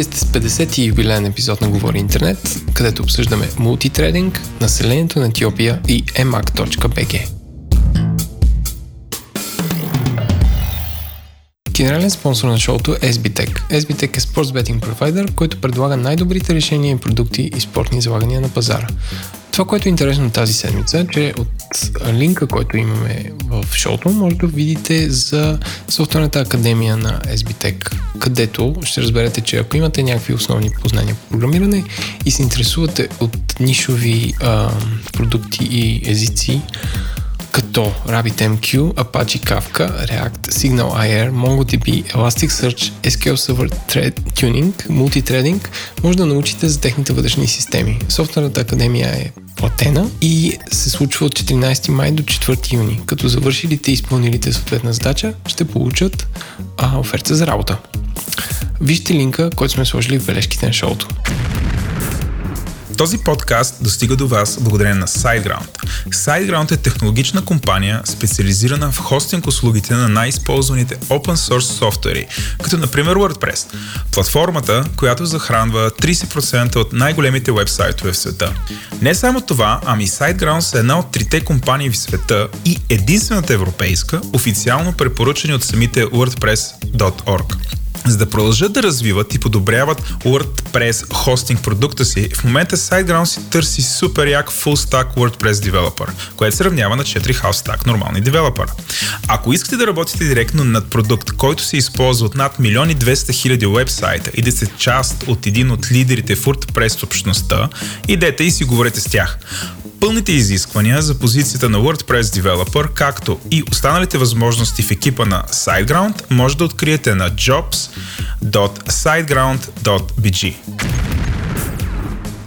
Вие сте с 50-ти юбилеен епизод на Говори Интернет, където обсъждаме мултитрейдинг, населението на Етиопия и emac.bg. Генерален спонсор на шоуто е SBTech. SBTech е спортс бетинг провайдер, който предлага най-добрите решения и продукти и спортни залагания на пазара. Това, което е интересно тази седмица, е, че от линка, който имаме в шоуто, може да видите за софтуерната академия на SBTech, където ще разберете, че ако имате някакви основни познания по програмиране и се интересувате от нишови а, продукти и езици, като RabbitMQ, Apache Kafka, React, SignalIR, MongoDB, Elasticsearch, SQL Server Thread Tuning, Multithreading, може да научите за техните вътрешни системи. Софтуерната академия е платена и се случва от 14 май до 4 юни. Като завършилите и изпълнилите съответна задача, ще получат а, оферта за работа. Вижте линка, който сме сложили в бележките на шоуто. Този подкаст достига до вас благодарение на SiteGround. SiteGround е технологична компания, специализирана в хостинг услугите на най-използваните open source софтуери, като например WordPress. Платформата, която захранва 30% от най-големите вебсайтове в света. Не само това, ами SiteGround са една от трите компании в света и единствената европейска, официално препоръчани от самите WordPress.org. За да продължат да развиват и подобряват WordPress хостинг продукта си, в момента SiteGround си търси супер як full stack WordPress developer, което се равнява на 4 half stack нормални девелопър. Ако искате да работите директно над продукт, който се използва от над милиони 200 хиляди вебсайта и да сте част от един от лидерите в WordPress общността, идете и си говорете с тях пълните изисквания за позицията на WordPress Developer, както и останалите възможности в екипа на SiteGround, може да откриете на jobs.siteground.bg.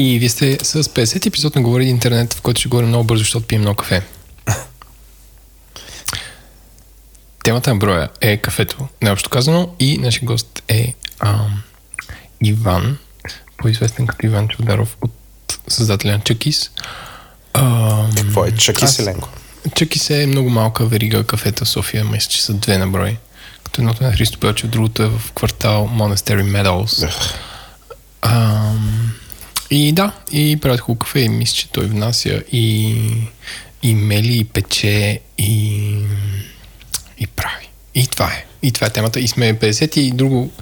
И вие сте с 50 епизод на Говори интернет, в който ще говорим много бързо, защото пием много кафе. Темата на броя е кафето, необщо казано, и нашия гост е ам, Иван, по-известен като Иван Чударов от създателя на Чакис. Ам, Какво е Чакис, Еленко? Чакис е много малка верига кафета в София, мисля, че са две на брой. Като едното е на Христо Пелчев, другото е в квартал Monastery Meadows. Ам, и да, и правят хубаво кафе и мисля, че той внася и, и мели, и пече, и, и прави. И това е. И това е темата. И сме 50 и друго,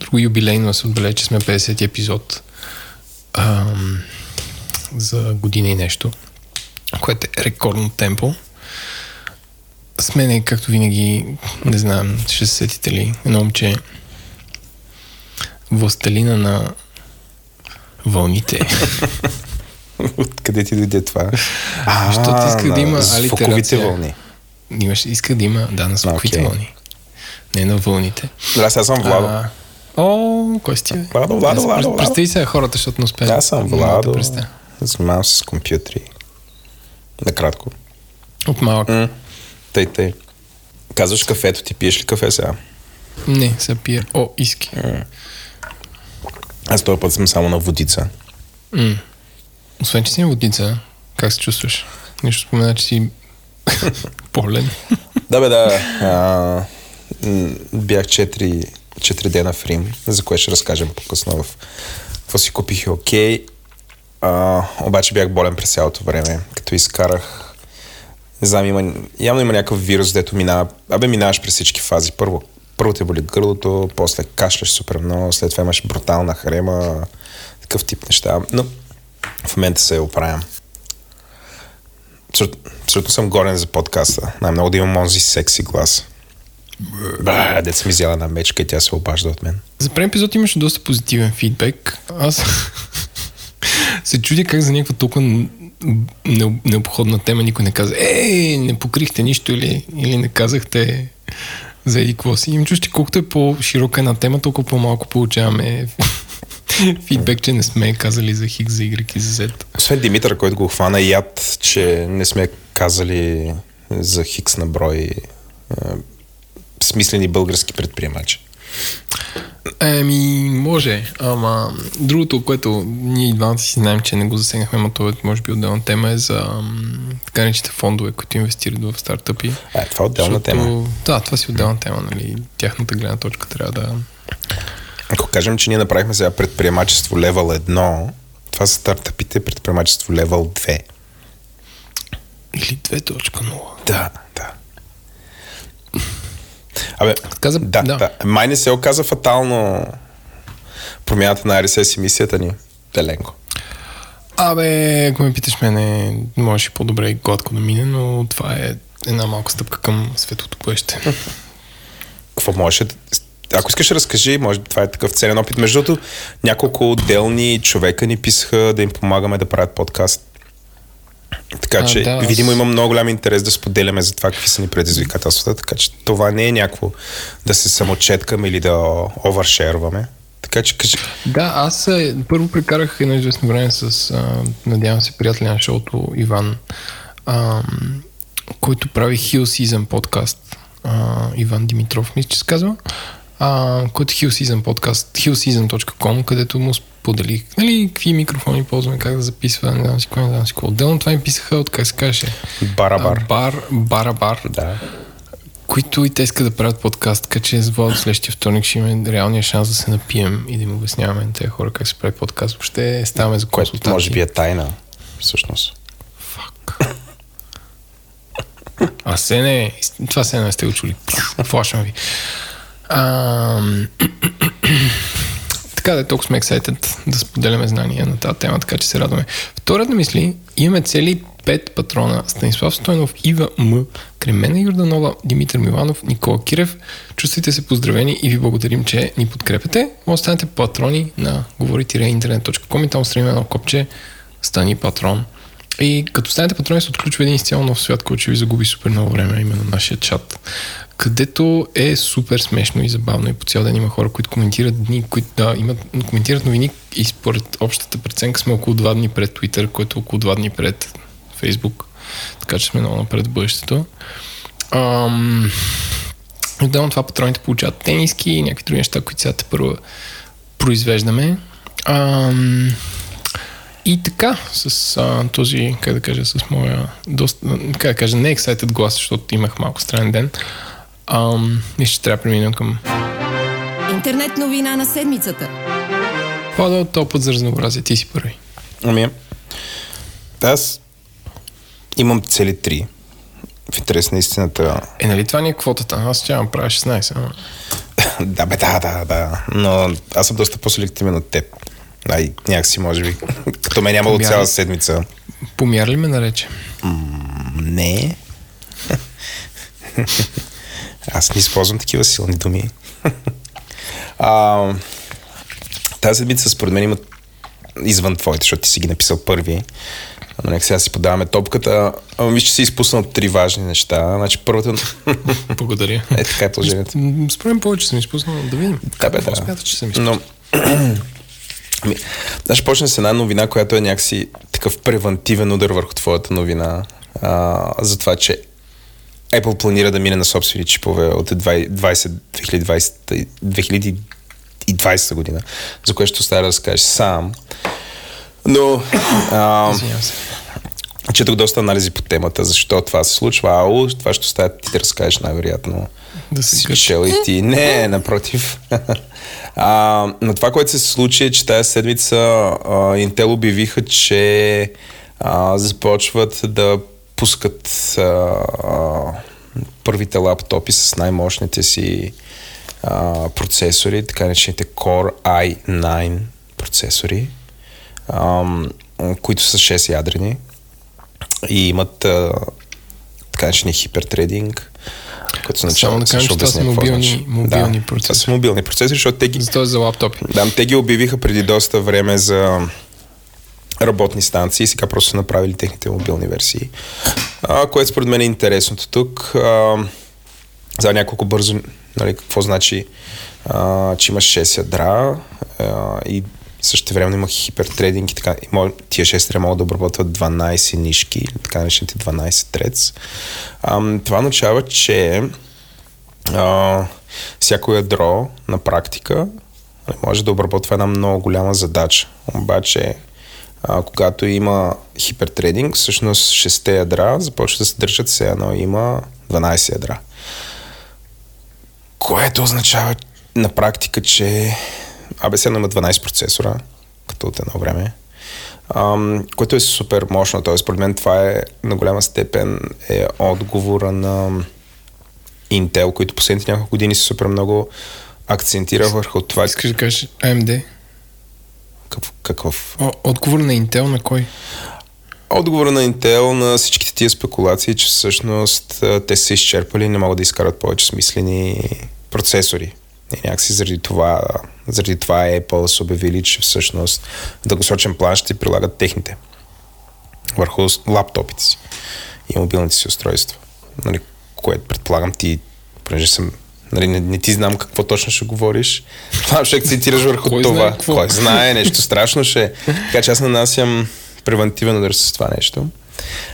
друго юбилейно се отбележи, че сме 50 епизод ам, за година и нещо, което е рекордно темпо. С мен, както винаги, не знам, ще се сетите ли, едно момче, властелина на вълните. Откъде ти дойде това? А, Защото иска да има алитерация. вълни. Имаш, иска да има, да, на звуковите okay. вълни. Не на вълните. Да, сега съм Владо. А, о, кой сте? Владо, Владо, Владо. Представи се хората, защото не успеят. Аз съм Владо. Занимавам се с компютри. Накратко. От малък. М- тъй, тъй. Казваш кафето, ти пиеш ли кафе сега? Не, се пия. О, иски. М- аз този път съм само на водица. М. Освен, че си на водица, как се чувстваш? Нещо спомена, че си болен. да, бе, да. А, бях 4, 4 дена в Рим, за което ще разкажем по-късно в какво си купих и окей. А, обаче бях болен през цялото време, като изкарах не знам, има, явно има някакъв вирус, дето минава, абе минаваш през всички фази. Първо първо те боли гърлото, после кашляш супер много, след това имаш брутална хрема, такъв тип неща. Но в момента се оправям. Абсолютно съм горен за подкаста. Най-много да имам онзи секси глас. Ба, дет съм изяла на мечка и тя се обажда от мен. За първи епизод имаше доста позитивен фидбек. Аз се чудя как за някаква толкова необходна тема никой не каза, ей, не покрихте нищо или, или не казахте за еди какво си. Им чуш, че колкото е по-широка една тема, толкова по-малко получаваме фидбек, че не сме казали за Хикс, за Y и за Z. Освен Димитър, който го хвана яд, че не сме казали за Хикс на брой е, смислени български предприемачи. Еми, може, ама другото, което ние и двамата си знаем, че не го засегнахме, но това е, може би отделна тема е за така наречените фондове, които инвестират в стартъпи. Е, това е отделна защото, тема. Да, това си отделна тема, нали? Тяхната гледна точка трябва да... Ако кажем, че ние направихме сега предприемачество левел 1, това са стартъпите предприемачество левел 2. Или 2.0. Да, да. Абе, каза, да, да. да. Май не се оказа фатално промяната на RSS емисията ни. Теленко. Абе, ако ме питаш мене, може и по-добре и гладко да мине, но това е една малка стъпка към светлото бъдеще. Какво можеше ако искаш, разкажи, може би това е такъв ценен опит. Между другото, няколко отделни човека ни писаха да им помагаме да правят подкаст. Така че, а, да, видимо, има много голям интерес да споделяме за това какви са ни предизвикателствата, така че това не е някакво да се самочеткаме или да овършерваме. Така че кажи. Да, аз първо прекарах едно известно време с, а, надявам се, приятеля на шоуто Иван, а, който прави Hill Season подкаст. А, Иван Димитров, мисля, че се казва. А, който е Hill Season подкаст, hillseason.com, където му споделих, нали, какви микрофони ползваме, как да записва, не знам си кой, не знам си какво. Отделно това ми писаха от, как се каже? Барабар. Бар, барабар. Да. Които и те искат да правят подкаст, така че с Владо следващия вторник ще имаме реалния шанс да се напием и да им обясняваме на тези хора как се прави подкаст. Въобще ставаме за консултации. Което може би е тайна, всъщност. Фак. А се не, това се не сте го чули. Флашвам ви. А, така да е, толкова сме excited да споделяме знания на тази тема, така че се радваме. Втората мисли, имаме цели пет патрона. Станислав Стойнов, Ива М, Кремена Юрданова, Димитър Миланов, Никола Кирев. Чувствайте се поздравени и ви благодарим, че ни подкрепяте. Може станете патрони на говори-интернет.com и там стремим едно копче Стани патрон. И като станете патрони, се отключва един изцяло нов свят, който ще ви загуби супер много време, именно нашия чат където е супер смешно и забавно и по цял ден има хора, които коментират дни, които да, имат, коментират новини и според общата преценка сме около два дни пред Twitter, което е около два дни пред Facebook, така че сме много напред в бъдещето. Ам... Отделно това патроните получават тениски и някакви други неща, които сега те първо произвеждаме. Ам... И така, с а, този, как да кажа, с моя доста, как да кажа, не excited глас, защото имах малко странен ден. Ам, мисля, че трябва да преминем към... Интернет новина на седмицата. Пада от топът за разнообразие. Ти си първи. Ами, аз имам цели три. В интерес на истината. Е, нали това ни е квотата? Аз ще правя 16. Ама... да, бе, да, да, да. Но аз съм доста по-селективен от теб. Ай, някакси, може би. Като ме нямало цяла седмица. Помяр ли ме нарече? М- не. Аз не използвам такива силни думи. а, тази седмица според мен има извън твоите, защото ти си ги написал първи. Но нека сега си подаваме топката. Ама мисля, че си изпуснал три важни неща. Значи първата... Благодаря. Е, така е положението. Според повече съм изпуснал. Да видим. Да, бе, да. Смята, че съм изпуснал. Но... Ами, значи почна с една новина, която е някакси такъв превентивен удар върху твоята новина. А, за това, че Apple планира да мине на собствени чипове от 20, 2020, 2020 година, за което ще оставя да разкажеш сам. Но... А, четох доста анализи по темата, защо това се случва. Ау, това ще оставя ти да разкажеш най-вероятно. Да си чел и ти. Не, напротив. а, но това, което се случи е, че тази седмица а, Intel обявиха, че а, започват да пускат а, а, първите лаптопи с най-мощните си а, процесори, така наречените Core i9 процесори, а, които са 6 ядрени и имат а, така наречения хипертрединг, като означава, Само да кажем, че това са мобилни, мобилни да, процесори. Това са мобилни процесори, защото те ги... За за лаптопи. Да, те ги обявиха преди доста време за работни станции сега просто са направили техните мобилни версии. А, което според мен е интересното тук. А, За няколко бързо, нали, какво значи, а, че имаш 6 ядра а, и също време има хипертрединг и така. И мож, тия 6 ядра могат да обработват 12 нишки, така наречените 12 трец. А, това означава, че а, всяко ядро на практика нали, може да обработва една много голяма задача. Обаче, а, когато има хипертрединг, всъщност 6 ядра започват да се държат все едно има 12 ядра. Което означава на практика, че ABS има 12 процесора, като от едно време, ам, което е супер мощно. Тоест, според мен това е на голяма степен е отговора на Intel, които последните няколко години са супер много акцентира върху това. Искаш да кажеш AMD? Какъв? О, отговор на Intel на кой? Отговора на Intel на всичките тия спекулации, че всъщност те са изчерпали и не могат да изкарат повече смислени процесори. И някакси заради това, заради това Apple са обявили, че всъщност в дългосрочен план ще прилагат техните върху лаптопите си и мобилните си устройства. Нали, което предполагам ти, понеже съм Нали, не, не ти знам какво точно ще говориш. Това ще акцентираш върху Кой това. знае какво? Кой знае, нещо страшно ще е. Така че аз нанасям превентивен удар с това нещо.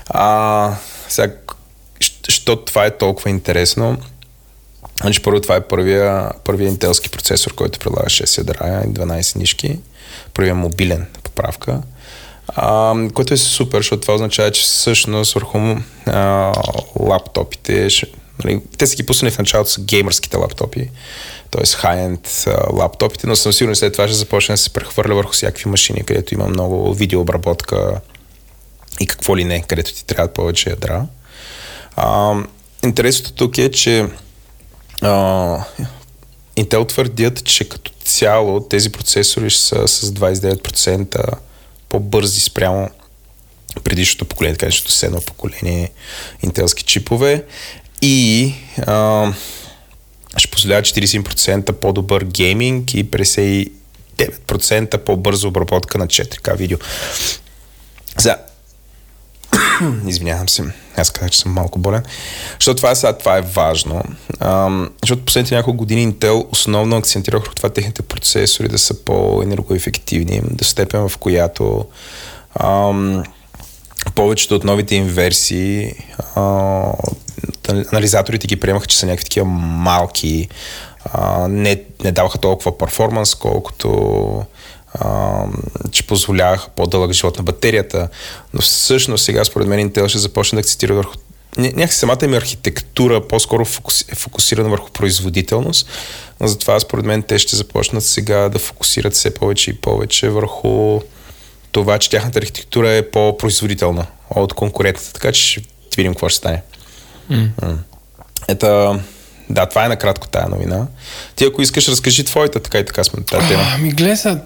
А, сега, що това е толкова интересно? Значи първо това е първия, първия интелски процесор, който предлага 6 ядра и 12 нишки. Първия мобилен поправка. А, което е супер, защото това означава, че всъщност върху а, лаптопите, ще, нали, те са ги пуснали в началото с геймърските лаптопи, т.е. high-end лаптопите, но съм сигурен след това ще започне да се прехвърля върху всякакви машини, където има много видеообработка и какво ли не, където ти трябват повече ядра. А, интересното тук е, че а, Intel твърдят, че като цяло тези процесори са с 29% по-бързи спрямо предишното поколение, така седно поколение интелски чипове и а, ще позволява 41% по-добър гейминг и 59% по-бърза обработка на 4K видео. За, Извинявам се, аз казах, че съм малко болен. Защото това, сега, това е важно. Ам, защото последните няколко години Intel основно акцентира върху това техните процесори да са по-енергоефективни, до степен в която ам, повечето от новите им версии а, анализаторите ги приемаха, че са някакви такива малки, а, не, не даваха толкова перформанс, колкото а, че позволяваха по-дълъг живот на батерията, но всъщност сега според мен Intel ще започне да акцентира върху някакси самата им архитектура по-скоро е фокусирана върху производителност, но затова според мен те ще започнат сега да фокусират все повече и повече върху това, че тяхната архитектура е по-производителна от конкурентната, така че ще видим какво ще стане. Mm. Ето, да, това е накратко тая новина. Ти ако искаш, разкажи твоята, така и така сме тази тема. Ами гледай сега,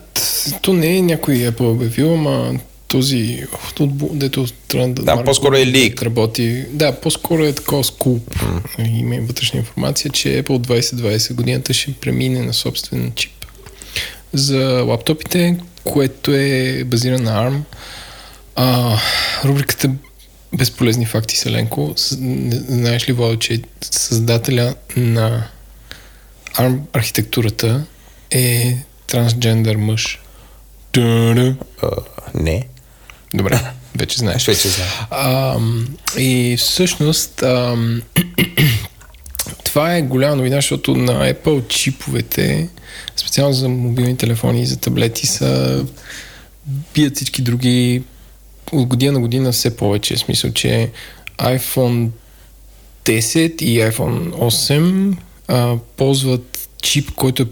то не е някой Apple обявил, ама този, дето трябва да... Да, Марко по-скоро е лик. Работи. Да, по-скоро е такова скуп. Mm. Има и вътрешна информация, че Apple 2020 годината ще премине на собствен чип за лаптопите, което е базиран на ARM. А, рубриката Безполезни факти, Селенко. Знаеш ли, Владо, че създателя на ARM архитектурата е трансджендър мъж? А, не. Добре, вече знаеш. Вече знам. Ам, и всъщност ам, това е голяма новина, защото на Apple чиповете, специално за мобилни телефони и за таблети, са бият всички други от година на година все повече. В смисъл, че iPhone 10 и iPhone 8 а, ползват чип, който е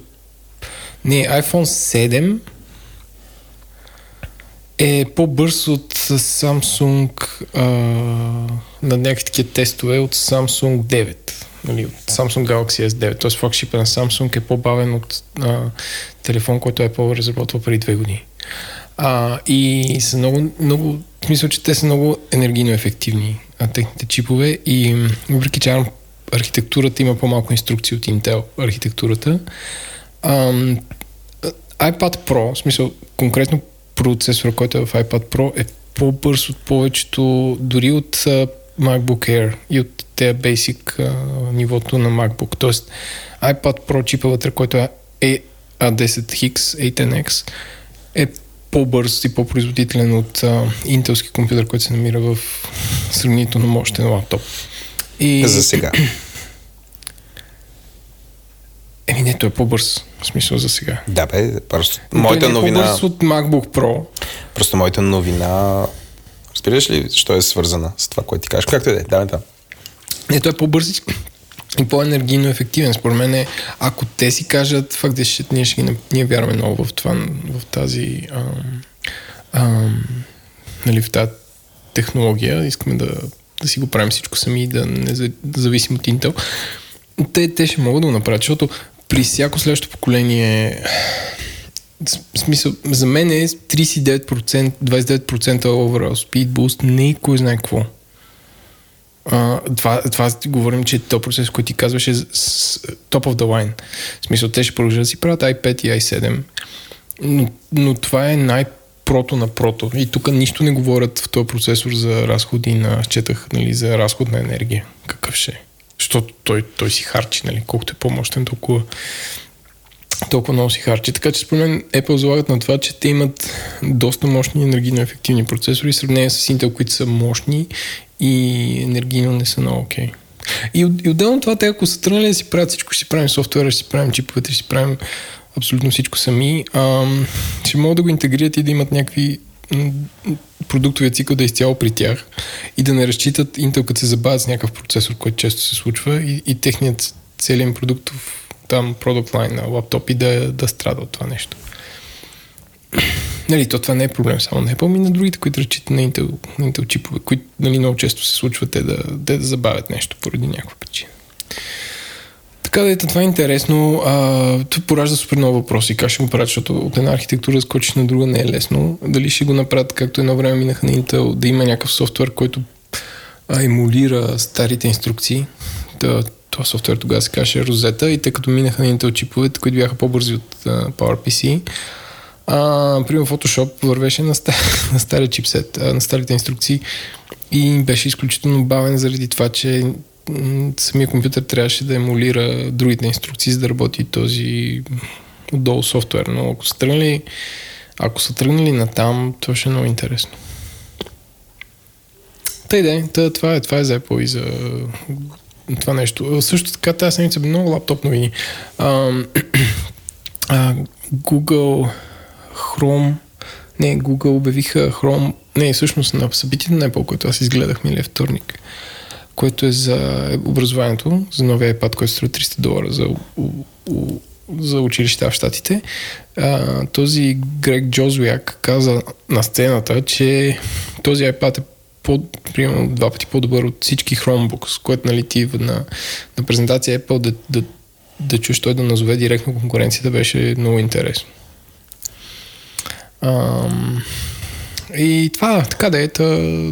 не, iPhone 7 е по-бърз от Samsung а, на някакви такива тестове от Samsung 9. Нали, от Samsung Galaxy S9. Тоест флагшипа на Samsung е по-бавен от а, телефон, който Apple разработва преди две години. А, и са много, много, в че те са много енергийно ефективни, а, техните чипове и въпреки, че архитектурата има по-малко инструкции от Intel архитектурата, ам, iPad Pro, в смисъл конкретно процесора, който е в iPad Pro, е по-бърз от повечето, дори от а, MacBook Air и от тези basic а, нивото на MacBook. Тоест iPad Pro чипа вътре, който е A- A10X, A10X, е по-бърз и по-производителен от а, интелски компютър, който се намира в сравнително мощен лаптоп. И... За сега. Еми не, той е по-бърз. В смисъл за сега. Да, бе, просто Той моята не е новина... по-бърз от MacBook Pro. Просто моята новина... Разбираш ли, що е свързана с това, което ти кажеш? Както и да е, да, да. Не, той е по-бърз и- по-енергийно ефективен. Според мен е, ако те си кажат, факт е, че ние, ще ги, ние вярваме много в това, в тази ам, ам, нали, в тази технология, искаме да, да си го правим всичко сами да не да зависим от Intel. Те, те ще могат да го направят, защото при всяко следващо поколение смисъл, за мен е 39%, 29% overall speed boost, не кой знае какво. А, това, това говорим, че то процес, който ти казваш е с- с- top of the line. В смисъл, те ще продължат да си правят i5 и i7, но, но това е най- прото на прото. И тук нищо не говорят в този процесор за разходи на, четах, нали, за разход на енергия. Какъв ще е? Защото той, той си харчи, нали, колкото е по-мощен, толкова толкова много си харчи. Така че според мен Apple залагат на това, че те имат доста мощни енергийно ефективни процесори в сравнение с Intel, които са мощни и енергийно не са много окей. И, от- и отделно това, те ако са тръгнали да си правят всичко, ще си правим софтуера, ще си правим чиповете, ще си правим абсолютно всичко сами, ам, ще могат да го интегрират и да имат някакви продуктовия цикъл да е изцяло при тях и да не разчитат Intel като се забавят с някакъв процесор, който често се случва и, и техният целият продуктов там продукт лайн на лаптопи да, да страда от това нещо. Нали, то това не е проблем само на Apple, и на другите, които разчитат на Intel, на Intel чипове, които нали, много често се случва те да, те да забавят нещо поради някаква причина. Така да ето, това е интересно. А, това поражда супер много въпроси. Как ще го правят, защото от една архитектура скочиш на друга не е лесно. Дали ще го направят, както едно време минаха на Intel, да има някакъв софтуер, който емулира старите инструкции. Да, това софтуер тогава се каже Rosetta и тъй като минаха на Intel чиповете, които бяха по-бързи от а, PowerPC, а, примерно Photoshop вървеше на, стар, на стария чипсет, на старите инструкции и беше изключително бавен заради това, че самия компютър трябваше да емулира другите инструкции, за да работи този отдолу софтуер. Но ако са тръгнали, ако са тръгнали на там, това ще е много интересно. Тъй де, та, това, е, това е за Apple и за това нещо. Също така тази седмица много лаптоп новини. А, а, Google Chrome не, Google обявиха Chrome не, всъщност на събитието на Apple, което аз изгледах миналия вторник, което е за образованието, за новия iPad, който струва 300 долара за, у, у, за училища в Штатите. А, този Грег Джозвяк каза на сцената, че този iPad е по, примерно два пъти по-добър от всички Chromebooks, което нали ти на, на презентация Apple да, да, да чуеш той да назове директно конкуренцията беше много интересно. Ам, и това, така да е, та,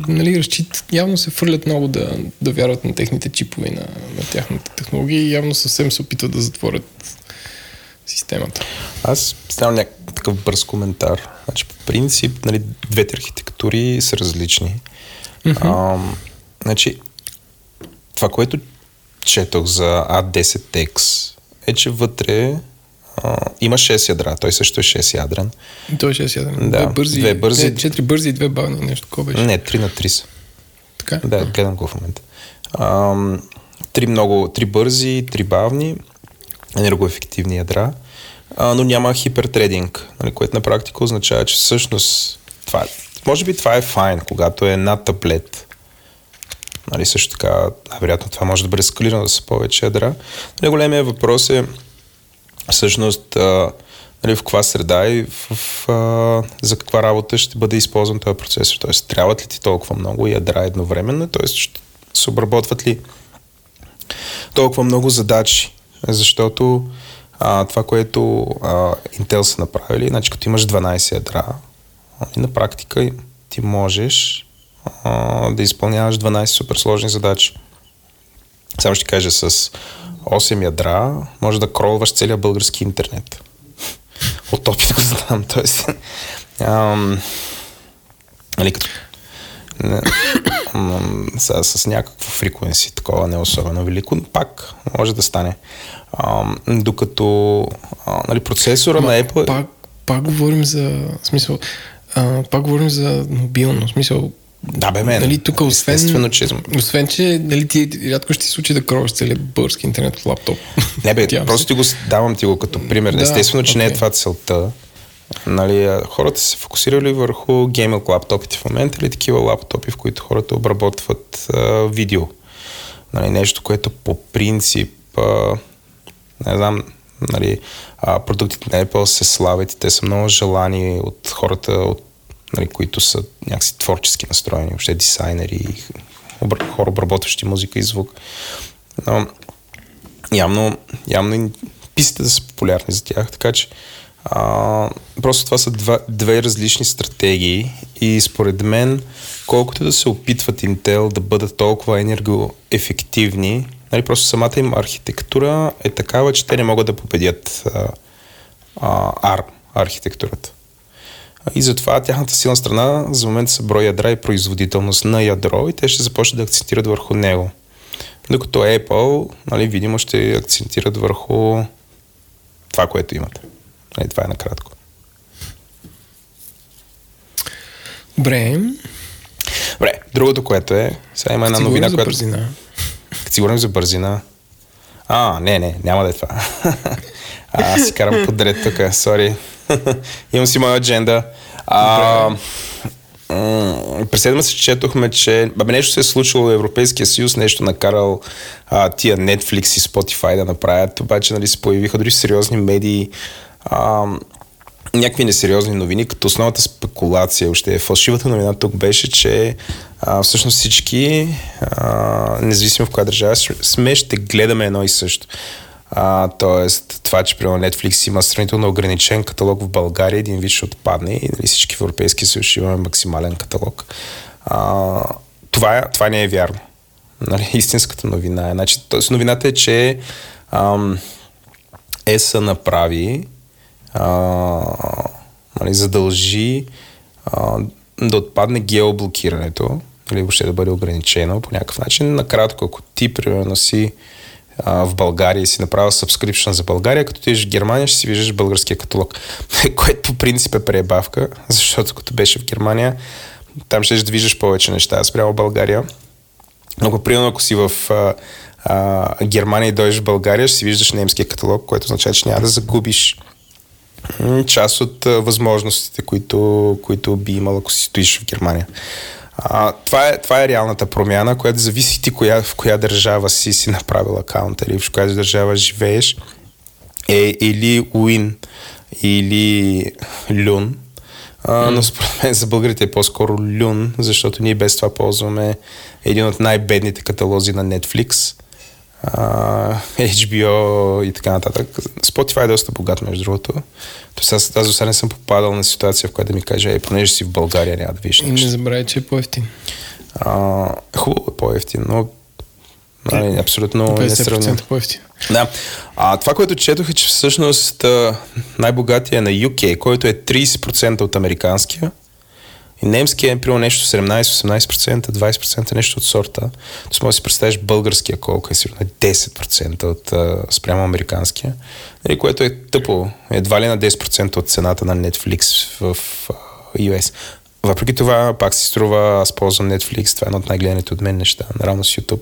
нали, разчит, явно се фърлят много да, да вярват на техните чипове, на, на тяхната технология и явно съвсем се опитат да затворят системата. Аз ставам някакъв бърз коментар. Значи, по принцип, нали, двете архитектури са различни. Mm-hmm. А, значи, това, което четох за A10X е, че вътре а, има 6 ядра. Той също е 6 ядрен. Той е 6 ядрен. Да, Две бързи, две бързи. Не, 4 бързи и две бавни, нещо такова беше. Не, 3 на 3 са. Така? Да, гледам го в момента. А, три, много, три бързи, три бавни, енергоефективни ядра, а, но няма хипертрединг, нали, което на практика означава, че всъщност това, е- може би това е файн, когато е над таблет. Нали, също така, вероятно това може да бъде скалирано да са повече ядра. Но големия въпрос е всъщност а, нали, в каква среда и в, в, а, за каква работа ще бъде използван този процесор. Тоест, трябват ли ти толкова много ядра едновременно, т.е. ще се обработват ли толкова много задачи, защото а, това, което а, Intel са направили, значи като имаш 12 ядра, а, на практика ти можеш а, да изпълняваш 12 суперсложни задачи. Само ще кажа, с 8 ядра може да кролваш целият български интернет. От опит го знам. Ам, нали, като, ам, с, с някакво фриквенси, такова не особено велико, но пак може да стане. А, докато а, нали, процесора Ма, на Apple... Пак, пак говорим за... В смисъл, а, пак говорим за мобилно. В смисъл, Да, бе, мен. Нали, тук освен, Естествено, че... освен, че нали, ти рядко ще ти случи да кроваш целият български интернет от лаптоп. Не бе, просто ти го давам ти го като пример. Да, Естествено, че не е това целта. Нали, хората са се фокусирали върху гейминг лаптопите в момента или такива лаптопи, в които хората обработват а, видео. Нали, нещо, което по принцип, а, не знам, нали, а, продуктите на Apple се славят и те са много желани от хората, от, нали, които са някакси творчески настроени, въобще дизайнери, хора, обработващи музика и звук. Но, явно, явно писите са популярни за тях, така че а, просто това са два, две различни стратегии и според мен, колкото да се опитват Intel да бъдат толкова енергоефективни, нали, просто самата им архитектура е такава, че те не могат да победят а, а, ARM архитектурата. И затова тяхната силна страна за момента са брой ядра и производителност на ядро и те ще започнат да акцентират върху него. Докато Apple, нали, видимо, ще акцентират върху това, което имат. Нали, това е накратко. Добре, Добре, другото, което е, сега има една новина, която... бързина. Като си говорим за бързина. А, не, не, няма да е това. а, аз си карам подред тук, сори. Имам си моя адженда. А, през седма се четохме, че бабе, нещо се е случило в Европейския съюз, нещо накарал а, тия Netflix и Spotify да направят, обаче нали, се появиха дори сериозни медии, а, някакви несериозни новини, като основната спекулация, още фалшивата новина тук беше, че а, всъщност всички, а, независимо в коя държава сме, ще гледаме едно и също. А, тоест, това, че примерно Netflix има сравнително ограничен каталог в България, един вид ще отпадне и нали, всички в Европейски съюз имаме максимален каталог. А, това, е- това не е вярно. Нали, истинската новина е. Значи, тоест, новината е, че ам, ЕСА направи а, нали, задължи а, да отпадне геоблокирането, или въобще да бъде ограничено по някакъв начин. Накратко, ако ти, примерно, си а, в България и си направил subscription за България, като отидеш в Германия, ще си виждаш българския каталог, което по принцип е преебавка, защото като беше в Германия, там ще да виждаш повече неща спрямо България. Но ако, примерно, ако си в а, а, Германия и дойдеш в България, ще си виждаш немския каталог, което означава, че няма да загубиш част от възможностите, които, които би имал, ако си стоиш в Германия. А, това, е, това е реалната промяна, която зависи ти коя, в коя държава си си направил акаунт или в коя държава живееш. Е, или Win, или Люн. А, но според мен за българите е по-скоро Люн, защото ние без това ползваме един от най-бедните каталози на Netflix, HBO и така нататък. Spotify е доста богат, между другото. Тоест аз, аз до сега не съм попадал на ситуация, в която да ми каже, е, понеже си в България, няма да видиш И не нещо. забравяй, че е по-ефтин. А, хубаво е по-ефтин, но нали, абсолютно не сравним. 50% по-ефтин. Да. А, това, което четох е, че всъщност най-богатия е на UK, който е 30% от американския. Немския е примерно нещо 17-18%, 20% нещо от сорта. Тоест може да си представиш българския колко е сигурно е 10% от а, спрямо американския. Нали, което е тъпо. Едва ли на 10% от цената на Netflix в а, US. Въпреки това, пак си струва, аз ползвам Netflix, това е едно от най-гледаните от мен неща, наравно с YouTube.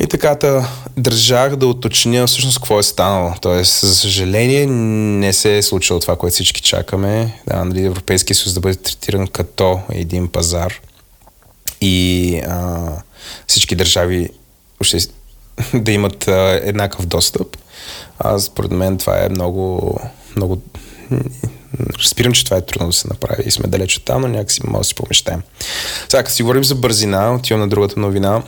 И така, та, държах да уточня всъщност какво е станало. Тоест, за съжаление, не се е случило това, което всички чакаме. Да, нали, Европейския съюз да бъде третиран като един пазар и а, всички държави ще, да имат а, еднакъв достъп. А, според мен това е много, много Разбирам, че това е трудно да се направи и сме далеч от там, но някакси може да си помещаем. Сега, като си говорим за бързина, отивам на другата новина.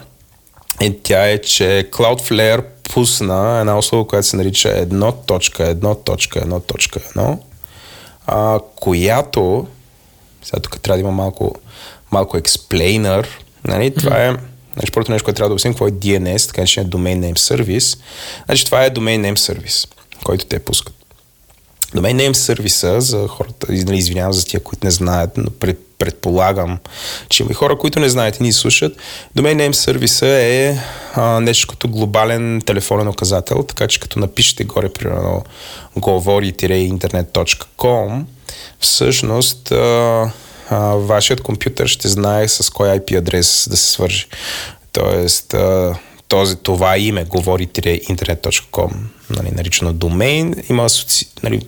И тя е, че Cloudflare пусна една услуга, която се нарича 1.1.1.1, а, която, сега тук трябва да има малко, малко explainer, нали? това е Значи, първото нещо, което трябва да обясним, какво е DNS, така че е Domain Name Service. Значи, това е Domain Name Service, който те пускат. Domain Name Service за хората, нали, извинявам за тия, които не знаят, но пред предполагам, че има и хора, които не знаят и ни слушат. Domain Name сервиса е а, нещо като глобален телефонен указател, така че като напишете горе, примерно, говори-интернет.com, всъщност а, а, вашият компютър ще знае с кой IP адрес да се свържи. Тоест, а, този, това име, говори-интернет.com, нали, наричано домейн, има асоци, нали,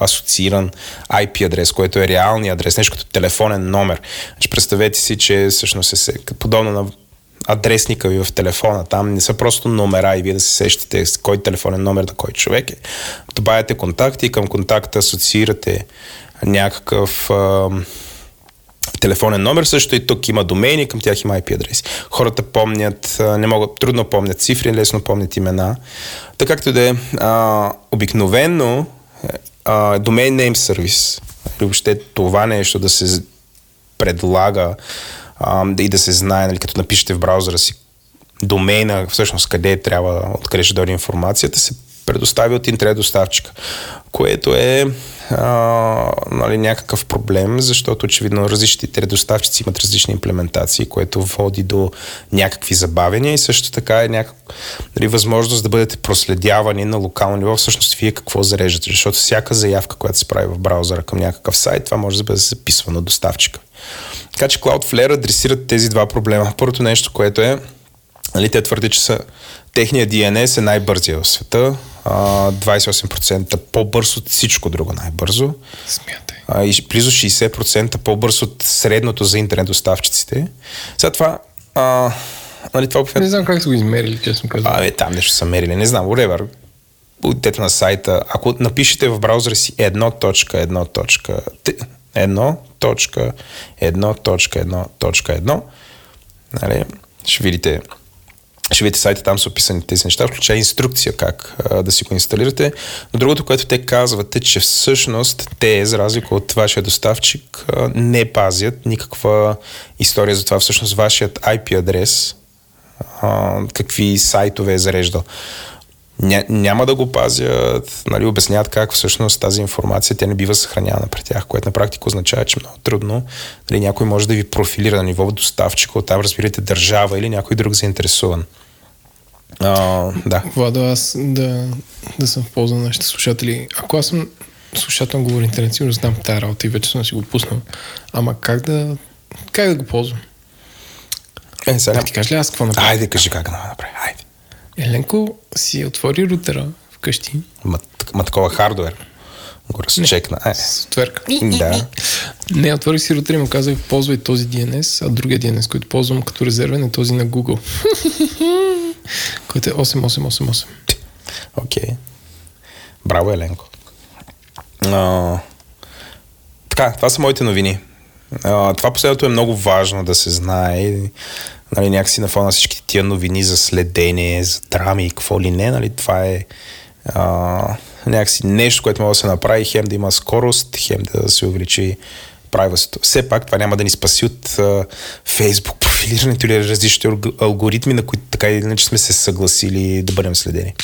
асоцииран IP адрес, който е реалният адрес, нещо като телефонен номер. Значи, представете си, че всъщност е подобно на адресника ви в телефона. Там не са просто номера и вие да се сещате с кой телефонен номер на кой човек е. Добавяте контакти и към контакта асоциирате някакъв телефонен номер. Също и тук има домейни, към тях има IP адреси. Хората помнят, не могат, трудно помнят цифри, лесно помнят имена. Така както да е, обикновено а, domain name service, или въобще това нещо да се предлага а, и да се знае, нали, като напишете в браузъра си домейна, всъщност къде трябва, откъде ще дойде информацията, се предостави от интернет доставчика, което е а, нали, някакъв проблем, защото очевидно различните доставчици имат различни имплементации, което води до някакви забавения и също така е някак, нали, възможност да бъдете проследявани на локално ниво, всъщност вие какво зареждате, защото всяка заявка, която се прави в браузъра към някакъв сайт, това може да бъде записвано доставчика. Така че Cloudflare адресират тези два проблема. Първото нещо, което е, нали, те твърдят, че са техният DNS е най-бързия в света. 28% по-бърз от всичко друго най-бързо. Смятай. И близо 60% по-бърз от средното за интернет доставчиците. Сега това... А, нали, това не знам как са го измерили, честно казвам. Абе, там нещо са мерили. Не знам, whatever. Отидете на сайта. Ако напишете в браузъра си 1.1.1.1.1.1.1, нали, ще видите ще видите сайта, там са описани тези неща, включая инструкция как а, да си го инсталирате. Но другото, което те казват е, че всъщност те, за разлика от вашия доставчик, а, не пазят никаква история за това всъщност вашият IP адрес, а, какви сайтове е зареждал. Ня, няма да го пазят, нали, обясняват как всъщност тази информация тя не бива съхранявана при тях, което на практика означава, че много трудно нали, някой може да ви профилира на ниво доставчика, оттам разбирате държава или някой друг заинтересуван. А, да. Владо, аз да, да съм в полза на нашите слушатели. Ако аз съм слушател на Говори Интернет, сигурно знам тази работа и вече съм си го пуснал. Ама как да, как да го ползвам? Е, сега... ти кажа ли аз какво направя? Айде, кажи как да направя. Айде. Еленко си отвори рутера вкъщи. Ма, ма такова хардвер. Го разчекна. Е. Софтуерка. Да. Не, отворих си рутер и му казах, ползвай този DNS, а другия DNS, който ползвам като резервен е този на Google. който е 8888. Окей. Okay. Браво, Еленко. А, така, това са моите новини. А, това последното е много важно да се знае. Нали, някакси на фона всички тия новини за следение, за драми и какво ли не. Нали, това е а, някакси нещо, което може да се направи, хем да има скорост, хем да се увеличи правилството. Все пак това няма да ни спаси от Facebook профилирането или различните алгоритми, на които така или иначе сме се съгласили да бъдем следени.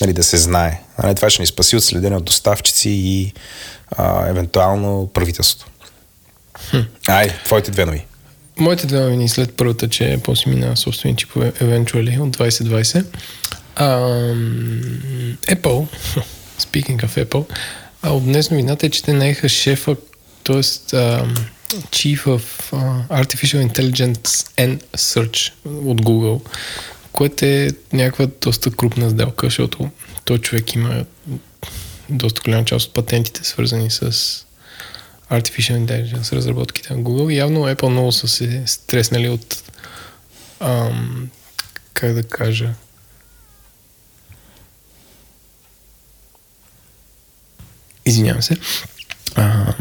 Нали, да се знае. Нали, това ще ни спаси от следение от доставчици и uh, евентуално правителството. Хм. Ай, твоите две нови. Моите две новини след първата, че после мина собствени чипове Eventually от 2020. Um, Apple, speaking of Apple, а от днес новината е, че те наеха шефа, т.е. Chief of uh, Artificial Intelligence and Search от Google, което е някаква доста крупна сделка, защото той човек има доста голяма част от патентите, свързани с Artificial Intelligence, разработките на Google. Явно Apple много са се стреснали от ам, как да кажа Извинявам се. А,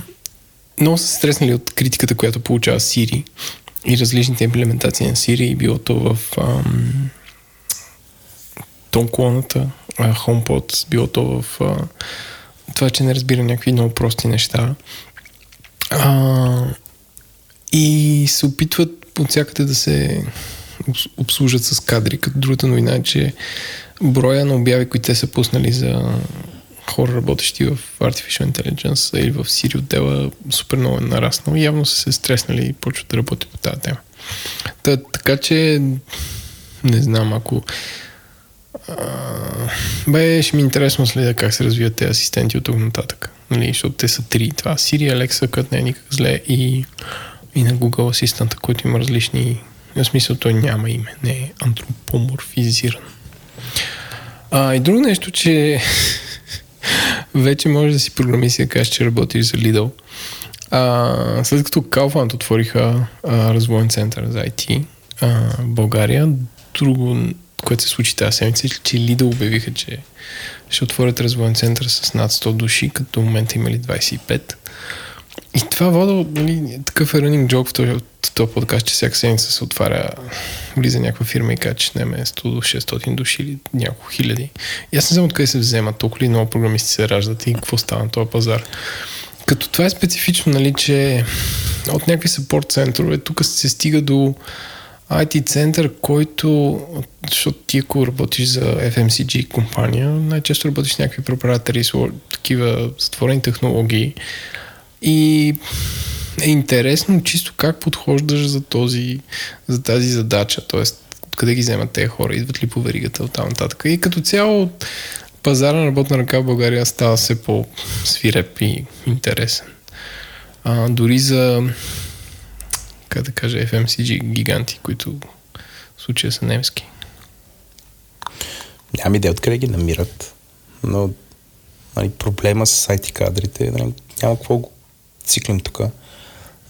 много са стреснали от критиката, която получава Siri и различните имплементации на Siri, било то в ам, тонклоната, HomePod, било то в а, това, че не разбира някакви много прости неща. А, и се опитват от всякъде да се обслужат с кадри, като другата новина е, че броя на обяви, които те са пуснали за хора, работещи в Artificial Intelligence или в Siri отдела, супер много е нараснал. Явно са се стреснали и почват да работят по тази тема. Та, така че, не знам, ако а, бе, ще ми е интересно следа как се развиват тези асистенти от тук нататък. Нали, защото те са три. Това Siri, Alexa, който не е никак зле и, и на Google Assistant, който има различни... В смисъл той няма име, не е антропоморфизиран. А, и друго нещо, че вече може да си програмист и да кажеш, че работиш за Lidl. А, след като Kaufland отвориха а, развоен център за IT а, в България, друго, което се случи тази седмица, е, че Lidl обявиха, че ще отворят развоен център с над 100 души, като в момента имали 25. И това вода, нали, такъв е running joke в този, в този подкаст, че всяка седмица се отваря, влиза някаква фирма и казва, че не е 100 до 600 души или няколко хиляди. И аз не знам откъде се вземат, толкова ли много програмисти се раждат и какво става на този пазар. Като това е специфично, нали, че от някакви съпорт центрове тук се стига до IT център, който, защото ти ако работиш за FMCG компания, най-често работиш с някакви препаратори, такива затворени технологии и е интересно чисто как подхождаш за, този, за тази задача, т.е. откъде ги вземат тези хора, идват ли по веригата от там нататък. И като цяло пазара на работна ръка в България става все по-свиреп и интересен. А, дори за как да кажа, FMCG гиганти, които в случая са немски. Нямам идея откъде ги намират, но нали, проблема с IT кадрите, нали, няма какво циклим тук.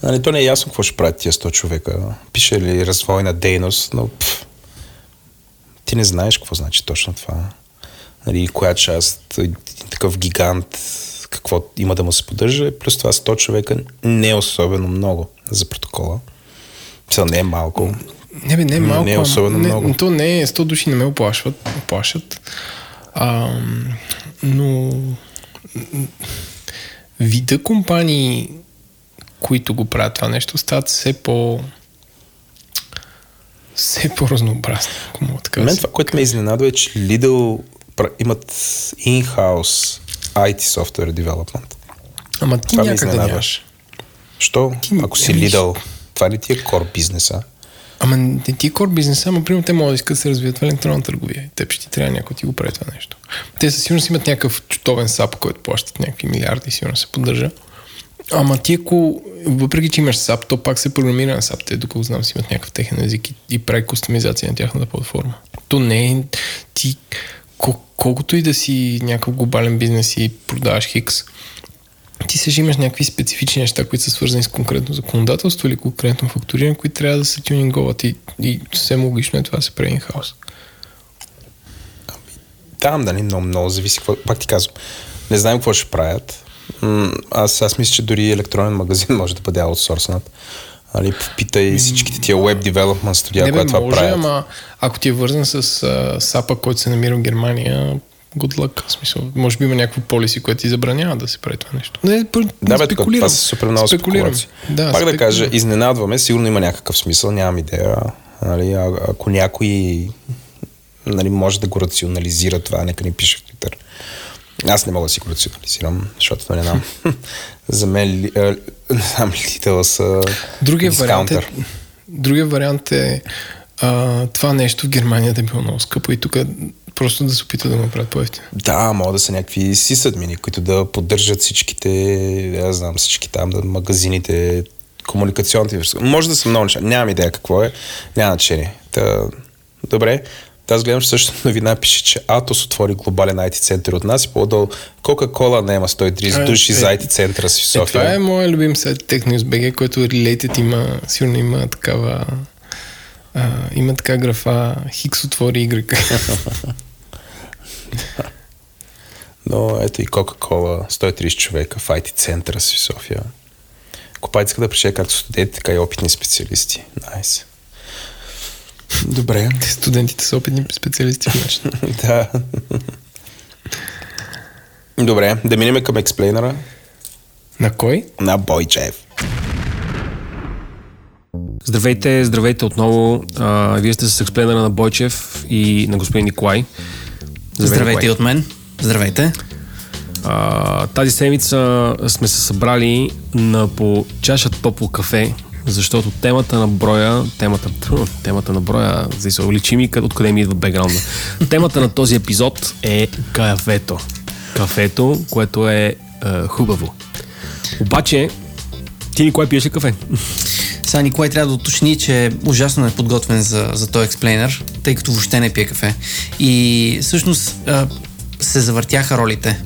Нали, то не е ясно какво ще правят тия 100 човека. Пише ли развойна дейност, но пф, ти не знаеш какво значи точно това. Нали, коя част, такъв гигант, какво има да му се поддържа, плюс това 100 човека не е особено много за протокола. Това не е малко. Не, бе, не е малко. Не е особено не, много. То не е, 100 души не ме оплашват. оплашат. А, но вида компании, които го правят това нещо, стават все по все по-разнообразни, ако мога така Мен да това, което ме изненадва е, че Lidl имат in-house IT software development. Ама ти Това някъде изненадва. нямаш. Що? Ти- Ако си Lidl, това ли ти е core бизнеса? Ама не ти е кор бизнеса, ама примерно те могат да искат да се развият в електронна търговия. И Теб ще ти трябва някой ти го прави това нещо. Те със сигурност имат някакъв чутовен сап, който плащат някакви милиарди и сигурно се поддържа. Ама ти ако, въпреки че имаш SAP, то пак се програмира на SAP. Те, доколко знам, си имат някакъв техен език и, и прави кустомизация на тяхната платформа. То не е ти, кол- колкото и да си някакъв глобален бизнес и продаваш хикс, ти се имаш някакви специфични неща, които са свързани с конкретно законодателство или конкретно фактуриране, които трябва да се тюнинговат и, и съвсем логично е това да се прави in-house. Там, да не много, много зависи. Какво, пак ти казвам, не знаем какво ще правят. Аз, аз мисля, че дори електронен магазин може да бъде аутсорснат. Али, попитай всичките тия web development студия, Не бе, които това може, правят. ама ако ти е вързан с а, САПа, който се намира в Германия, good luck. В смисъл, може би има някакво полиси, което ти забранява да се прави това нещо. Не, Да, бе, спекулирам. това са супер много Спекулирам. спекулации. Да, Пак да спекулирам. кажа, изненадваме, сигурно има някакъв смисъл, нямам идея. Нали, а, ако някой нали, може да го рационализира това, нека ни пише в Twitter. Аз не мога да си го рационализирам, защото не знам. За мен, ли- а, не знам, Lidl са Другия вариант, е, другия вариант е а, това нещо в Германия да е било много скъпо и тук просто да се опита да го направят по-ефтино. Да, могат да са някакви сисадмини, които да поддържат всичките, аз знам, всички там, да, магазините, комуникационните връзки. Може да са много неща. Нямам идея какво е. Няма значение. Та, добре. Та Аз гледам също новина, пише, че Атос отвори глобален IT център от нас и по-долу Кока-Кола наема 130 Е, души е, за IT центъра си в Е, София. това е моят любим сайт TechNews.bg, който е related има, сигурно има такава има така графа Хикс отвори Y. Но ето и Кока-Кола, 130 човека в IT центъра си в София. Иска да прише както студенти, така и опитни специалисти. Найс. Добре. Студентите са опитни специалисти да. Добре, да минем към експлейнера На кой? на Бойчев. Здравейте, здравейте отново. А, вие сте с експлейнера на Бойчев и на господин Николай. Здравейте и от мен. Здравейте. А, тази седмица сме се събрали на по чаша топло кафе, защото темата на броя, темата, темата на броя, за се уличи ми откъде ми идва бекграунда. Темата на този епизод е кафето. Кафето, което е, е хубаво. Обаче, ти Николай пиеш ли кафе? Сега Николай трябва да уточни, че е ужасно неподготвен за, за този експлейнер, тъй като въобще не пие кафе. И всъщност а, се завъртяха ролите.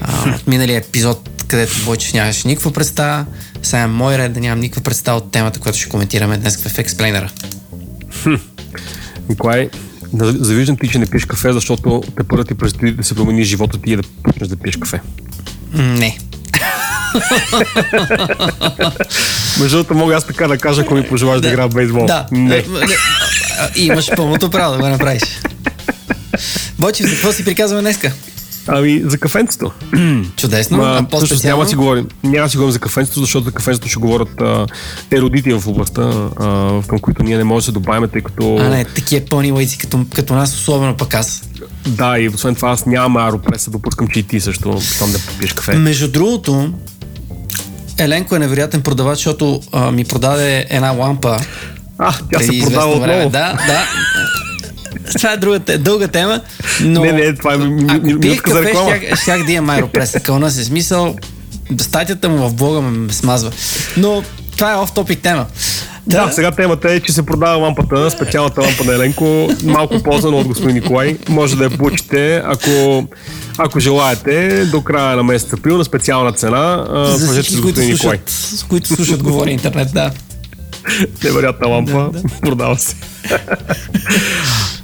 А, от миналия епизод, където Бойчев нямаше никаква представа, сега е мой ред да нямам никаква представа от темата, която ще коментираме днес в експлейнера. Николай, завиждам ти, че не пиеш кафе, защото те първо ти предстои да се промени живота ти и да почнеш да пиеш кафе. Не. Между другото, мога аз така да кажа, ако ми пожелаш да, да игра бейсбол. Да. Не. Имаш пълното право да го направиш. Бочи, за какво си приказваме днеска? Ами, за кафенцето. Чудесно. А, а по-специално? Няма си говорим, няма си говорим за кафенцето, защото за кафенцето ще говорят а, еродити в областта, а, към които ние не можем да се добавим, тъй като... А, не, такива пълни лайци, като, като нас, особено пък аз. Да, и освен това аз нямам аеропреса, допускам, че и ти също там да попиеш кафе. Между другото, Еленко е невероятен продавач, защото а, ми продаде една лампа. А, тя се продава отново. Да, да. Това е друга, дълга тема, но... Не, не, това е минутка за реклама. Щях, щях да имам аеропреса. Кълна се смисъл. Статията му в блога ме смазва. Но това е оф-топик тема. Да. да, сега темата е, че се продава лампата, специалната лампа на Еленко, малко ползвана от господин Николай. Може да я получите, ако, ако желаете, до края на месец април на специална цена. За всички, които слушат, които слушат Говори Интернет, да. Невероятна лампа, да, да. продава се.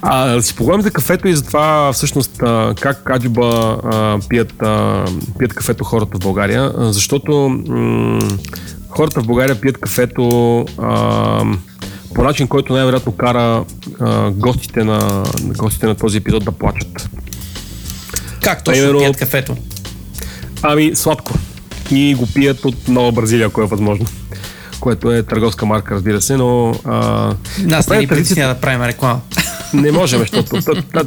А, да си поговорим за кафето и за това всъщност как каджуба пият, пият кафето хората в България, защото м- хората в България пият кафето а, по начин, който най-вероятно кара а, гостите, на, гостите на този епизод да плачат. Как точно Примерно, пият кафето? Ами, сладко. И го пият от Нова Бразилия, ако е възможно. Което е търговска марка, разбира се, но... А, Нас не ни традиция... да правим реклама. Не можем, защото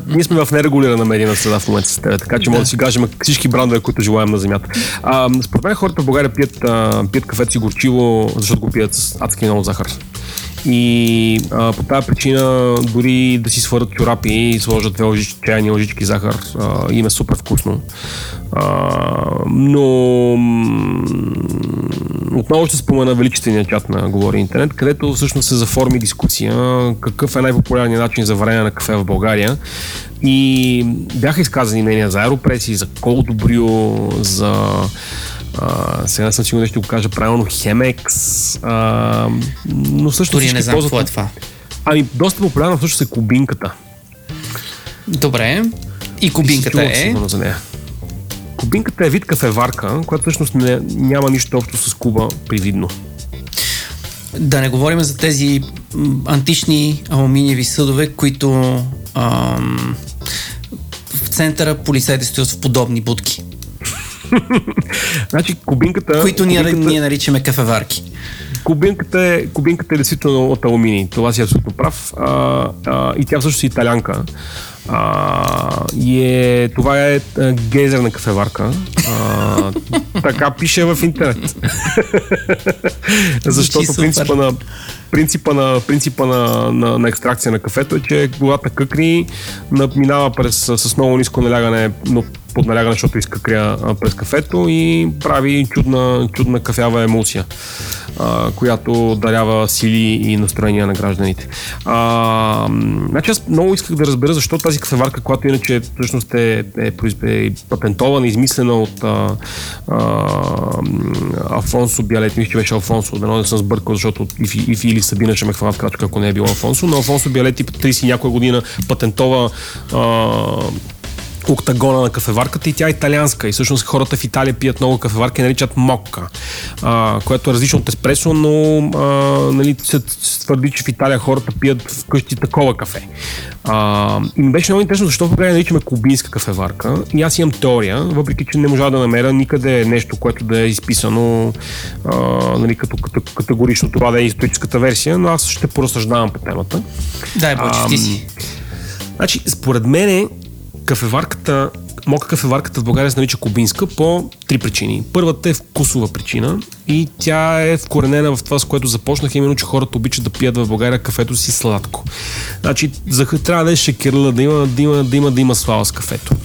ние сме в нерегулирана медийна среда в момента с теб, така че да. може да си кажем всички брандове, които желаем на земята. А, според мен хората в България пият, а, пият кафето си горчиво, защото го пият с адски много захар. И а, по тази причина дори да си свърят чорапи и сложат две лъжички, чайни лъжички захар, а, им е супер вкусно. А, но отново ще спомена величествения чат на Говори Интернет, където всъщност се заформи дискусия какъв е най-популярният начин за варене на кафе в България. И бяха изказани мнения за аеропреси, за Brew, за а, сега съм сигурен, ще го кажа правилно, Хемекс, а, но също Дори не знам какво е това. Ами, доста популярно всъщност е кубинката. Добре. И кубинката и е? За нея. Кубинката е вид кафеварка, която всъщност не, няма нищо общо с куба привидно. Да не говорим за тези антични алуминиеви съдове, които ам, в центъра полицайите стоят в подобни будки. значи кубинката... Които ние, кубинката... ние наричаме кафеварки. Кубинката е, кубинката е действително от алуминий. Това си е абсолютно прав. А, а, и тя всъщност е италянка. А, и е, това е, е гейзерна кафеварка. А, така пише в интернет. Защото принципа на, принципа на, принципа на, на, на екстракция на кафето е, че водата къкри минава през, с много ниско налягане, но под налягане, защото изкъкря през кафето и прави чудна, чудна кафява емулсия, а, която дарява сили и настроения на гражданите. А, значи аз много исках да разбера защо тази кафеварка, която иначе всъщност е, е, е патентована, измислена от а, а, Афонсо Биалет, мисля, че беше Алфонсо, да не съм сбъркал, защото и, и, или Сабина ще ме хвана в крачка, ако не е било Алфонсо, но Алфонсо Биалети 30 някоя година патентова а, октагона на кафеварката и тя е италианска. И всъщност хората в Италия пият много кафеварки и наричат мокка, а, което е различно от еспресо, но а, нали, се твърди, че в Италия хората пият вкъщи такова кафе. А, и ми беше много интересно защо в България наричаме кубинска кафеварка. И аз имам теория, въпреки че не можа да намеря никъде нещо, което да е изписано а, нали, като, като категорично това да е историческата версия, но аз ще поразсъждавам по темата. Дай, да, ти си. Значи, според мен кафеварката, мока кафеварката в България се нарича кубинска по три причини. Първата е вкусова причина и тя е вкоренена в това, с което започнах, именно, че хората обичат да пият в България кафето си сладко. Значи, за трябва да е шекерла, да има, да има, да има, да има слава с кафето.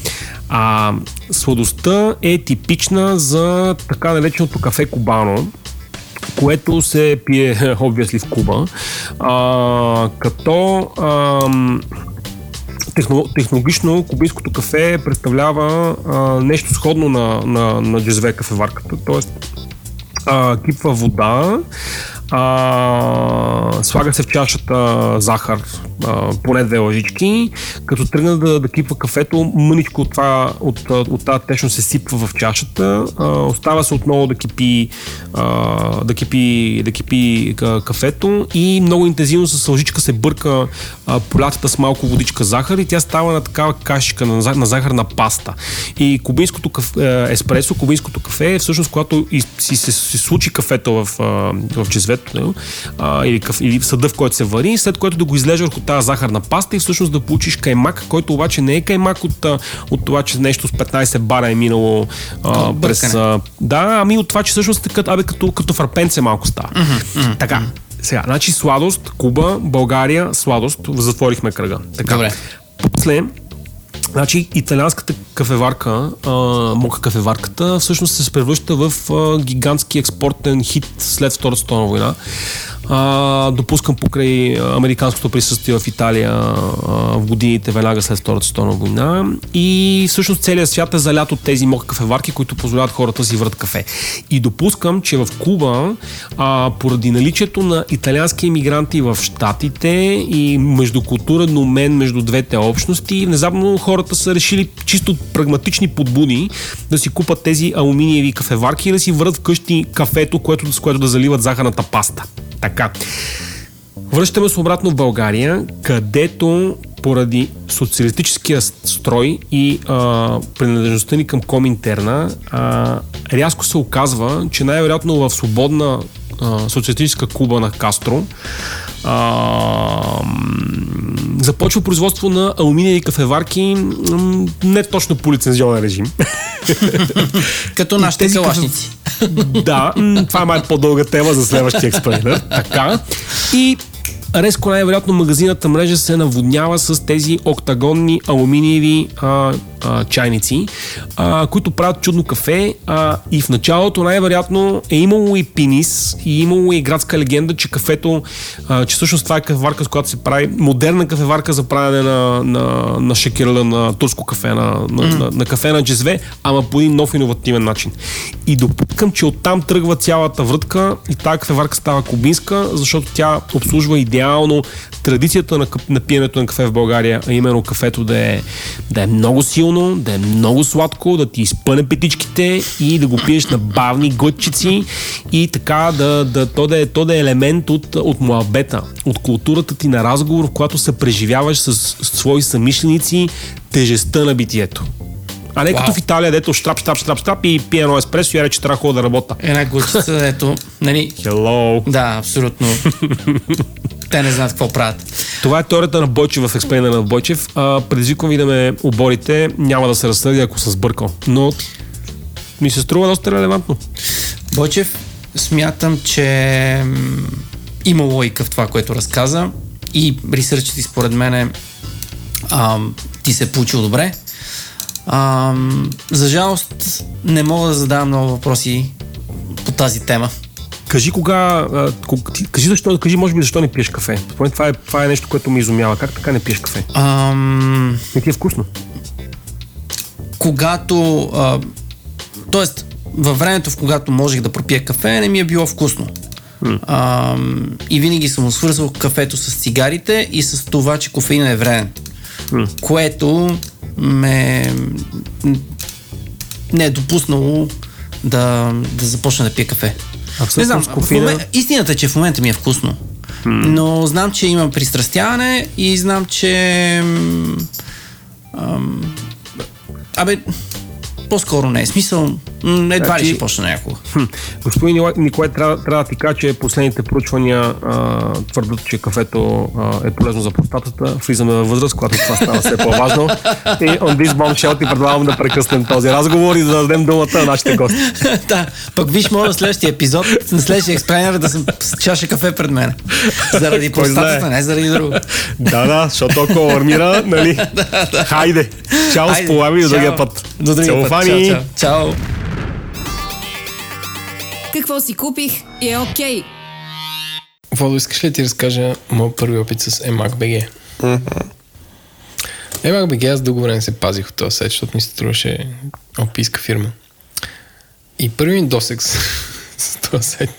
А сладостта е типична за така нареченото кафе кубано, което се пие obviously в Куба, а, като а, технологично кубинското кафе представлява а, нещо сходно на, на, на джезве кафеварката, т.е. кипва вода, а, слага се в чашата захар, а, поне две лъжички, като тръгна да, да кипва кафето, мъничко от, това, от, от тази течност се сипва в чашата, а, остава се отново да кипи, а, да кипи, да кипи кафето и много интензивно с лъжичка се бърка а, полятата с малко водичка захар и тя става на такава кашичка на, на захарна паста. И кубинското кафе, еспресо, кубинското кафе е всъщност когато и, си се, се случи кафето в, в чезвето а, или, или съда, в който се вари, след което да го излежа върху тази захарна паста и всъщност да получиш каймак, който обаче не е каймак от, от това, че нещо с 15 бара е минало а, през... А, да, ами от това, че всъщност като, абе, като, като фарпенце малко става. Mm-hmm, mm-hmm. Така. Сега, значи сладост, Куба, България, сладост, затворихме кръга. Така. Добре. После, Значи италианската кафеварка, а, мока кафеварката, всъщност се превръща в гигантски експортен хит след Втората световна война а, допускам покрай американското присъствие в Италия а, в годините веднага след Втората световна война и всъщност целият свят е залят от тези мока кафеварки, които позволяват хората си врат кафе. И допускам, че в Куба, а, поради наличието на италиански иммигранти в Штатите и междукултурен обмен между двете общности, внезапно хората са решили чисто прагматични подбуди да си купат тези алуминиеви кафеварки и да си врат вкъщи кафето, което, с което да заливат захарната паста. Така. Връщаме се обратно в България, където поради социалистическия строй и а, принадлежността ни към Коминтерна, а, рязко се оказва, че най-вероятно в свободна а, социалистическа Куба на Кастро а, започва производство на алуминиеви кафеварки не точно по лицензионен режим. Като нашите калашници. да, това е май по-дълга тема за следващия експеримент. Така. И резко най-вероятно магазината мрежа се наводнява с тези октагонни алуминиеви а, а, чайници, а, които правят чудно кафе а, и в началото най-вероятно е имало и пинис и имало и градска легенда, че кафето, а, че всъщност това е кафеварка, с която се прави модерна кафеварка за правене на, на, на шекерла, на турско кафе, на, на, mm. на, на кафе на джезве, ама по един нов иновативен начин. И допускам, че оттам тръгва цялата врътка и тази кафеварка става кубинска, защото тя обслужва идеално традицията на, на пиенето на кафе в България, а именно кафето да е, да е много силно, да е много сладко, да ти изпъне петичките и да го пиеш на бавни глътчици и така да, да, то, да е, то да е елемент от, от муабета, от културата ти на разговор, в която се преживяваш с, с свои самишленици тежестта на битието. А не wow. като в Италия, дето штрап, штрап, штрап, штрап и пие едно еспресо и рече, трябва да работа. Една глъчица, ето, нали? Hello. Да, абсолютно. Те не знаят какво правят. Това е теорията на Бойчев в експлейна на Бойчев. А, предизвиквам ви да ме оборите. Няма да се разсъди, ако съм сбъркал. Но ми се струва доста релевантно. Бойчев, смятам, че има логика в това, което разказа и ресърчът ти според мен а, ти се е получил добре. А, за жалост не мога да задавам много въпроси по тази тема. Кажи кога, кажи защо, кажи може би защо не пиеш кафе. Според това е, това е нещо, което ми изумява. Как така не пиеш кафе? Ам... Не ти е вкусно. Когато, а, тоест, във времето, в когато можех да пропия кафе, не ми е било вкусно. Mm. А, и винаги съм свързвал кафето с цигарите и с това, че кофеина е вреден. Mm. Което ме не е допуснало да, да започна да пия кафе. А не знам, кофина... момент, истината е, че в момента ми е вкусно. Но знам, че има пристрастяване и знам, че... Ам, абе, по-скоро не е смисъл. Едва ли Значи- ще почне някога. Господин Николай, трябва, трябва да ти кажа, че последните проучвания а, твърдат, че кафето а, е полезно за простатата. Влизаме във възраст, когато това става все по-важно. И on this bombshell ти предлагам да прекъснем този разговор и да дадем думата на нашите гости. да, пък виж, моля следващия епизод, на следващия експлейнер да съм с чаша кафе пред мен. Заради простатата, не заради друго. да, да, защото ако армира, нали? Хайде. Чао, сполави до другия път. До другия път. Чао, Целофани. чао. чао. Какво си купих и е окей. Водо, искаш ли да ти разкажа моят първи опит с Emac BG? Emac BG аз дълго време се пазих от този сайт, защото ми се струваше описка фирма. И първи ми досек с, с този сайт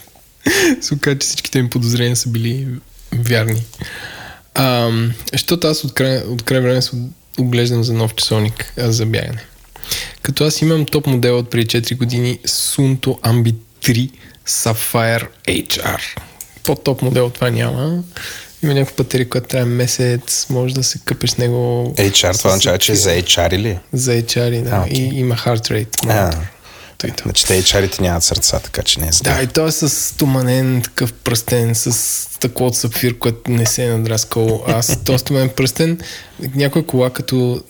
се оказа, че всичките ми подозрения са били вярни. А, защото аз от край, от край време се оглеждам за нов часовник за бягане. Като аз имам топ модел от преди 4 години Sunto Ambi 3 Sapphire HR. По-топ модел от това няма. Има някаква батерия, която трябва месец, може да се къпеш с него. HR, това означава, че е за HR или? За HR, да. А, окей. И има heart rate. Монитор. Той това. значи те HR-ите нямат сърца, така че не е Да, и той е с стоманен такъв пръстен, с стъкло от сапфир, което не се е надраскал. Аз този стоманен пръстен, някоя кола, като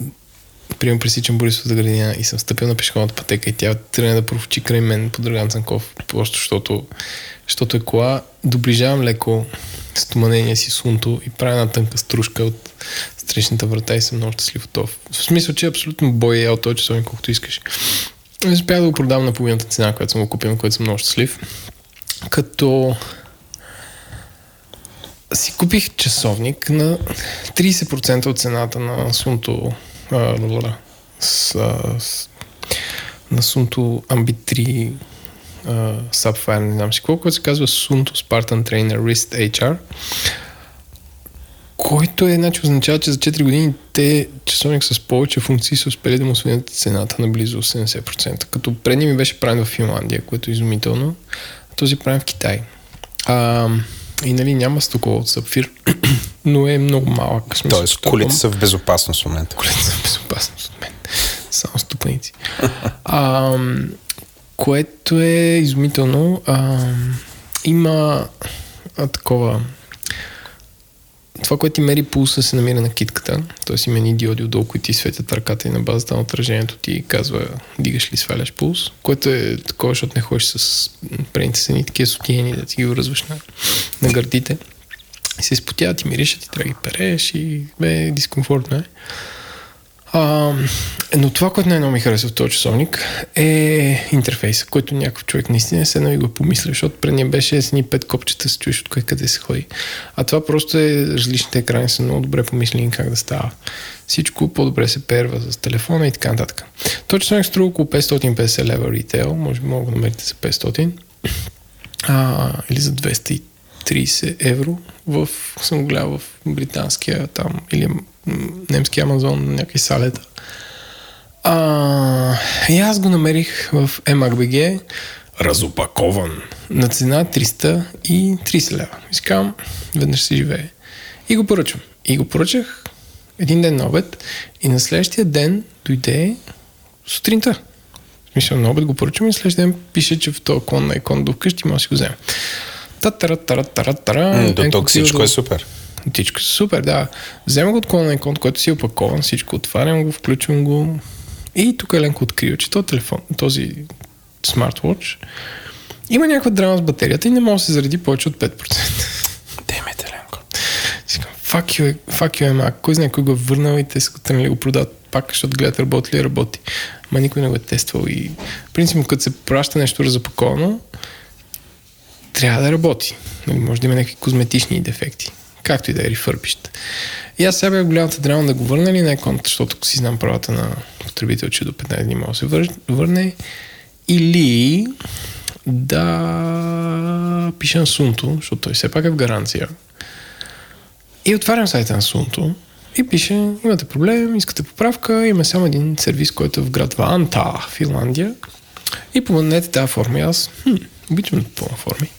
прием пресичам Борисовата градина и съм стъпил на пешеходната пътека и тя тръгне да профучи край мен по Драган Цанков, просто защото, защото е кола, доближавам леко стоманения си сунто и правя една тънка стружка от страничната врата и съм много щастлив от. В смисъл, че абсолютно бой е от този часовник, колкото искаш. Успях да го продам на половината цена, която съм го купил, на което съм много щастлив. Като си купих часовник на 30% от цената на Sunto а, с, на Sunto Ambi 3 а, Sapphire, не знам си което се казва Sunto Spartan Trainer Wrist HR който е, значи, означава, че за 4 години те часовник с повече функции са успели да му свинят цената на близо 80%. Като предния ми беше правен в Финландия, което е изумително, а този правен в Китай. А, и нали няма стокол от сапфир, но е много малък. Смисъл, Тоест, колите са в безопасност в момента. колите са в безопасност от мен. Само стопаници. а, което е изумително. А, има а, такова това, което ти мери пулса, се намира на китката. Тоест има едни диоди отдолу, които ти светят ръката и на базата на отражението ти казва дигаш ли, сваляш пулс, което е такова, защото не ходиш с предните са ни такива сотиени, да ти ги връзваш на, на гърдите. И се изпотяват и миришат и трябва да ги переш и бе, дискомфортно е. А, но това, което най-много ми харесва в този часовник е интерфейса, който някакъв човек наистина е седнал и го помисля, защото предния беше с ни пет копчета, се чуеш от кое къде се ходи. А това просто е, различните екрани са много добре помислени как да става. Всичко по-добре се перва с телефона и така нататък. Този часовник струва около 550 лева ритейл, може би мога да намерите за 500 а, или за 230 евро в, съм го в британския там или немски Амазон, някакви салета. А, и аз го намерих в MACBG разопакован на цена 330 лева. Искам, веднъж си живее. И го поръчвам. И го поръчах един ден на обед и на следващия ден дойде сутринта. В Смисъл, на обед го поръчвам и следващия ден пише, че в този клон на икон до вкъщи може да си го взема. Та-тара, тара, тара, тара. М, До тук всичко е супер. Всичко е супер, да. Взема го от клона икон, който си е опакован, всичко отварям го, включвам го. И тук Еленко открива, че този телефон, този смарт-вотч има някаква драма с батерията и не може да се зареди повече от 5%. Демете, Ленко. Си казвам, fuck you, fuck you, Ема. Кой знае кой го е върнал и те са го тръгнали го продават пак, защото гледат работи ли работи. Ма никой не го е тествал и принципно като се праща нещо разопаковано, трябва да работи. Нали, може да има някакви козметични дефекти. Както и да е рефърбищ. И аз сега бях голямата драма да го върна ли на еконта, защото си знам правата на потребител, че до 15 дни може да се вър- върне. Или да пиша на Сунто, защото той все пак е в гаранция. И отварям сайта на Сунто и пише, имате проблем, искате поправка, има само един сервис, който е в град Ванта, Финландия. И помогнете тази форма. Аз, хм, обичам да попълвам форми.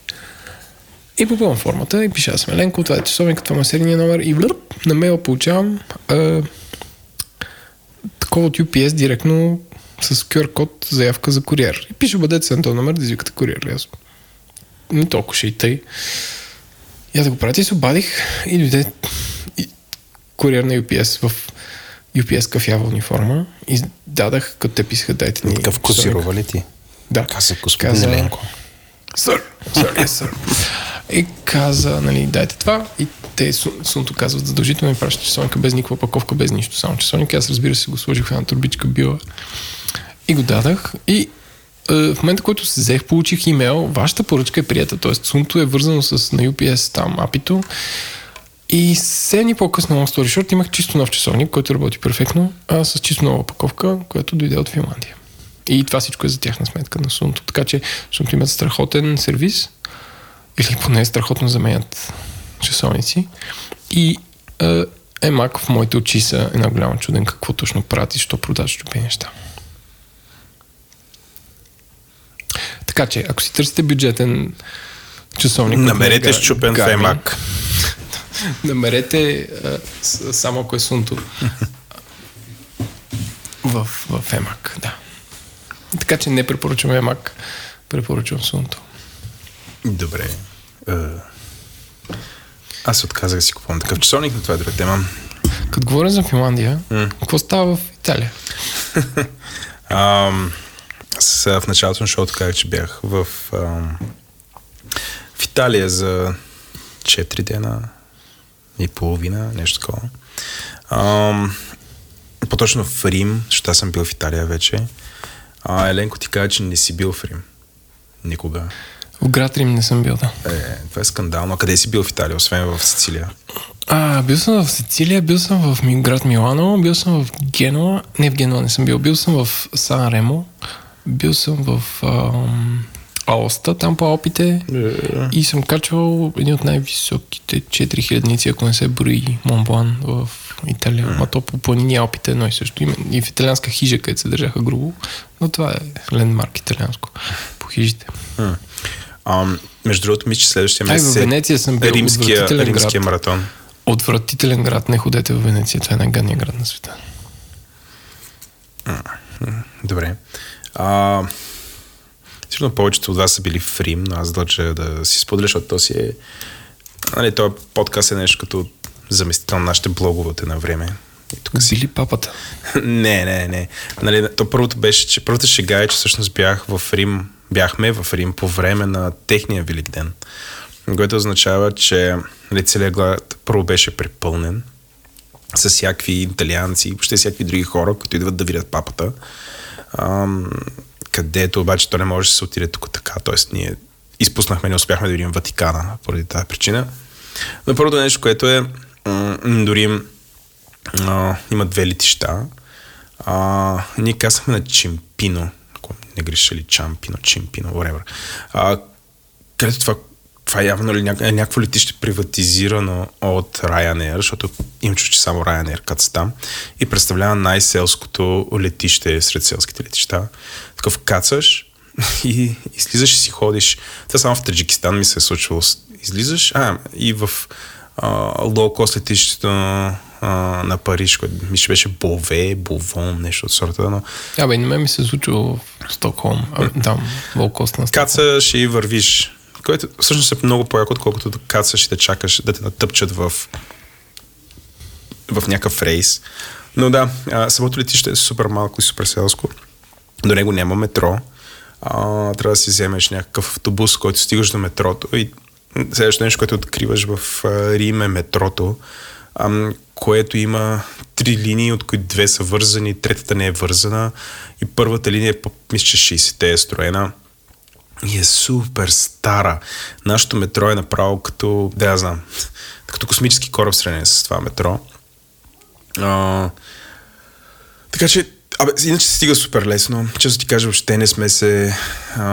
И попълвам формата и пиша аз съм Еленко, това е часовник, това е серийния номер и влърп, на мейл получавам е, такова от UPS директно с QR код заявка за куриер. И пише, бъдете се на този номер да извикате куриер. Аз не толкова ще и тъй. И аз да го пратя и се обадих и дойде и куриер на UPS в UPS кафява униформа и дадах, като те писаха, дайте ни. Такъв козирова ли ти? Да. Каза господин Зеленко. Сър, сър, yes, сър. И каза, нали, дайте това. И те Сун- Сунто казват задължително ми праща часовника без никаква паковка, без нищо. Само часовника. Аз разбира се го сложих в една турбичка била. И го дадах. И е, в момента, който се взех, получих имейл. Вашата поръчка е прията. Тоест, Сунто е вързано с на UPS там апито. И седем дни по-късно, long story short, имах чисто нов часовник, който работи перфектно, а с чисто нова паковка, която дойде от Финландия. И това всичко е за тяхна сметка на Сунто. Така че Сунто имат страхотен сервис, или поне страхотно заменят часовници. И е, Емак в моите очи са една голяма чуден какво точно прати, що продава щупи неща. Така че, ако си търсите бюджетен часовник... Намерете е га- щупен гаден, фемак. Намерете а, с, само ако е сунто. в, в Емак, да. Така че не препоръчвам Емак, препоръчвам сунто. Добре. Аз отказах да си купувам такъв часовник, но това е друга тема. Като говоря за Финландия, какво става в Италия? Ам, с, в началото на шоуто казах, че бях в, ам, в Италия за 4 дена и половина, нещо такова. Ам, по-точно в Рим, защото аз съм бил в Италия вече. А, Еленко ти каза, че не си бил в Рим. Никога. В град Рим не съм бил, да. Е, това е скандално. А къде си бил в Италия, освен в Сицилия? А, бил съм в Сицилия, бил съм в град Милано, бил съм в Генуа, не в Генуа не съм бил, бил съм в Сан Ремо, бил съм в ам, Аоста, там по Алпите и съм качвал един от най-високите 4000-ници, ако не се брои Монблан в Италия. Ма то по планини Алпите едно и също. Има и в италианска хижа, където се държаха грубо, но това е лендмарк италианско по хижите. М. Ам, между другото, мисля, че следващия Ай, месец в е Венеция съм бил, римския, римския град. маратон. Отвратителен град, не ходете в Венеция, това е най-гадният град на света. Добре. А, сигурно повечето от вас са били в Рим, но аз дължа да си споделя, защото то си е... Нали, този подкаст е нещо като заместител на нашите блогове от една време. И тук си... Били папата. не, не, не. Нали, то първото беше, че първата шега е, че всъщност бях в Рим, бяхме в Рим по време на техния Велик ден. Което означава, че нали, целият град първо беше препълнен с всякакви италианци и въобще всякакви други хора, които идват да видят папата. Ам, където обаче то не може да се отиде тук така. Тоест ние изпуснахме, не успяхме да видим Ватикана поради тази причина. Но първото нещо, което е м- дори а, има две летища. А, ние казахме на Чимпино, не греша ли Чампино, Чимпино, whatever. А, където това, това явно ли ня, е някакво летище приватизирано от Ryanair, защото им чу, че само Ryanair каца там и представлява най-селското летище сред селските летища. Такъв кацаш и излизаш и си ходиш. Това само в Таджикистан ми се е случвало. Излизаш, а, и в лоу-кост летището а, на Париж, което мисля, беше Бове, Бовон, нещо от сорта, но Абе, на мен ми се случило в Стокхолм, а, там, лоукост на Стокхолм. кацаш и вървиш. Което всъщност е много по-яко, отколкото да кацаш и да чакаш да те натъпчат в, в някакъв рейс. Но да, самото летище е супер малко и супер селско. До него няма метро. А, трябва да си вземеш някакъв автобус, който стигаш до метрото и следващото нещо, което откриваш в Рим е метрото, ам, което има три линии, от които две са вързани, третата не е вързана и първата линия е, мисля, че 60-те е строена и е супер стара. Нашето метро е направо като, да я знам, като космически кораб в сравнение с това метро. А, така че, абе, иначе се стига супер лесно. Често ти кажа, въобще не сме се а,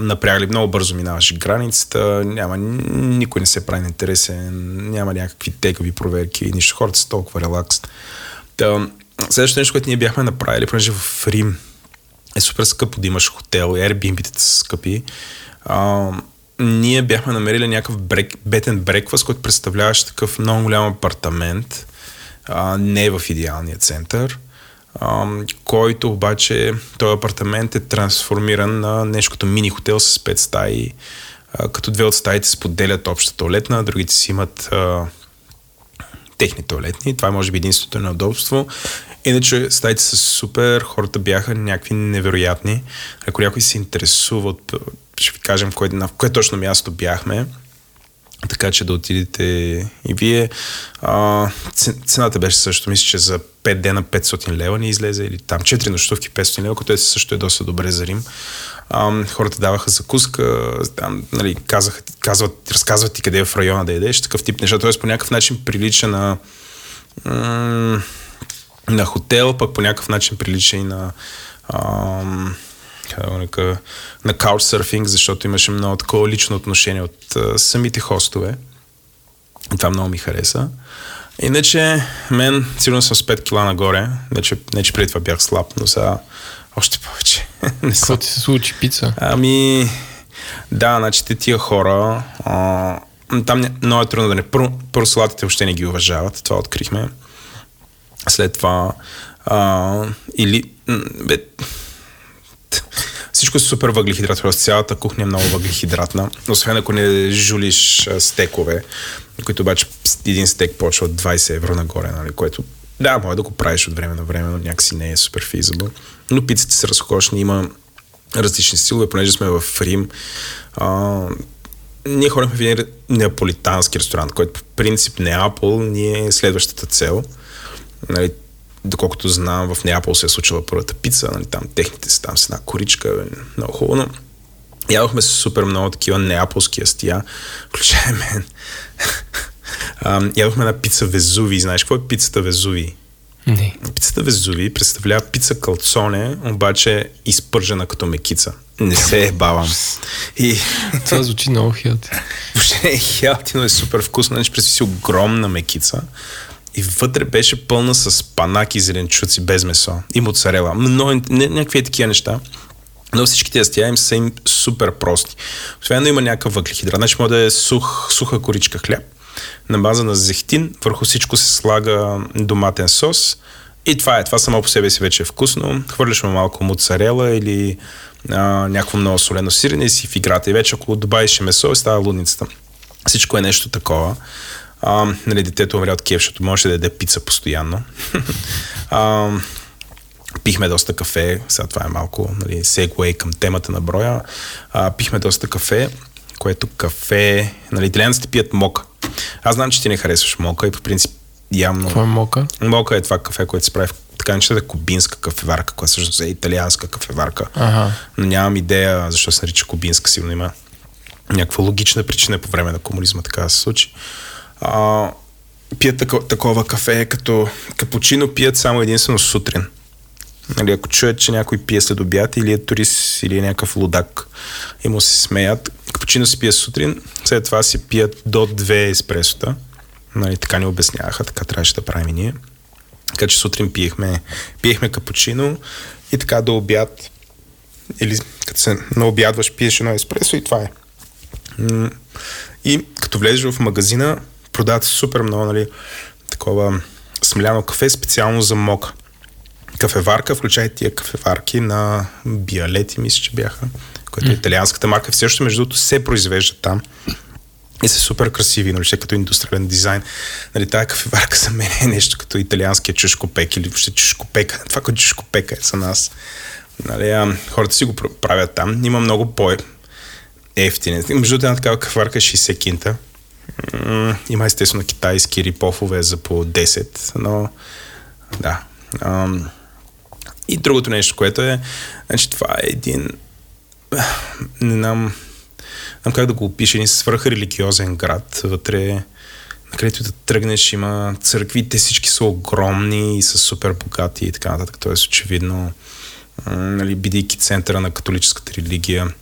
напрягали. Много бързо минаваш границата, няма, никой не се прави интересен, няма някакви тегави проверки, нищо. Хората са толкова релакс. Та, следващото нещо, което ние бяхме направили, понеже в Рим е супер скъпо да имаш хотел, Airbnb-тата са скъпи. А, ние бяхме намерили някакъв брек, бетен брекфаст, който представляваше такъв много голям апартамент, а, не в идеалния център, който обаче този апартамент е трансформиран на нещо като мини хотел с 5 стаи, като две от стаите споделят обща туалетна, другите си имат а, техни туалетни. Това е може би единственото неудобство. Иначе стаите са супер, хората бяха някакви невероятни. Ако някой се интересува от, ще ви кажем кое, на кое точно място бяхме, така че да отидете и вие. А, цената беше също, мисля, че за 5 дена 500 лева ни излезе, или там 4 нощувки 500 лева, което е също е доста добре за Рим. А, хората даваха закуска, там, нали, казаха, казват, разказват ти къде е в района да ядеш, такъв тип неща. Тоест по някакъв начин прилича на на хотел, пък по някакъв начин прилича и на ам, на каучсърфинг, защото имаше много такова лично отношение от а, самите хостове. И това много ми хареса. Иначе, мен сигурно съм с 5 кила нагоре. Не че, не, че преди това бях слаб, но сега още повече. не Какво ти се случи? Пица? Ами, да, значи те тия хора, а, там много е трудно да не... Първо, първо салатите въобще не ги уважават, това открихме. След това а, или... Бе, всичко е супер въглехидрат, просто цялата кухня е много въглехидратна, освен ако не жулиш стекове, които обаче един стек почва от 20 евро нагоре, нали, което да, може да го правиш от време на време, но някакси не е супер физабъл. Но пиците са разкошни, има различни стилове, понеже сме в Рим. А, ние ходихме в един неаполитански ресторант, който по принцип Неапол ни е следващата цел – нали, доколкото знам, в Неапол се е случила първата пица, нали, там техните са там с една коричка, много хубаво, но ядохме супер много такива неаполски астия, включая мен. ядохме една пица Везуви. Знаеш какво е пицата Везуви? Не. Пицата Везуви представлява пица калцоне, обаче изпържена като мекица. Не се е бавам. И... Това звучи много хелти. Въобще е хелти, но е супер вкусно. Значи представи си огромна мекица и вътре беше пълна с панаки, зеленчуци без месо и моцарела. Но не, някакви такива неща. Но всички тези стия им са им супер прости. Освен има някакъв въглехидрат. Значи може да е сух, суха коричка хляб на база на зехтин. Върху всичко се слага доматен сос. И това е. Това само по себе си вече е вкусно. Хвърляш му малко моцарела или а, някакво много солено сирене и си в играта. И вече ако добавиш месо, става лудницата. Всичко е нещо такова. А, нали, детето умря от кеф, защото можеше да яде пица постоянно. а, пихме доста кафе, сега това е малко нали, сегуей към темата на броя. А, пихме доста кафе, което кафе, нали, италианците пият мока. Аз знам, че ти не харесваш мока и по принцип явно... Какво е мока? Мока е това кафе, което се прави в така нещата кубинска кафеварка, която всъщност е италианска кафеварка. Ага. Но нямам идея защо се нарича кубинска, сигурно има някаква логична причина по време на комунизма така да се случи а, пият тако, такова кафе, като капучино пият само единствено сутрин. Нали, ако чуят, че някой пие след обяд или е турист или е някакъв лудак и му се смеят, капучино се пие сутрин, след това си пият до две еспресота. Нали, така ни обясняваха, така трябваше да правим и ние. Така че сутрин пиехме, пиехме капучино и така до обяд или като се наобядваш, пиеш едно еспресо и това е. И като влезеш в магазина, продават супер много, нали, такова смляно кафе специално за мока. Кафеварка, включай тия кафеварки на Биалети, мисля, че бяха, което е италианската марка. Още, между другото, се произвежда там и са супер красиви, нали, като индустриален дизайн. Нали, тая кафеварка за мен е нещо като италианския чушкопек или въобще чушкопека. Това, което чушкопека е за нас. Нали, а, хората си го правят там. Има много по ефтини. Между другото, една такава кафеварка е 60 кинта има естествено китайски рипофове за по 10, но да. и другото нещо, което е, значи това е един, не знам, знам как да го опиша, един свръхрелигиозен град. Вътре, където да тръгнеш, има църквите, всички са огромни и са супер богати и така нататък. Тоест, очевидно, нали, бидейки центъра на католическата религия,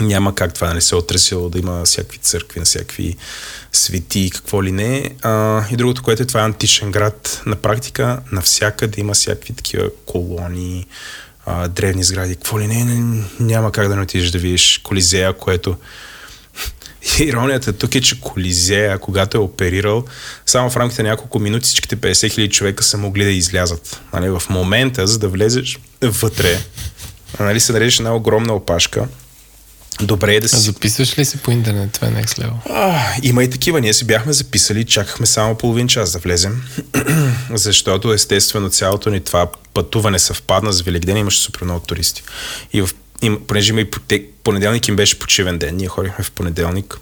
няма как това не се е отразило да има всякакви църкви, на всякакви свети и какво ли не. А, и другото, което е това е античен град. На практика навсякъде има всякакви такива колони, а, древни сгради, какво ли не, няма как да не отидеш да видиш Колизея, което Иронията тук е, че Колизея, когато е оперирал, само в рамките на няколко минути всичките 50 хиляди човека са могли да излязат. Нали, в момента, за да влезеш вътре, нали, се нарежеш една огромна опашка, Добре е да А си... записваш ли се по интернет? Това е next level. А, има и такива. Ние си бяхме записали, чакахме само половин час да влезем, защото естествено цялото ни това пътуване съвпадна с Великден, имаше супер много туристи. И в, им, понеже има и понеделник им беше почивен ден, ние ходихме в понеделник,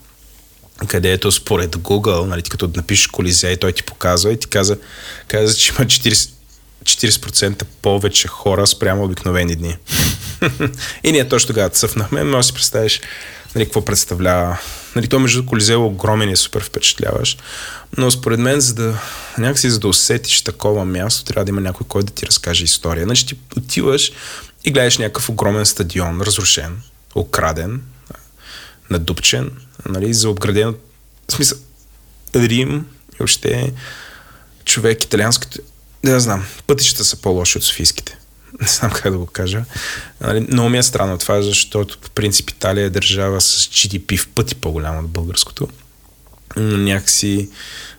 където според Google, нали, като напишеш Колизей, той ти показва и ти каза, каза че има 40, 40% повече хора спрямо обикновени дни. И ние точно тогава цъфнахме, да си представиш нали, какво представлява. Нали, то между Колизея е огромен и е супер впечатляваш. Но според мен, за да, някакси, за да усетиш такова място, трябва да има някой, който да ти разкаже история. Значи ти отиваш и гледаш някакъв огромен стадион, разрушен, украден, надупчен, нали, за обграден. В смисъл, Рим и въобще човек италианското не знам, пътищата са по-лоши от софийските. Не знам как да го кажа. Нали, много ми е странно това, защото по принцип Италия е държава с GDP в пъти по-голямо от българското. Но някакси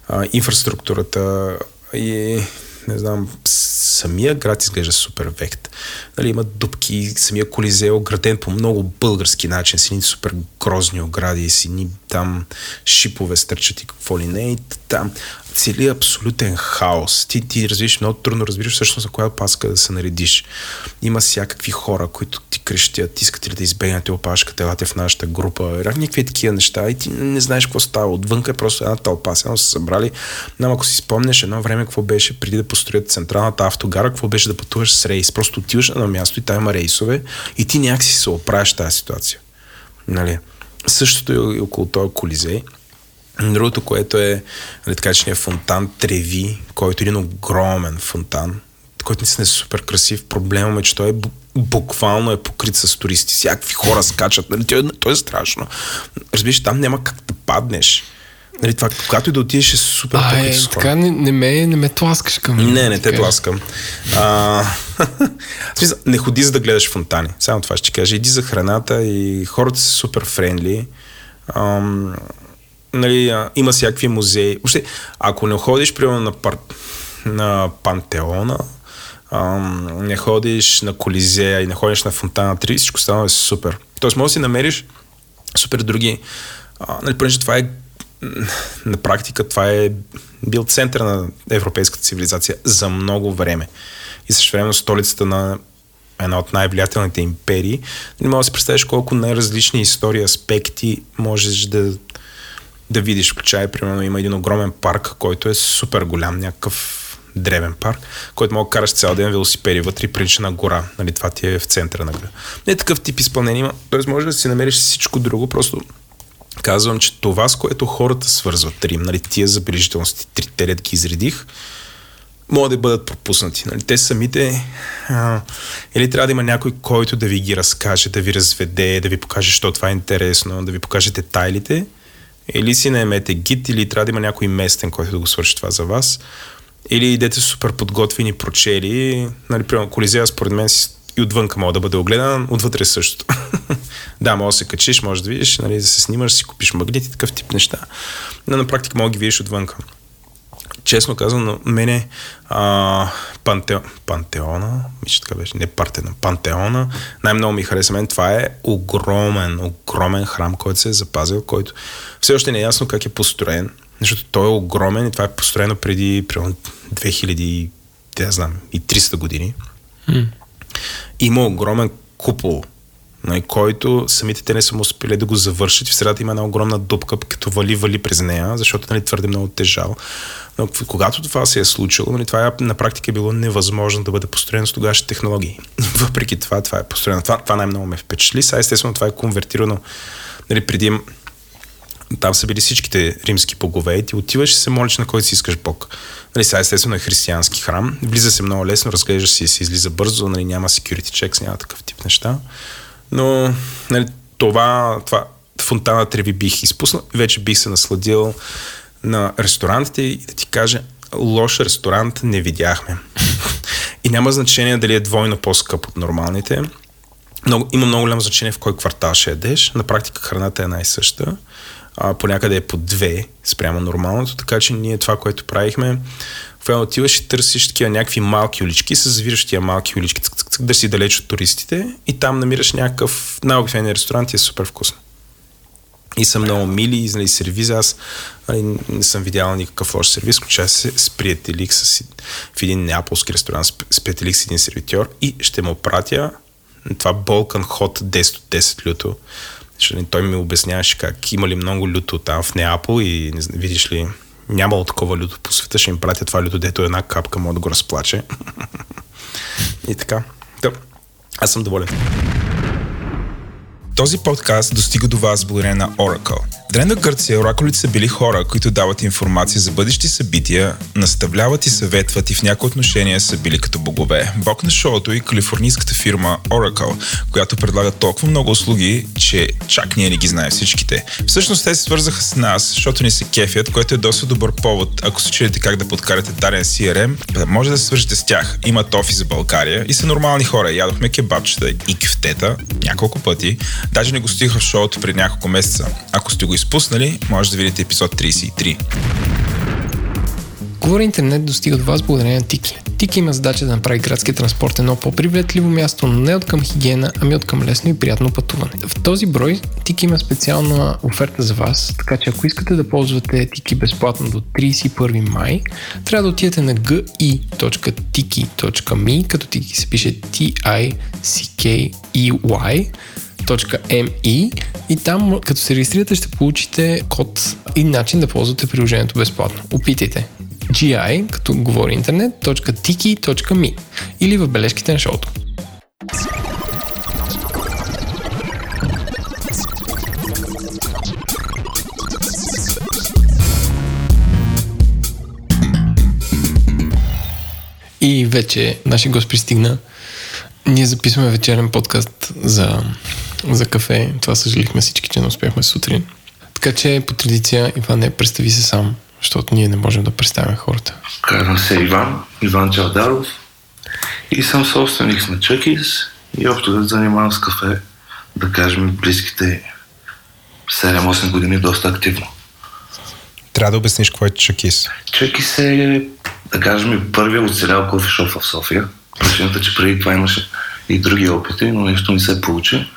а, инфраструктурата и не знам, самия град изглежда супер вект. Нали, има дупки, самия Колизей е ограден по много български начин, с едни супер грозни огради, с едни там шипове стърчат и какво ли не. И там цели абсолютен хаос. Ти, ти разбираш много трудно, разбираш всъщност на коя паска да се наредиш. Има всякакви хора, които ти крещят, искате ли да избегнете опашката, елате в нашата група, някакви такива неща и ти не знаеш какво става. Отвънка е просто една тълпа, само се събрали. Но ако си спомняш едно време какво беше преди да построят централната автогара, какво беше да пътуваш с рейс. Просто отиваш на място и там има рейсове и ти някакси се оправиш тази ситуация. Нали? Същото е и около този колизей. Другото, което е нали, така че фонтан Треви, който е един огромен фонтан, който наистина е супер красив. Проблемът е, че той е буквално е покрит с туристи. Всякакви хора скачат. Нали, той, той е страшно. Разбираш, там няма как да паднеш. Нали, това, когато и да отидеш е супер А, покрит е, с хора. така не, не, ме, не ме тласкаш към... Не, не те така. тласкам. А, смисъл, не ходи за да гледаш фонтани. Само това ще ти кажа. Иди за храната и хората са супер френдли. Ам, нали, има всякакви музеи. Въобще, ако не ходиш, примерно, на, пар... на Пантеона, ам, не ходиш на Колизея и не ходиш на Фонтана 3, всичко става супер. Тоест, може да си намериш супер други. А, нали, понеже това е на практика това е бил център на европейската цивилизация за много време. И също време столицата на една от най-влиятелните империи. Не мога да си представиш колко най-различни истории, аспекти можеш да, да видиш. Включая, примерно, има един огромен парк, който е супер голям, някакъв древен парк, който мога да караш цял ден велосипеди вътре и прилича на гора. Нали, това ти е в центъра на града. Не такъв тип изпълнение има. Тоест може да си намериш всичко друго, просто казвам, че това, с което хората свързват Рим, нали, тия забележителности, трите ред ги изредих, могат да бъдат пропуснати. Нали? Те самите а, или трябва да има някой, който да ви ги разкаже, да ви разведе, да ви покаже, що това е интересно, да ви покаже детайлите, или си наемете гид, или трябва да има някой местен, който да го свърши това за вас, или идете супер подготвени, прочели. Нали, примерно, Колизея, според мен, и отвънка може да бъде огледан, отвътре същото. да, може да се качиш, може да видиш, нали, да се снимаш, си купиш магнит и такъв тип неща. Но на практика може да ги видиш отвънка. Честно казвам, на мене а, панте, Пантеона, мисля така беше, не Партена, Пантеона, най-много ми хареса мен. Това е огромен, огромен храм, който се е запазил, който все още не е ясно как е построен, защото той е огромен и това е построено преди примерно 2000, да знам, и 300 години. Има огромен купол, който самите те не са успели да го завършат. В средата има една огромна дупка, като вали, вали през нея, защото нали, твърде много тежал. Но когато това се е случило, нали, това е, на практика е било невъзможно да бъде построено с тогавашните технологии. Въпреки това, това е построено. Това, това най-много ме впечатли. Сега, естествено, това е конвертирано нали, преди там са били всичките римски богове и ти отиваш и се молиш на който си искаш Бог. Нали, сега естествено е християнски храм. Влиза се много лесно, разглеждаш си и се излиза бързо, нали, няма security checks, няма такъв тип неща. Но нали, това, това фонтана Треви бих изпуснал. Вече бих се насладил на ресторантите и да ти кажа, лош ресторант не видяхме. и няма значение дали е двойно по-скъп от нормалните. Много, има много голямо значение в кой квартал ще ядеш. На практика храната е най-съща. а, понякъде е по две спрямо нормалното, така че ние това, което правихме, в отиваш и търсиш такива някакви малки улички, се завираш тия малки улички, цък, да си далеч от туристите и там намираш някакъв най-обикновен ресторант и е супер вкусно. И са много мили, нали, сервиза. Аз нали, не съм видял никакъв лош сервиз, включая се с приятелик с, в един неаполски ресторант, с, с с един сервитьор и ще му пратя това Balkan Hot 10 от 10 люто. Той ми обясняваше как има ли много люто там в Неапол и не, видиш ли, няма такова люто по света, ще им пратя това люто, дето една капка може да го разплаче. и така. Да. Аз съм доволен. Този подкаст достига до вас благодарение на Oracle. Древна Гърция оракулите са били хора, които дават информация за бъдещи събития, наставляват и съветват и в някои отношения са били като богове. Бог на шоуто и калифорнийската фирма Oracle, която предлага толкова много услуги, че чак ние не ги знаем всичките. Всъщност те се свързаха с нас, защото ни се кефят, което е доста добър повод, ако се чудите как да подкарате даден CRM, може да се свържете с тях. Имат офис за България и са нормални хора. Ядохме кебабчета и кефтета няколко пъти. Даже не го стиха в шоуто преди няколко месеца. Ако сте го изпуснали, може да видите епизод 33. Говори интернет достига до вас благодарение на Тики. Тики има задача да направи градския транспорт едно по-привлекливо място, но не от към хигиена, ами от към лесно и приятно пътуване. В този брой Тики има специална оферта за вас, така че ако искате да ползвате Тики безплатно до 31 май, трябва да отидете на gi.tiki.me, като Тики се пише T-I-C-K-E-Y, .me и там, като се регистрирате, ще получите код и начин да ползвате приложението безплатно. Опитайте. gi, като говори интернет, .tiki.me или в бележките на шоуто. И вече нашия гост пристигна. Ние записваме вечерен подкаст за, за кафе. Това съжалихме всички, че не успяхме сутрин. Така че по традиция, Иван, не представи се сам, защото ние не можем да представяме хората. Казвам се Иван, Иван Чалдаров и съм собственик на Чъкис и общо да занимавам с кафе, да кажем, близките 7-8 години доста активно. Трябва да обясниш какво е Чакис. Чъкис е, да кажем, първият оцелял кофешоп в София. Причината, че преди това имаше и други опити, но нещо не се получи.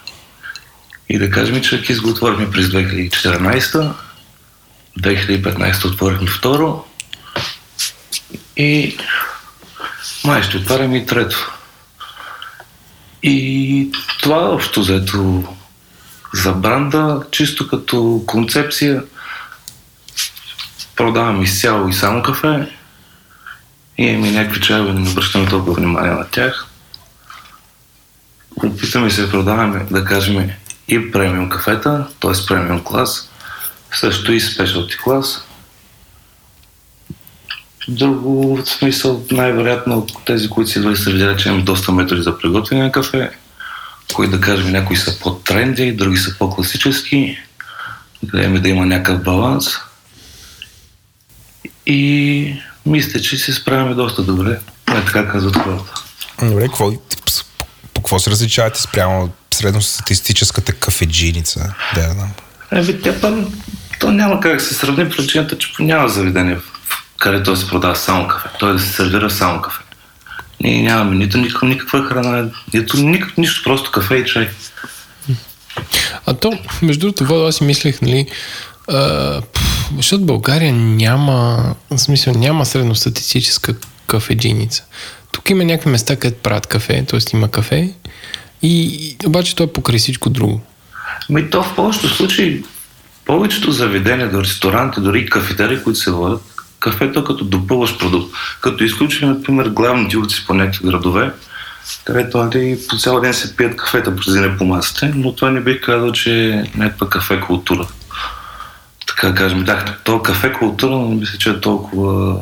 И да кажем, че Чъкис го отворихме през 2014 2015 отворихме второ и май ще отваряме и трето. И това общо взето за бранда, чисто като концепция. Продавам изцяло и само кафе. И някакви чайове, не обръщаме толкова внимание на тях. Опитаме се да продаваме, да кажем, и премиум кафета, т.е. премиум клас, също и спешалти клас. Друго в смисъл, най-вероятно от тези, които си идвали са видяли, че имам доста методи за приготвяне на кафе, които да кажем някои са по-тренди, други са по-класически, гледаме да има някакъв баланс. И мисля, че се справяме доста добре. Не така казват хората. Добре, какво, по какво се различавате спрямо средностатистическата кафеджиница? Да, да. Еби, тя пън, то няма как да се сравни причината, че няма заведение, където се продава само кафе. Той да се сервира само кафе. Ние нямаме нито никаква, никаква храна, нито никак, нищо, просто кафе и чай. А то, между другото, аз си мислех, нали, а, пф, защото България няма, в смисъл, няма средностатистическа кафеджиница. Тук има някакви места, където правят кафе, т.е. има кафе, и, обаче то е покрай всичко друго. Ами то в повечето случаи, повечето заведения до ресторанти, дори и кафетери, които се водят, кафето е като допълваш продукт. Като изключим, например, главните улици по някакви градове, където нали, по цял ден се пият кафета през по масите, но това не бих казал, че е някаква кафе култура. Така кажем, да, то кафе култура, но мисля, че е толкова...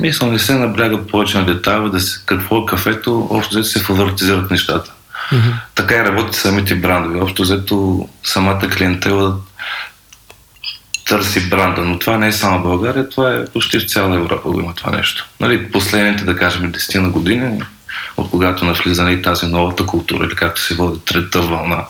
Мисля, не се набляга повече на детайла, да се, какво е кафето, общо се фаворитизират нещата. Mm-hmm. Така и работи самите брандове. Общо взето самата клиентела търси бранда, но това не е само България, това е почти в цяла Европа го има това нещо. Нали, последните, да кажем, 10 на години, от когато навлиза и тази новата култура, или както се води трета вълна.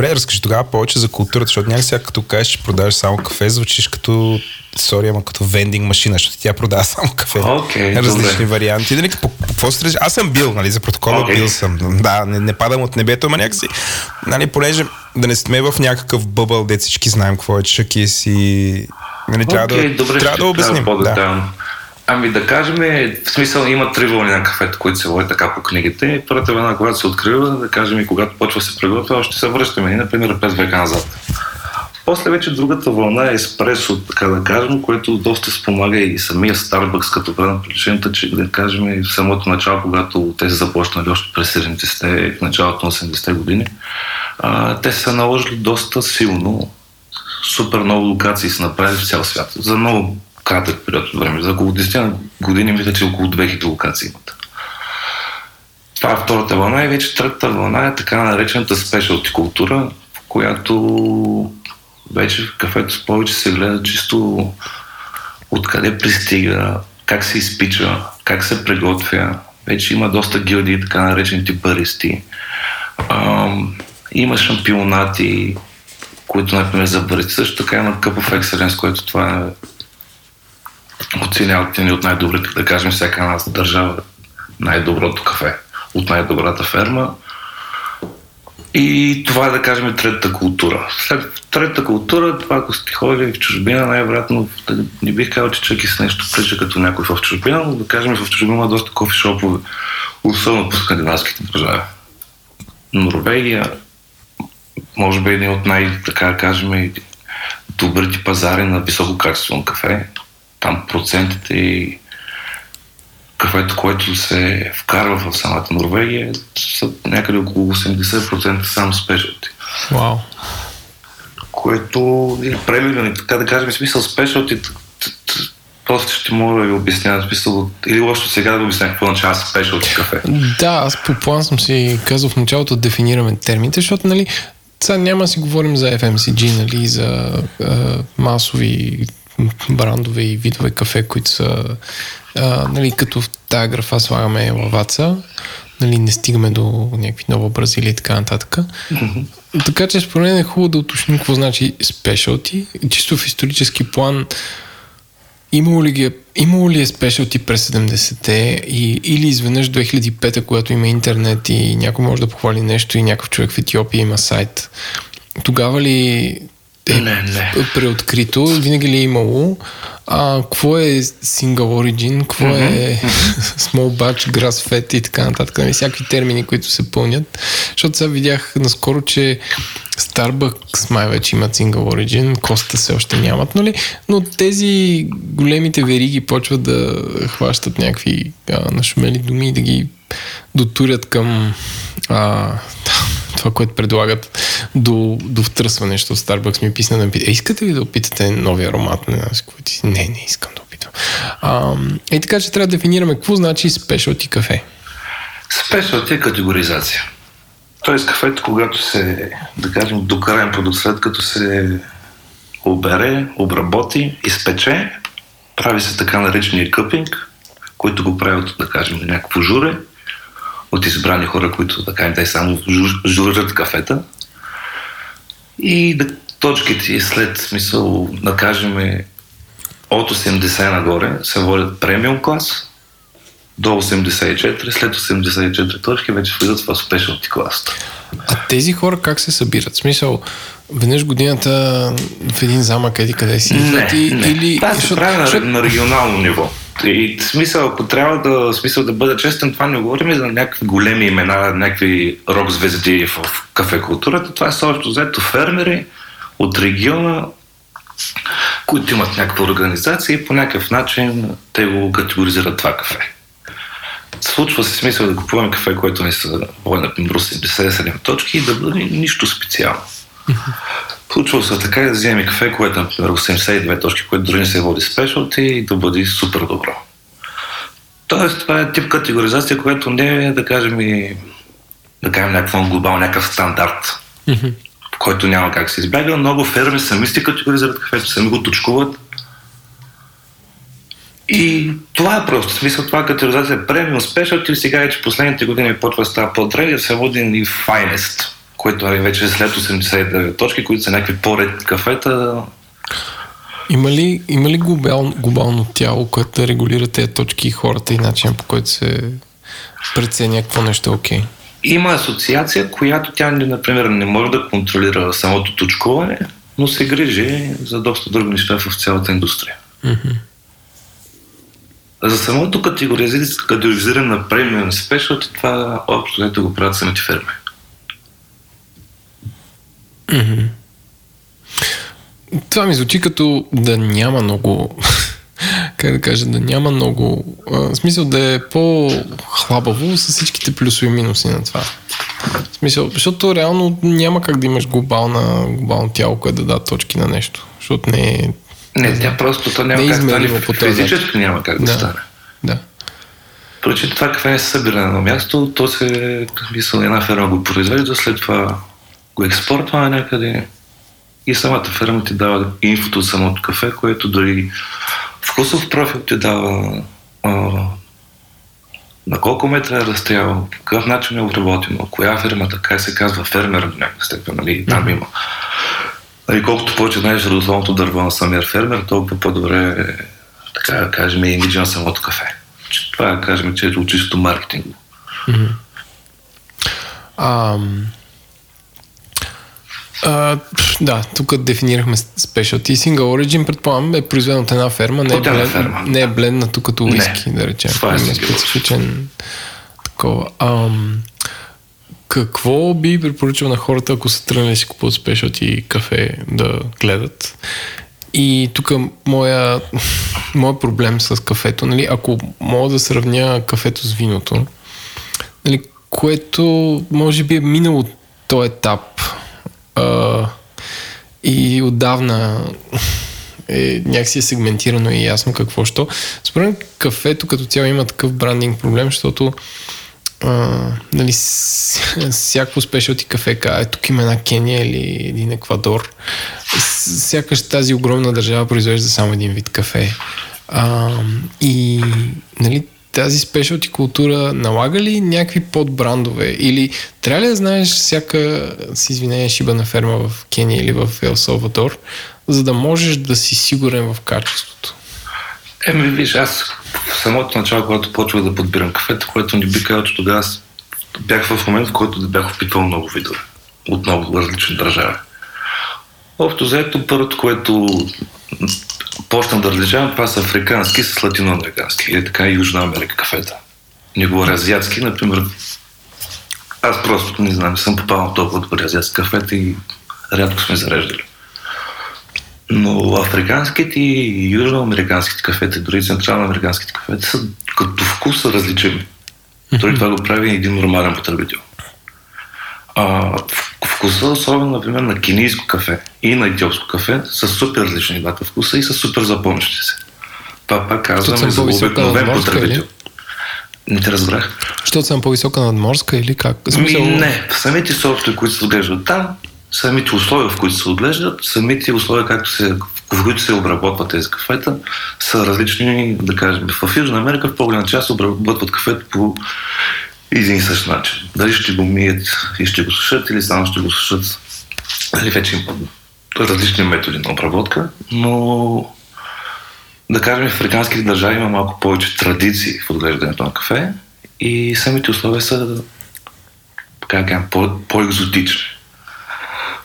Добре, разкажи тогава повече за културата, защото сега като кажеш, че продаваш само кафе, звучиш като, сори, ама като вендинг машина, защото тя продава само кафе. Окей, Различни добре. варианти. Нали, по, по, какво се Аз съм бил, нали, за протокола Окей. бил съм. Да, не, не падам от небето, ама някакси, нали, понеже да не сме в някакъв бъбъл, де всички знаем какво е чакис и нали, трябва, Окей, да, добре, трябва да обясним. кажа Да. Ами да кажем, в смисъл има три вълни на кафето, които се водят така по книгите. Първата вълна, когато се открива, да кажем и когато почва се приготвя, още се връщаме, и, например, 5 века назад. После вече другата вълна е еспресо, така да кажем, което доста спомага и самия Starbucks като бренд причината, че да кажем в самото начало, когато те са започнали още през 70-те, в началото на 80-те години, а, те са наложили доста силно супер много локации са направили в цял свят. За много кратък период от време. За около 10 години мисля, че около 2000 локации имат. Това е втората вълна и вече третата вълна е така наречената спешалти култура, в която вече в кафето повече се гледа чисто откъде пристига, как се изпича, как се приготвя. Вече има доста гилдии, така наречените баристи. Ам, има шампионати, които, например, за баристи. Също така има Cup of Excellence, което това е оценяват ни от най-добрите, да кажем, всяка една държава най-доброто кафе от най-добрата ферма. И това е, да кажем, третата култура. След третата култура, това ако сте ходили в чужбина, най-вероятно да не бих казал, че чак и с нещо прилича като някой в чужбина, но да кажем, в чужбина има доста кофи шопове, особено по скандинавските държави. Норвегия, може би един от най, така кажем, добрите пазари на висококачествено кафе. Там процентите и кафето, което се вкарва в самата Норвегия, са някъде около 80% само спешалти. Вау. Което или премилиони, така да кажем, смисъл спешалти, просто ще мога да ви обясня, смисъл, или още сега да ви обясня какво означава спешалти кафе. Да, аз по план съм си казал в началото да дефинираме термините, защото нали, сега няма да си говорим за FMCG, нали, за а, масови брандове и видове кафе, които са а, нали, като в тази графа слагаме лаваца, нали, не стигаме до някакви нова Бразилия и така нататък. Така че според мен е хубаво да уточним какво значи specialty. Чисто в исторически план Имало ли, ги, е- имало ли е спешалти през 70-те и, или изведнъж 2005-та, когато има интернет и някой може да похвали нещо и някакъв човек в Етиопия има сайт? Тогава ли Не, не. преоткрито? Винаги ли е имало? А, какво е Single Origin? Какво е Small Batch, Grass Fed и така нататък? Нали, всякакви термини, които се пълнят. Защото сега видях наскоро, че Starbucks май вече имат Single Origin, Коста все още нямат, нали? но тези големите вериги почват да хващат някакви а, нашумели думи и да ги дотурят към а, това, което предлагат до, до втръсване, защото Starbucks ми писна да пита, «Е, искате ли да опитате новия аромат? Какво ти... не, не искам да опитам. А, и така, че трябва да дефинираме какво значи specialty кафе. Спешалти е категоризация. Тоест кафето, когато се, да кажем, докарен продукт, след като се обере, обработи, изпече, прави се така наречения къпинг, който го правят, да кажем, на някакво журе, от избрани хора, които, да кажем, те само жу- журят кафета. И да, точките след смисъл, да кажем, от 80 нагоре се водят премиум клас, до 84, след 84 точки вече влизат в спешалти клас. А тези хора как се събират? В смисъл, веднъж годината в един замък еди къде си Не, и, не. или... Това се прави на, на регионално ниво. И смисъл, ако трябва да, смисъл да бъда честен, това не говорим за някакви големи имена, някакви рок звезди в кафе културата. Това е също взето фермери от региона, които имат някаква организация и по някакъв начин те го категоризират това кафе. Случва се смисъл да купуваме кафе, което не са води, например, 87 точки и да бъде нищо специално. Случва се така да вземем кафе, което е, например, 82 точки, което дори не се води спешалти и да бъде супер добро. Тоест, това е тип категоризация, която не е, да кажем, и, да кажем, някакъв глобал, някакъв стандарт, който няма как се избяга. Много ферми сами си категоризират кафето, сами го точкуват. И това е просто. В смисъл, това категоризация е премиум спешалти. Сега вече последните години почва да става по-древия, се води и finest, което е вече след 89 точки, които са някакви по-редки кафета. Има ли, има ли глобал, глобално тяло, което да регулира тези точки и хората и начин по който се преценя какво нещо е окей? Okay? Има асоциация, която тя, например, не може да контролира самото точкуване, но се грижи за доста други неща в цялата индустрия. Mm-hmm. За самото категоризиране на премиум спешъл, това общо ето го правят самите ферми. Mm-hmm. Това ми звучи като да няма много как да кажа, да няма много, а, в смисъл да е по-хлабаво с всичките плюсови и минуси на това. В смисъл, защото реално няма как да имаш глобална, глобално тяло, което да дава точки на нещо, защото не е... Не, тя просто то няма не как да стане. по Физически няма как да, Да. стане. Да. Проче това кафе не се събира на място, то се, мисъл, една ферма го произвежда, след това го експортва някъде и самата ферма ти дава инфото от самото кафе, което дори вкусов профил ти дава а, на колко метра е разстоял, по какъв начин е обработено, коя фермата, как се казва фермер до някаква степен, нали, там има. Нали, колкото повече знаеш родословното дърво на самия фермер, толкова по-добре е, така да кажем, и имиджа на самото кафе. Това да кажем, че е чисто маркетинг. А, а, да, тук дефинирахме specialty. Single Origin, предполагам, е произведен от една ферма, не е, блен, ферма, не е да. бленднато като уиски, да речем. Това е single специфичен такова. Ам, какво би препоръчал на хората, ако са тръгнали да си купуват specialty кафе да гледат? И тук моя, моя проблем с кафето, нали, ако мога да сравня кафето с виното, нали, което може би е минало този етап а, и отдавна е някакси е сегментирано и ясно какво що. Според мен кафето като цяло има такъв брандинг проблем, защото а, нали, всяко спешалти кафе казва, е, тук има една Кения или един Еквадор. Сякаш тази огромна държава произвежда само един вид кафе. А, и нали, тази спешалти култура налага ли някакви подбрандове? Или трябва ли да знаеш всяка, с извинение, шибана ферма в Кения или в Ел Салвадор, за да можеш да си сигурен в качеството? Еми, виж, аз в самото начало, когато почвах да подбирам кафето, което ни би казал, че тогава бях в момент, в който бях опитвал много видове от много различни държави. Общо заето, първото, което почна да различавам, това са африкански с латиноамерикански или така Южна Америка кафета. Не говоря азиатски, например. Аз просто не знам, съм попал на толкова добри азиатски кафета и рядко сме зареждали. Но африканските и южноамериканските кафета, дори централноамериканските кафета са като вкус различими. Дори това го прави един нормален потребител. А, вкуса, особено, например, на кенийско кафе и на етиопско кафе, са супер различни двата вкуса и са супер запомнящи се. Това пак казваме съм за обикновен потребител. Не те разбрах. Защото съм по-висока надморска или как? В Ми, смисъл, не, самите софтуери, които се отглеждат там, самите условия, в които се отглеждат, самите условия, както се, в които се обработват тези кафета, са различни, да кажем. В Южна Америка в по-голяма част обработват кафето по един и същ начин. Дали ще го мият и ще го сушат, или само ще го сушат. Нали, вече има различни методи на обработка, но да кажем, в африканските държави има малко повече традиции в отглеждането на кафе и самите условия са по, по-екзотични.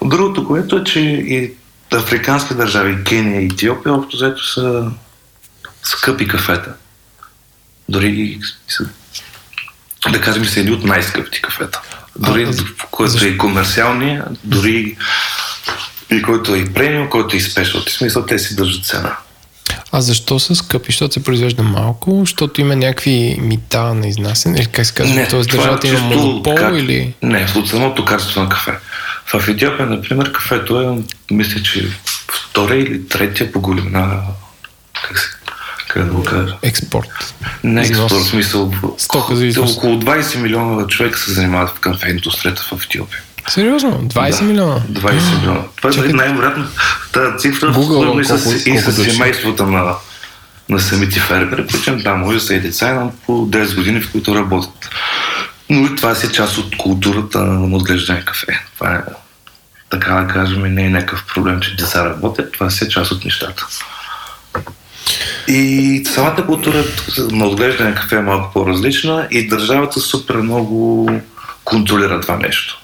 Другото, което е, че и африкански държави, Кения и Етиопия, общо взето са скъпи кафета. Дори са, да кажем, са едни от най-скъпите кафета. Дори А, който е и комерциални, дори и който е и премиум, който е и спешъл. В смисъл, те си държат цена. А защо са скъпи? Защото се произвежда малко? Защото има някакви мита на изнасяне? Или как се казва? Тоест това е държавата има монопол как- или... Не, от самото качество на кафе. В Етиопия, например, кафето е, мисля, че втория или третия по големина, как се, как да го кажа, Експорт. не експорт, в смисъл, Стока за износ. около 20 милиона човека се занимават в кафе индустрията в Етиопия. Сериозно? 20 Да, милиона? 20 милиона. Това Чакай. е най-вероятно тази цифра, Google и с, колко- и с семействата на, на самите фермери, причем да, може да са и деца на по 10 години, в които работят. Но и това си е част от културата на отглеждане кафе. Това е, така да кажем, не е някакъв проблем, че деца работят. Това си е част от нещата. И самата култура на отглеждане на кафе е малко по-различна и държавата супер много контролира това нещо.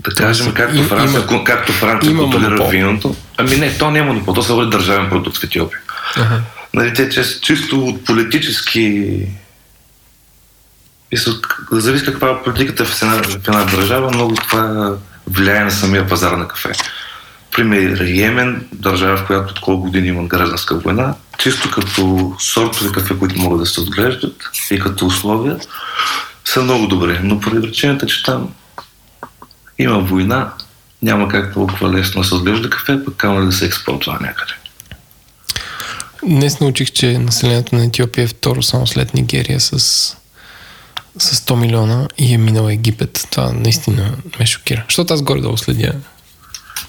Да кажем, както Франция, има- както Франция контролира монопол. виното. Ами не, то няма монопол, то се води държавен продукт в Етиопия. Ага. Нали, те че, чисто от политически... К- зависи каква е политиката в една, в една държава, много това влияе на самия пазар на кафе. Пример Йемен, държава, в която от колко години има гражданска война, чисто като сортове кафе, които могат да се отглеждат и като условия, са много добри. Но поради причината, че там има война, няма как толкова лесно да се отглежда кафе, пък камо да се експортва някъде. Днес научих, че населението на Етиопия е второ само след Нигерия с, с 100 милиона и е минал Египет. Това наистина ме шокира. Защото аз горе-долу следя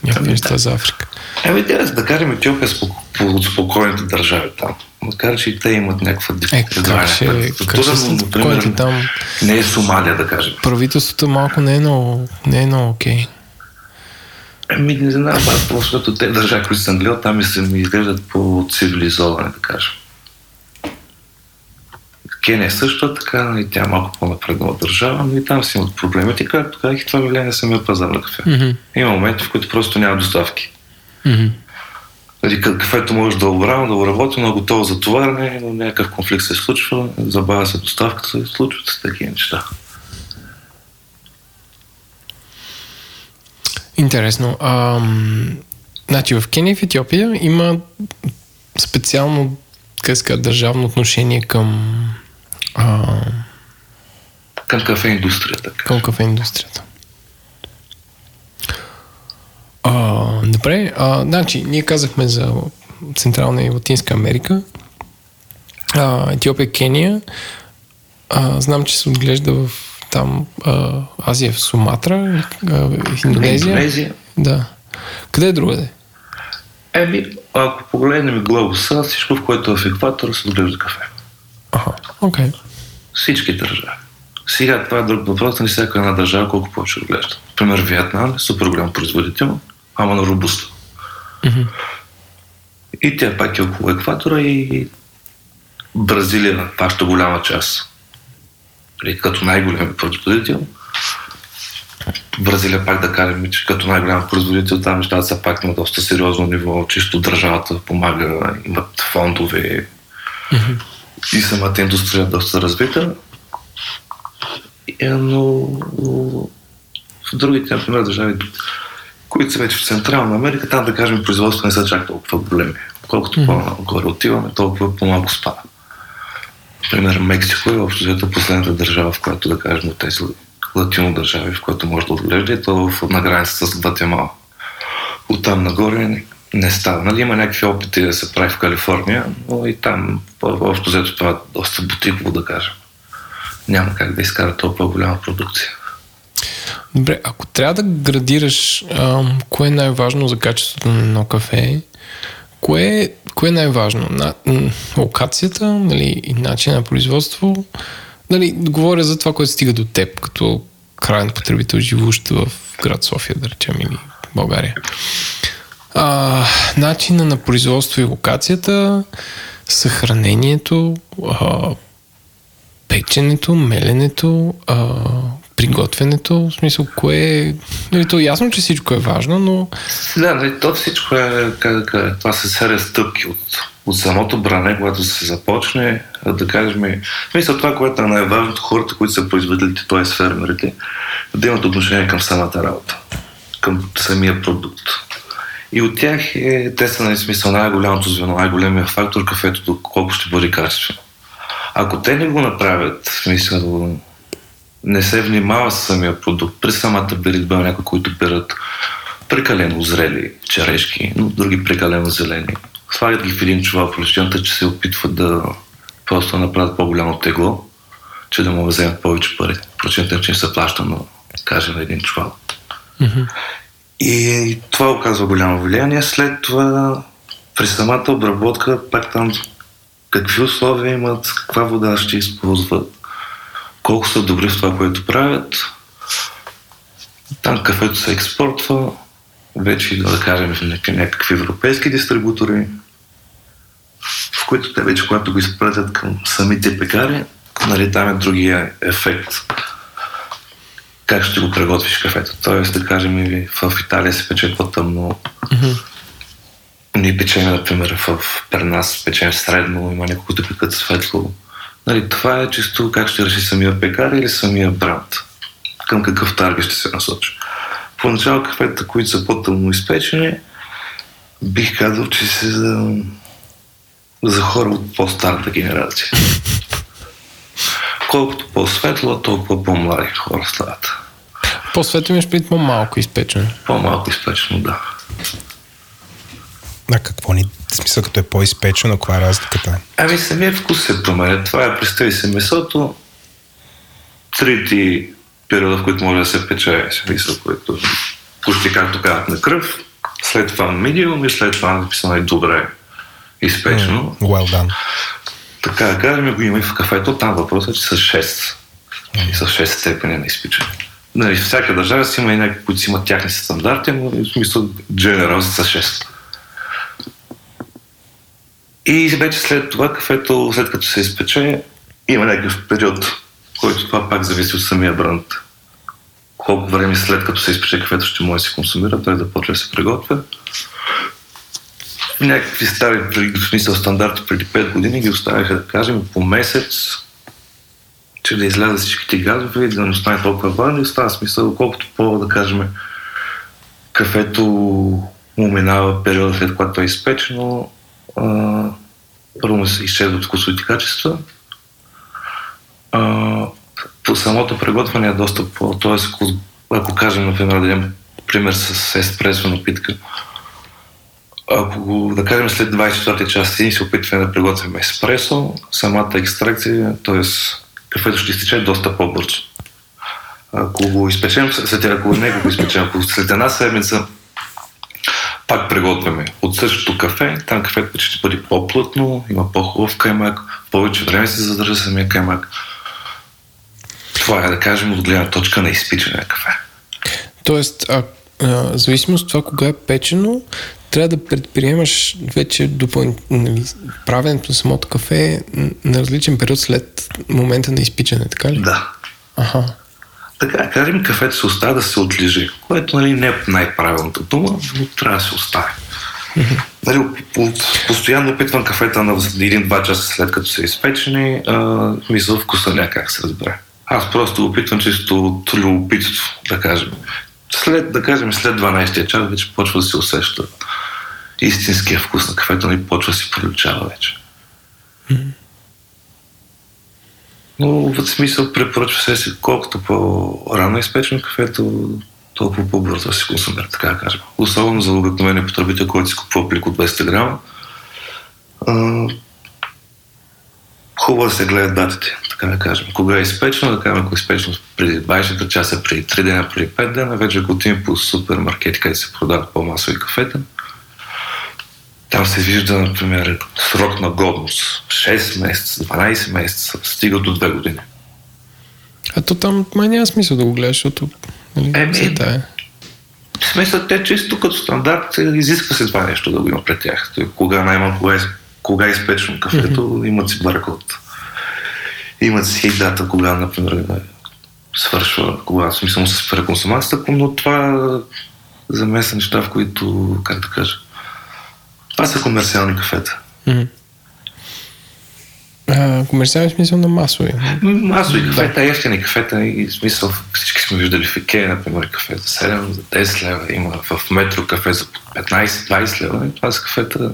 някакви Ами неща за Африка. Еми, да, да кажем, Етиопия е спок... по- от спокойните държави там. Макар, че и те имат някаква Е, как ще, са спокойните там? Не е Сомалия, да кажем. Правителството малко не е много, не е много окей. Еми, не знам, аз просто те държави, които съм гледал, там ми се ми изглеждат по-цивилизовани, да кажем. Кения също е така, и тя е малко по-напреднала държава, но и там си имат проблемите, както казах, и това влияе на самия пазар на кафе. Мгм. Има моменти, в които просто няма доставки. Нали, ка- кафето може да обрано, да го работи, но е готово за товарне, но някакъв конфликт се случва, забавя се доставката, и случват се такива неща. Интересно. Ам, значи в Кения и в Етиопия има специално се казва, държавно отношение към, а, Към кафе индустрията. към кафе индустрията. А, добре, а, значи, ние казахме за Централна и Латинска Америка, а, Етиопия, Кения. А, знам, че се отглежда в там а, Азия, в Суматра, а, в Индонезия. Индонезия. Да. Къде е другаде? Еми, ако погледнем глобуса, всичко, в което е в екватора, се отглежда кафе. Окей. Всички държави. Сега това е друг въпрос, не всяка една държава колко повече отглежда. Например, Виетнам е супер голям производител, ама на робуста. И тя пак е около екватора и Бразилия, вашата голяма част. Нали, Като най-голям производител. Бразилия пак да кажем, че като най-голям производител там нещата са пак на доста сериозно ниво, чисто държавата помага, имат фондове и самата индустрия доста развита. Е, но в другите, например, държави, които са вече в Централна Америка, там да кажем производство не са чак толкова големи. Колкото mm-hmm. по-горе отиваме, толкова по-малко спада. Например, Мексико е общо взето последната държава, в която да кажем от тези латино държави, в която може да отглежда и то в, на границата с Гватемала. Оттам нагоре не, става. Нали, има някакви опити да се прави в Калифорния, но и там общо взето това е доста бутиково да кажем. Няма как да изкара толкова голяма продукция. Добре, ако трябва да градираш ам, кое е най-важно за качеството на едно кафе, кое, кое е най-важно? На, локацията нали, и начин на производство? Нали, говоря за това, което стига до теб, като крайен потребител, живущ в град София, да речем, или България. А, начина на производство и локацията, съхранението, а, печенето, меленето, а, приготвянето, в смисъл, кое е... Нали, то е ясно, че всичко е важно, но Да, нали, то всичко е, как да кажа, това са серия стъпки от, от самото бране, когато се започне, да кажем, мисля това, което е най-важното, хората, които са производителите, т.е. фермерите, да имат отношение към самата работа, към самия продукт. И от тях е, те са, нали, смисъл, най-голямото звено, най-големия фактор, кафето, доколко ще бъде качествено. Ако те не го направят, в смисъл, не се внимава с самия продукт, при самата беритба някои, които берат прекалено зрели черешки, но други прекалено зелени. Слагат ги в един чувал по причината, че се опитват да просто направят по-голямо тегло, че да му вземат повече пари. Причината, че им се плаща на, кажем, един чувал. И това оказва голямо влияние. След това при самата обработка, пак там какви условия имат, каква вода ще използват. колко са добри в това, което правят. Там кафето се експортва, вече да кажем в някакви европейски дистрибутори, в които те вече, когато го изпратят към самите пекари, нали, там е другия ефект. Как ще го приготвиш кафето? Тоест, да кажем, в Италия се пече по-тъмно. Mm-hmm. Ние печем, например, в, при нас печем средно, има няколко които пекат светло. Нали, това е чисто как ще реши самия пекар или самия бранд. Към какъв таргет ще се насочи. Поначало кафета, които са по-тъмно изпечени, бих казал, че се за, за хора от по-старата генерация. Колкото по-светло, толкова по-млади хора стават. По-светло имаш пред по-малко изпечено. По-малко изпечено, да. А какво ни смисъл като е по-изпечено, каква е разликата? Ами самия вкус се променя. Това е, представи се месото, трите периода, в които може да се пече, смисъл, което почти както казват на кръв, след това на медиум и след това написано и добре изпечено. Mm, well done. Така да кажем, го има и в кафето, там въпросът е, че са 6. И са 6 степени на изпичане. Нали, всяка държава си има и някакви, които си имат тяхни стандарти, но в смисъл General са 6. И вече след това кафето, след като се изпече, има някакъв период, който това пак зависи от самия бранд. Колко време след като се изпече кафето ще може да се консумира, той да почне да се приготвя. Някакви стари, в смисъл стандарти преди 5 години ги оставяха, да кажем, по месец, че да излязат всичките газове и да не остане толкова важно и остава смисъл, колкото по, да кажем, кафето му минава периода след когато е изпечено, а, първо му се изчезват вкусовите качества. А, по самото приготвяне е доста по... Тоест, ако, ако кажем, например, да пример с еспресо напитка, ако го, да кажем, след 24 час и се опитваме да приготвим еспресо, самата екстракция, т.е. кафето ще изтече доста по-бързо. Ако го изпечем, след, ако не го изпечем, ако след една седмица пак приготвяме от същото кафе. Там кафето ще бъде по-плътно, има по-хубав каймак, повече време се задържа самия каймак. Това е да кажем от гледна точка на изпичане на кафе. Тоест, а, а, зависимост от това кога е печено, трябва да предприемаш вече допълнително нали, правенето на самото кафе на различен период след момента на изпичане, така ли? Да. Аха така кажем, кафето се оставя да се отлежи, което нали, не е най-правилната дума, но трябва да се остави. Нали, постоянно опитвам кафета на един-два часа след като са изпечени, мисля вкуса някак се разбере. Аз просто опитвам чисто от любопитство, да кажем. След, да кажем, след 12 час вече почва да се усеща истинския вкус на кафето, нали, почва да се проличава вече. Mm-hmm. Но в смисъл препоръчва се, колкото по-рано изпечено кафето, толкова по-бързо да се консумира, така да кажем. Особено за обикновения потребител, който си купува плик от 200 грама. хубаво да се гледат датите, така да кажем. Кога е изпечено, да кажем, ако е изпечено преди 20 часа, преди 3 дена, преди 5 дена, вече ако отидем по супермаркети, където се продават по-масови кафета, там се вижда, например, срок на годност. 6 месеца, 12 месеца, стига до 2 години. А то там май няма смисъл да го гледаш, защото нали, Еми, е. В смисъл, те чисто като стандарт изисква се това нещо да го има пред тях. Той, кога най-малко кога е, кога е изпечено кафето, mm-hmm. имат си баркод. Имат си дата, кога, например, свършва, кога смисъл се спира консумацията, но това за мен са неща, в които, как да кажа, това са комерциални кафета. Mm-hmm. А, комерциални смисъл на масови. Масови кафета, да. ефтини кафета и смисъл всички сме виждали в Икея, например, кафе за 7, за 10 лева, има в метро кафе за 15-20 лева. И това са кафета,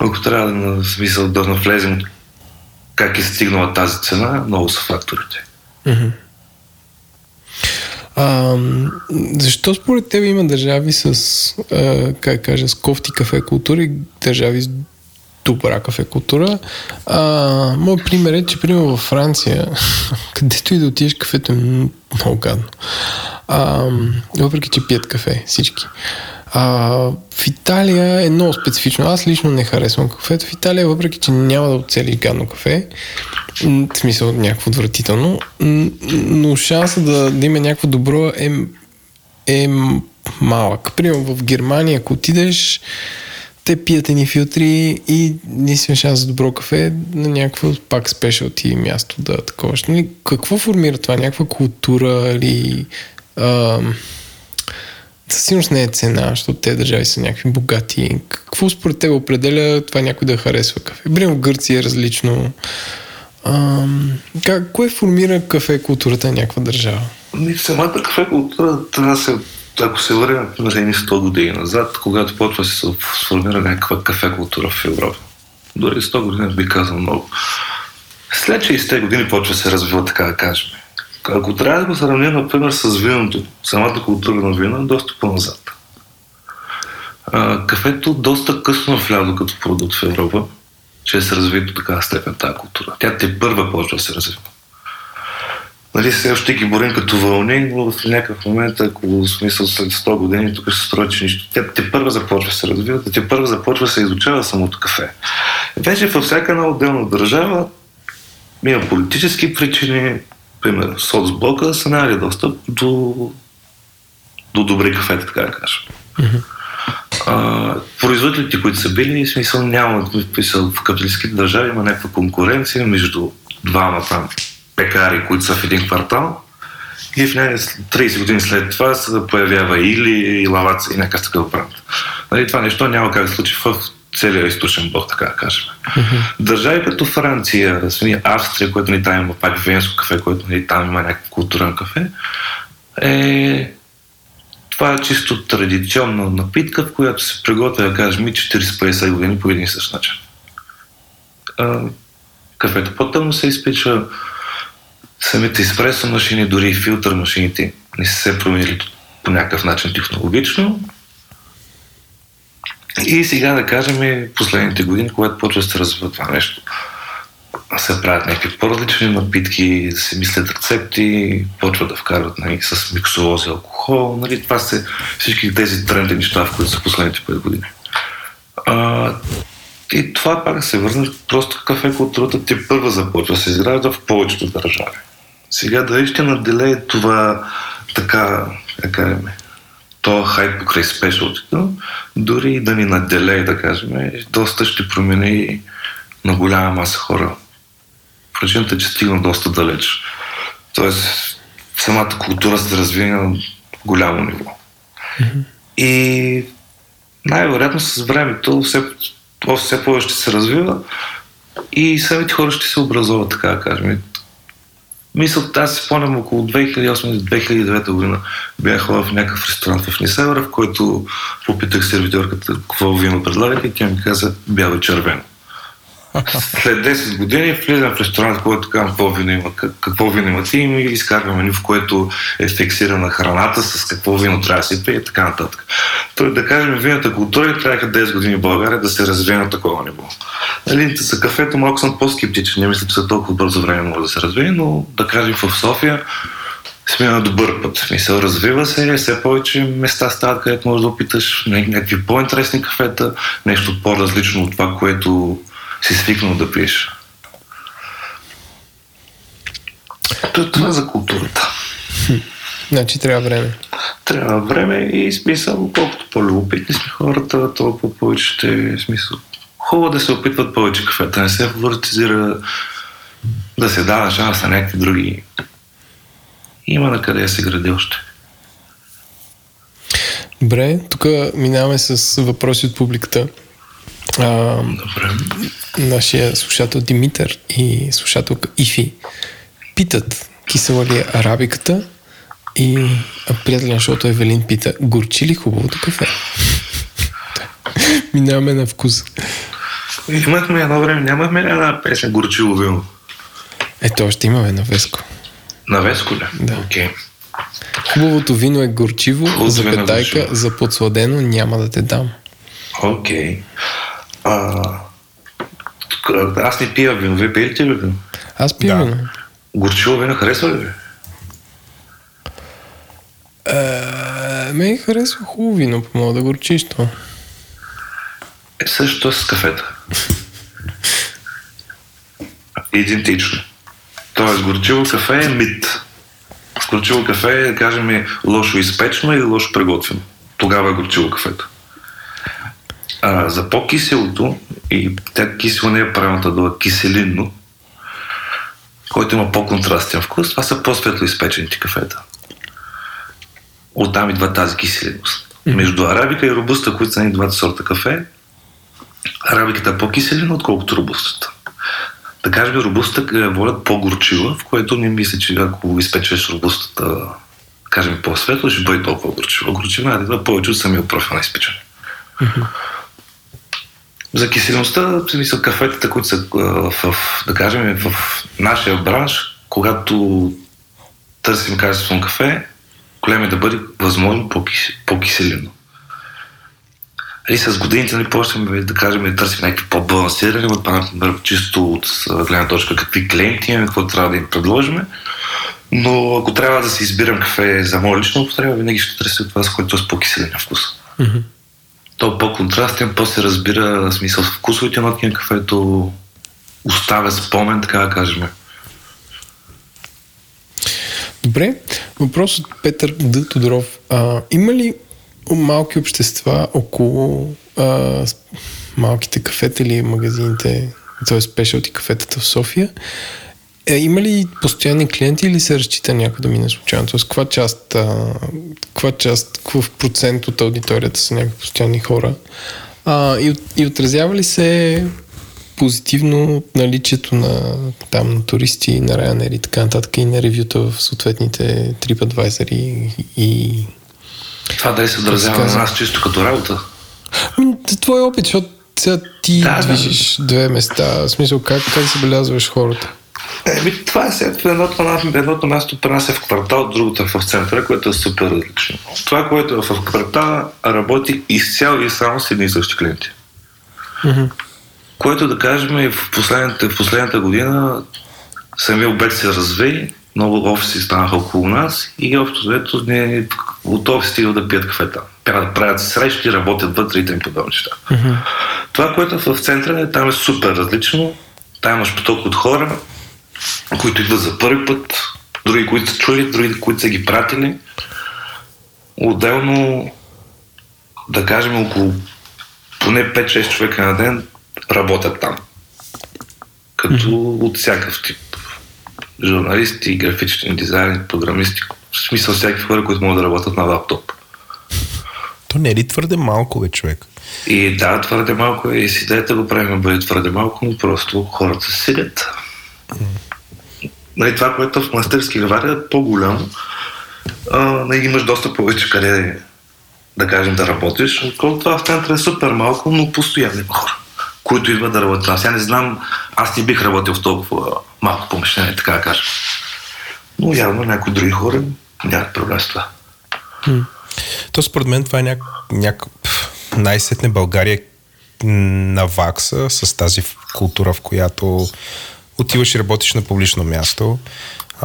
ако трябва да смисъл да навлезем как е стигнала тази цена, много са факторите. Mm-hmm. А, защо според теб има държави с, а, как кажа, с кофти кафе култура и държави с добра кафе култура? А, мой пример е, че примерно във Франция, където и да отидеш, кафето е много гадно. А, въпреки, че пият кафе всички. А, в Италия е много специфично. Аз лично не харесвам кафето. В Италия, въпреки, че няма да оцелиш гадно кафе, В смисъл някакво отвратително. Но шанса да, да има някакво добро е, е малък. Примерно в Германия, ако отидеш, те пият едни филтри и единствен шанс за добро кафе е на някакво пак спешалти място да таковаш. Нали, какво формира това? Някаква култура или... Ам, със сигурност не е цена, защото те държави са някакви богати. Какво според теб определя това някой да харесва кафе? Примерно в Гърция е различно. Ам, как, кое формира кафе културата на някаква държава? Ами, самата кафе култура трябва се, ако се върне, например, едни 100 години назад, когато почва се сформира някаква кафе култура в Европа. Дори 100 години би казал много. След 60 години почва се развива, така да кажем. Ако трябва да го сравня, например, с виното, самата култура на вина е доста по-назад. А, кафето доста късно влязо като продукт в Европа, че се разви до такава степен тази култура. Тя те първа почва да се развива. Нали, сега ще ги борим като вълни, но в някакъв момент, ако в смисъл след 100 години, тук ще се строи, че нищо. Тя те първа започва се развива, те първа започва се изучава самото кафе. Вече във всяка една отделна държава има политически причини, пример, соцблока са нямали достъп до, до добри кафета, така да кажем. А, производителите, които са били, в смисъл няма, смисъл в капиталистските държави има някаква конкуренция между двама там пекари, които са в един квартал и в нея 30 години след това се появява или и лаваца и някакъв такъв бранд. Нали, това нещо няма как да се случи в целия източен блок, така да кажем. Държави като Франция, Австрия, което ни там има пак венско кафе, което ни там има някакъв културен кафе, е това е чисто традиционна напитка, в която се приготвя, да кажем, и 40-50 години по един и същ начин. А, кафето по-тъмно се изпича, самите еспресо машини, дори и филтър машините не са се променили по някакъв начин технологично. И сега да кажем последните години, когато почва да се развива това нещо, се правят някакви по-различни напитки, да се мислят рецепти, почват да вкарват нали, с миксолози, алкохол. Нали, това са всички тези тренди неща, в които са последните 5 години. А, и това пак се върне, просто кафе културата ти първа започва да се изгражда в повечето държави. Сега дали ще наделее това така, как кажем, то хайп покрай спешалтито, дори и да ни наделее, да кажем, доста ще промени на голяма маса хора. Причината е, че стигна доста далеч. Тоест, самата култура се развива на голямо ниво. Mm-hmm. И най-вероятно с времето все, все повече ще се развива и самите хора ще се образуват, така да кажем. Мисля, аз си спомням около 2008-2009 година бях в някакъв ресторант в Нисевера, в който попитах сервиторката какво вино предлагате и тя ми каза бяло червено. След 10 години влизам в ресторант, който казвам какво вино има, какво вино има ти и ми изкарвам меню, в което е фиксирана храната, с какво вино трябва да се пие и така нататък. Той да кажем, вината култура трябваха 10 години в България да се развие на такова ниво. Нали, за кафето малко съм по-скептичен, не мисля, че за толкова бързо време може да се развие, но да кажем в София сме на добър път. Мисъл, развива се, все повече места стават, където можеш да опиташ някакви по-интересни кафета, нещо по-различно от това, което си свикнал да пиеш. Това е за културата. Значи трябва време. Трябва време и смисъл, колкото по-любопитни сме хората, толкова повече ще е смисъл. Хубаво да се опитват повече кафета, не се фаворитизира да се дава шанс на някакви други. Има на къде се гради още. Добре, тук минаваме с въпроси от публиката. А. Нашия слушател Димитър и слушателка Ифи питат кисела ли е арабиката и приятеля, защото Евелин пита горчи ли хубавото кафе? Минаваме на вкус. Имахме едно време, нямахме ли една песен горчиво вино? Ето, още имаме на Веско. На Веско ли? Да. Okay. Хубавото вино е горчиво, Хубавото за е петайка, за подсладено няма да те дам. Окей. Okay. Аз не пия вино. Вие пиете ли вино? Аз пия Да. вино. Горчиво вино харесва ли ви? Е, ме харесва хубаво вино, мога да горчиш то. Е, също с кафета. идентично. Тоест, горчиво кафе е мит. Горчиво кафе е, да кажем, лошо изпечено или лошо приготвено. Тогава е горчиво кафето. А, за по-киселото, и тя кисело не е правилната дума, киселинно, който има по-контрастен вкус, това са по-светло изпечените кафета. Оттам идва тази киселеност. Между арабика и робуста, които са ни двата сорта кафе, арабиката е по-киселина, отколкото робустата. Да кажем, робустата е волят по-горчива, в което не мисля, че ако изпечеш робустата, кажем по-светло, ще бъде толкова горчива. Горчива е да повече от самия профил на изпечане. За киселеността, в смисъл кафетата, които са а, в, да кажем, в нашия бранш, когато търсим качествено кафе, голем е да бъде възможно по-кис- по-киселено. Нали, с годините нали, почваме да кажем да търсим някакви по-балансирани, от, например, чисто от гледна точка какви клиенти имаме, какво трябва да им предложим. Но ако трябва да си избирам кафе за мое лично употреба, винаги ще търся това, с което е с по-киселения вкус. То е по-контрастен, по-се разбира смисъл с вкусовите нотки на кафето, оставя спомен, така да кажем. Добре, въпрос от Петър Д. Тодоров. А, има ли малки общества около а, малките кафета или магазините, т.е. спешалти кафетата в София? Е, има ли постоянни клиенти или се разчита някой да мине случайно? Тоест, каква част, а, каква част, какъв процент от аудиторията са някакви постоянни хора? А, и, и отразява ли се позитивно наличието на, там, на туристи, на Ryanair и така нататък и на ревюта в съответните TripAdvisor и, и... Това дали се отразява на нас чисто като работа. Ами, Твой опит, защото сега ти Да, да. движиш две места. В смисъл, как, как забелязваш хората? Еми, това е сега. Едното, на- едното място при нас е в квартал, другото е в центъра, което е супер различно. Това, което е в квартала, работи изцяло и само с едни и същи клиенти. Което да кажем и в последната, в последната година самия обект се разви, много офиси станаха около нас и общо взето ние от офис стига да пият кафета. Трябва да правят срещи, работят вътре и тем подобни неща. Това, което е в центъра, е, там е супер различно. Там имаш поток от хора, които идват за първи път, други, които са чули, други, които са ги пратили. Отделно, да кажем, около поне 5-6 човека на ден работят там. Като от всякакъв тип. Журналисти, графични дизайнери, програмисти, в смисъл всякакви хора, които могат да работят на лаптоп. То не е ли твърде малко, бе, човек? И да, твърде малко е и с идеята го правим бъде твърде малко, но просто хората се седят. Нали, това, което в мастерски гавария е по-голямо, нали, имаш доста повече къде да кажем да работиш, отколкото това в центъра е супер малко, но постоянно има хора, които идват да работят. Аз сега не знам, аз не бих работил в толкова малко помещение, така да кажем. Но явно някои други хора нямат проблем с това. То според мен това е няк... няк... пф, най-сетне България навакса с тази култура, в която отиваш и работиш на публично място.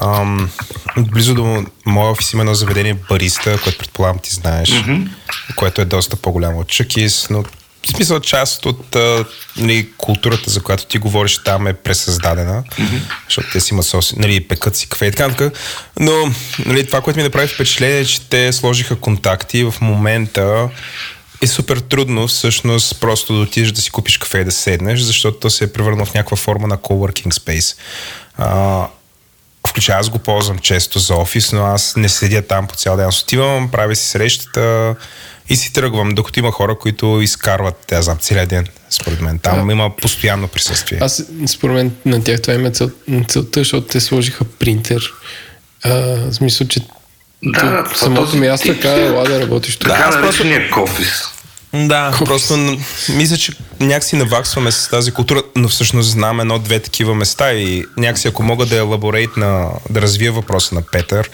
Ам, близо до моя офис има едно заведение Бариста, което предполагам ти знаеш, mm-hmm. което е доста по-голямо от Чакис, но в смисъл част от а, нали, културата, за която ти говориш там е пресъздадена, mm-hmm. защото те си имат соси, нали, пекат си кафе и така нататък. Но нали, това, което ми направи впечатление е, че те сложиха контакти в момента е супер трудно всъщност просто да отидеш да си купиш кафе и да седнеш, защото то се е превърнало в някаква форма на coworking space. А, включая аз го ползвам често за офис, но аз не седя там по цял ден. Аз отивам, правя си срещата и си тръгвам, докато има хора, които изкарват, аз знам, целият ден, според мен. Там има постоянно присъствие. Аз, според мен, на тях това има цел, целта, защото те сложиха принтер. А, в смисъл, че Да, това самото място тип така е- ела да работиш. Така аз да, просто- наречения кофис. Да, просто н- мисля, че някакси наваксваме с тази култура, но всъщност знам едно-две такива места и някакси ако мога да елаборейт на, да развия въпроса на Петър,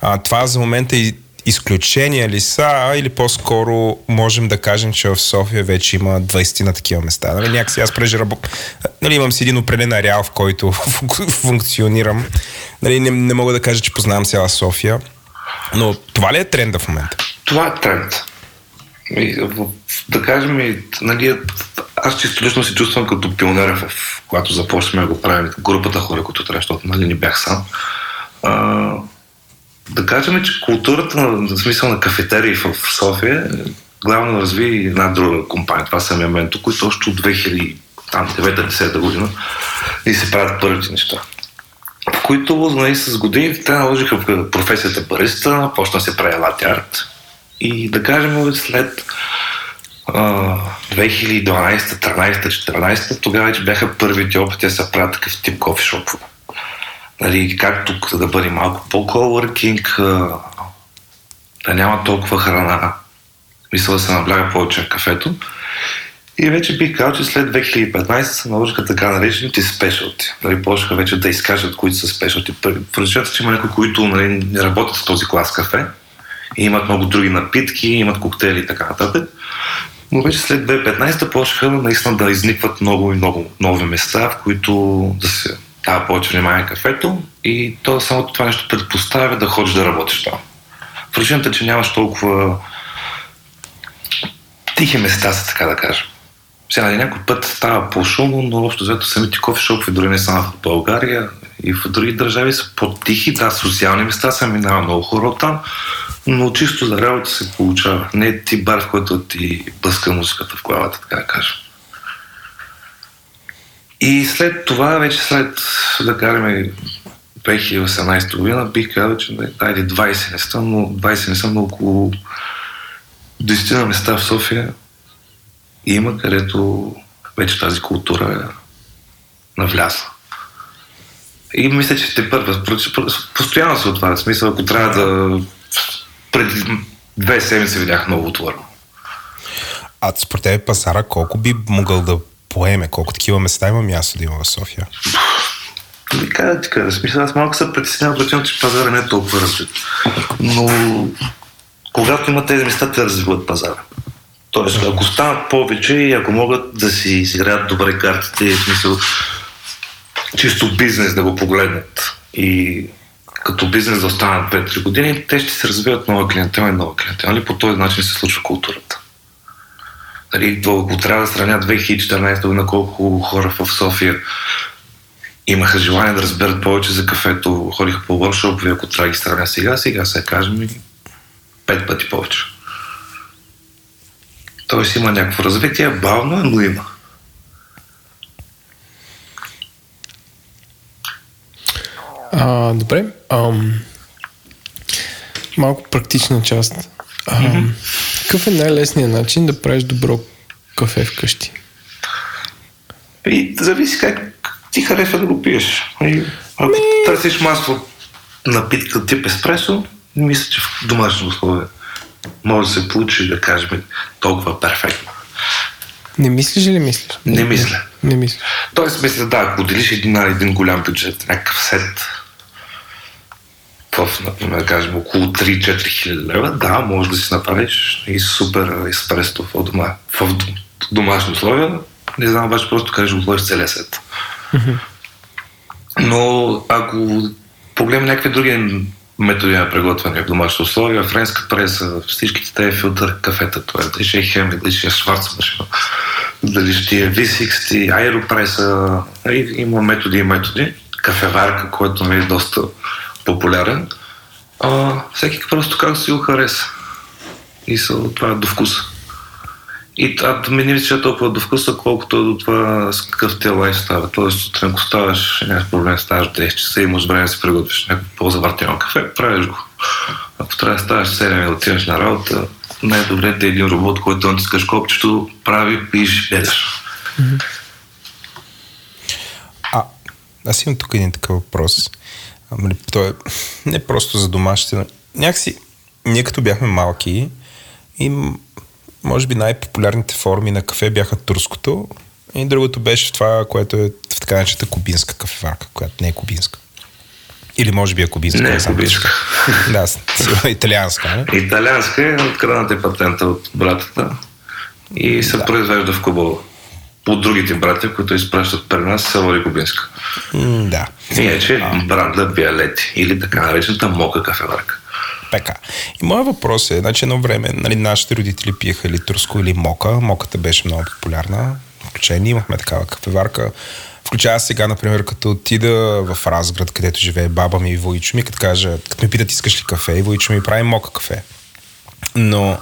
а, това за момента и изключения ли са, или по-скоро можем да кажем, че в София вече има 20 на такива места. Нали, някакси аз преже работ... нали, имам си един определен ареал, в който функционирам. Нали, не, не мога да кажа, че познавам цяла София, но това ли е тренда в момента? Това е тренд. И, да кажем, и, нали, аз чисто лично се чувствам като пионер, в, когато започнахме да го правим, групата хора, които трябва, защото нали, не бях сам. А, да кажем, че културата на, смисъл на кафетерии в, София главно разви една друга компания, това съм Менто, които още от 2009-10 година и се правят първите неща. Които нали, с години те наложиха в професията бариста, почна се прави лати арт. И да кажем, след а, 2012, 13, 14, тогава вече бяха първите опити да се правят такъв тип кофешопове. Нали, как тук да бъде малко по-колоркинг, да няма толкова храна, мисля да се набляга повече на кафето. И вече бих казал, че след 2015 се наложиха така наречените спешалти. Нали, почнаха вече да изкажат които са спешалти. Причината, че има някои, които нали, не работят в този клас кафе и имат много други напитки, имат коктейли и така нататък. Но вече след 2015 почнаха наистина да изникват много и много нови места, в които да се дава повече внимание кафето и то само това нещо предпоставя да ходиш да работиш там. Причината, че нямаш толкова тихи места така да кажем. Сега нали, някой път става по-шумно, но общо взето самите кофешопове, дори не само в България и в други държави са по-тихи. Да, социални места са минава много хора там, но чисто за работа се получава. Не ти бар, в който ти блъска музиката в главата, така да кажем. И след това, вече след, да кажем, 2018 година, бих казал, че не, айде 20 не са, но 20 не са, но около 10 на места в София има, където вече тази култура е навлязла. И мисля, че те първа, постоянно се отваря. Смисъл, ако трябва да... Преди две седмици видях много отворено. А според тебе пазара колко би могъл да поеме? Колко такива места има място да има в София? Не кажа ти кажа. Смисъл, аз малко се притеснявам, причина, че пазара не е толкова развит. Но когато има тези места, те развиват пазара. Тоест, ако станат повече и ако могат да си изиграят добре картите, в смисъл чисто бизнес да го погледнат и като бизнес да останат 2-3 години, те ще се развиват нова клиентела и нова клиентела. Нали? По този начин се случва културата. Нали, ако трябва да сравня 2014 година колко хора в София имаха желание да разберат повече за кафето, ходиха по workshop, ако трябва да ги сравня сега, сега се кажем и пет пъти повече. Тоест има някакво развитие, бавно е, но има. А, добре. Ам, малко практична част. А, mm-hmm. Какъв е най-лесният начин да правиш добро кафе вкъщи? И зависи как ти харесва да го пиеш. И, ако Ми... търсиш масово напитка тип еспресо, мисля, че в домашни условия може да се получи, да кажем, толкова перфектно. Не мислиш ли мислиш? Не мисля. Не, не мисля. Тоест, мисля, да, ако отделиш един, един голям бюджет, някакъв сет, в, например, да кажем, около 3-4 хиляди лева, да, може да си направиш и супер еспресо в, дома, в домашни условия. Не знам, обаче просто кажеш, го вложиш целия сет. Mm-hmm. Но ако погледнем някакви други методи на приготвяне в домашни условия, френска преса, всичките тези филтър кафета, това дали ще е хеми, дали ще е шварц машина, дали ще е V60, аеропреса, има методи и методи. Кафеварка, който е доста популярен. А, всеки просто как си го хареса. И са, това е до вкуса. И а, ми не мисля, е толкова до вкуса, колкото е до това с какъв ти лайф става. Тоест, сутрин, ако ставаш, няма проблем, ставаш 10 часа и имаш време да си приготвиш някакво по-завъртено кафе, правиш го. Ако трябва да ставаш 7 и отиваш на работа, най-добре да е един робот, който натискаш копчето, прави, пиш, гледаш. А, аз имам тук един такъв въпрос. Той е не просто за домашните, но някакси ние като бяхме малки и може би най-популярните форми на кафе бяха турското и другото беше това, което е в така начата кубинска кафеварка, която не е кубинска. Или може би е кубинска. Не е кубинска. Да, италианска. Не? Италианска е открадната патента от братата и се да. произвежда в Кубова. От другите братя, които изпращат при нас, са води кубинска. Да. Иначе бранда Биалети или така наречената мока кафеварка. Така. И моят въпрос е, значи едно време, нали, нашите родители пиеха или турско, или мока. Моката беше много популярна. Включая ние имахме такава кафеварка. Включая сега, например, като отида в Разград, където живее баба ми и Войчо ми, като кажа, като ме питат искаш ли кафе, и Войчо ми прави мока кафе. Но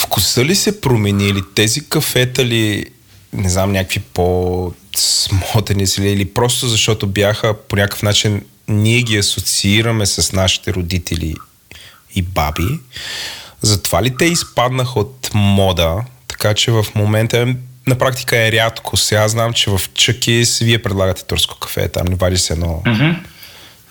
вкуса ли се промени или тези кафета ли, не знам, някакви по-смотани си ли, или просто защото бяха по някакъв начин ние ги асоциираме с нашите родители и баби. Затова ли те изпаднаха от мода, така че в момента на практика е рядко. Сега знам, че в Чъкис вие предлагате турско кафе, там не вади се едно Мгм.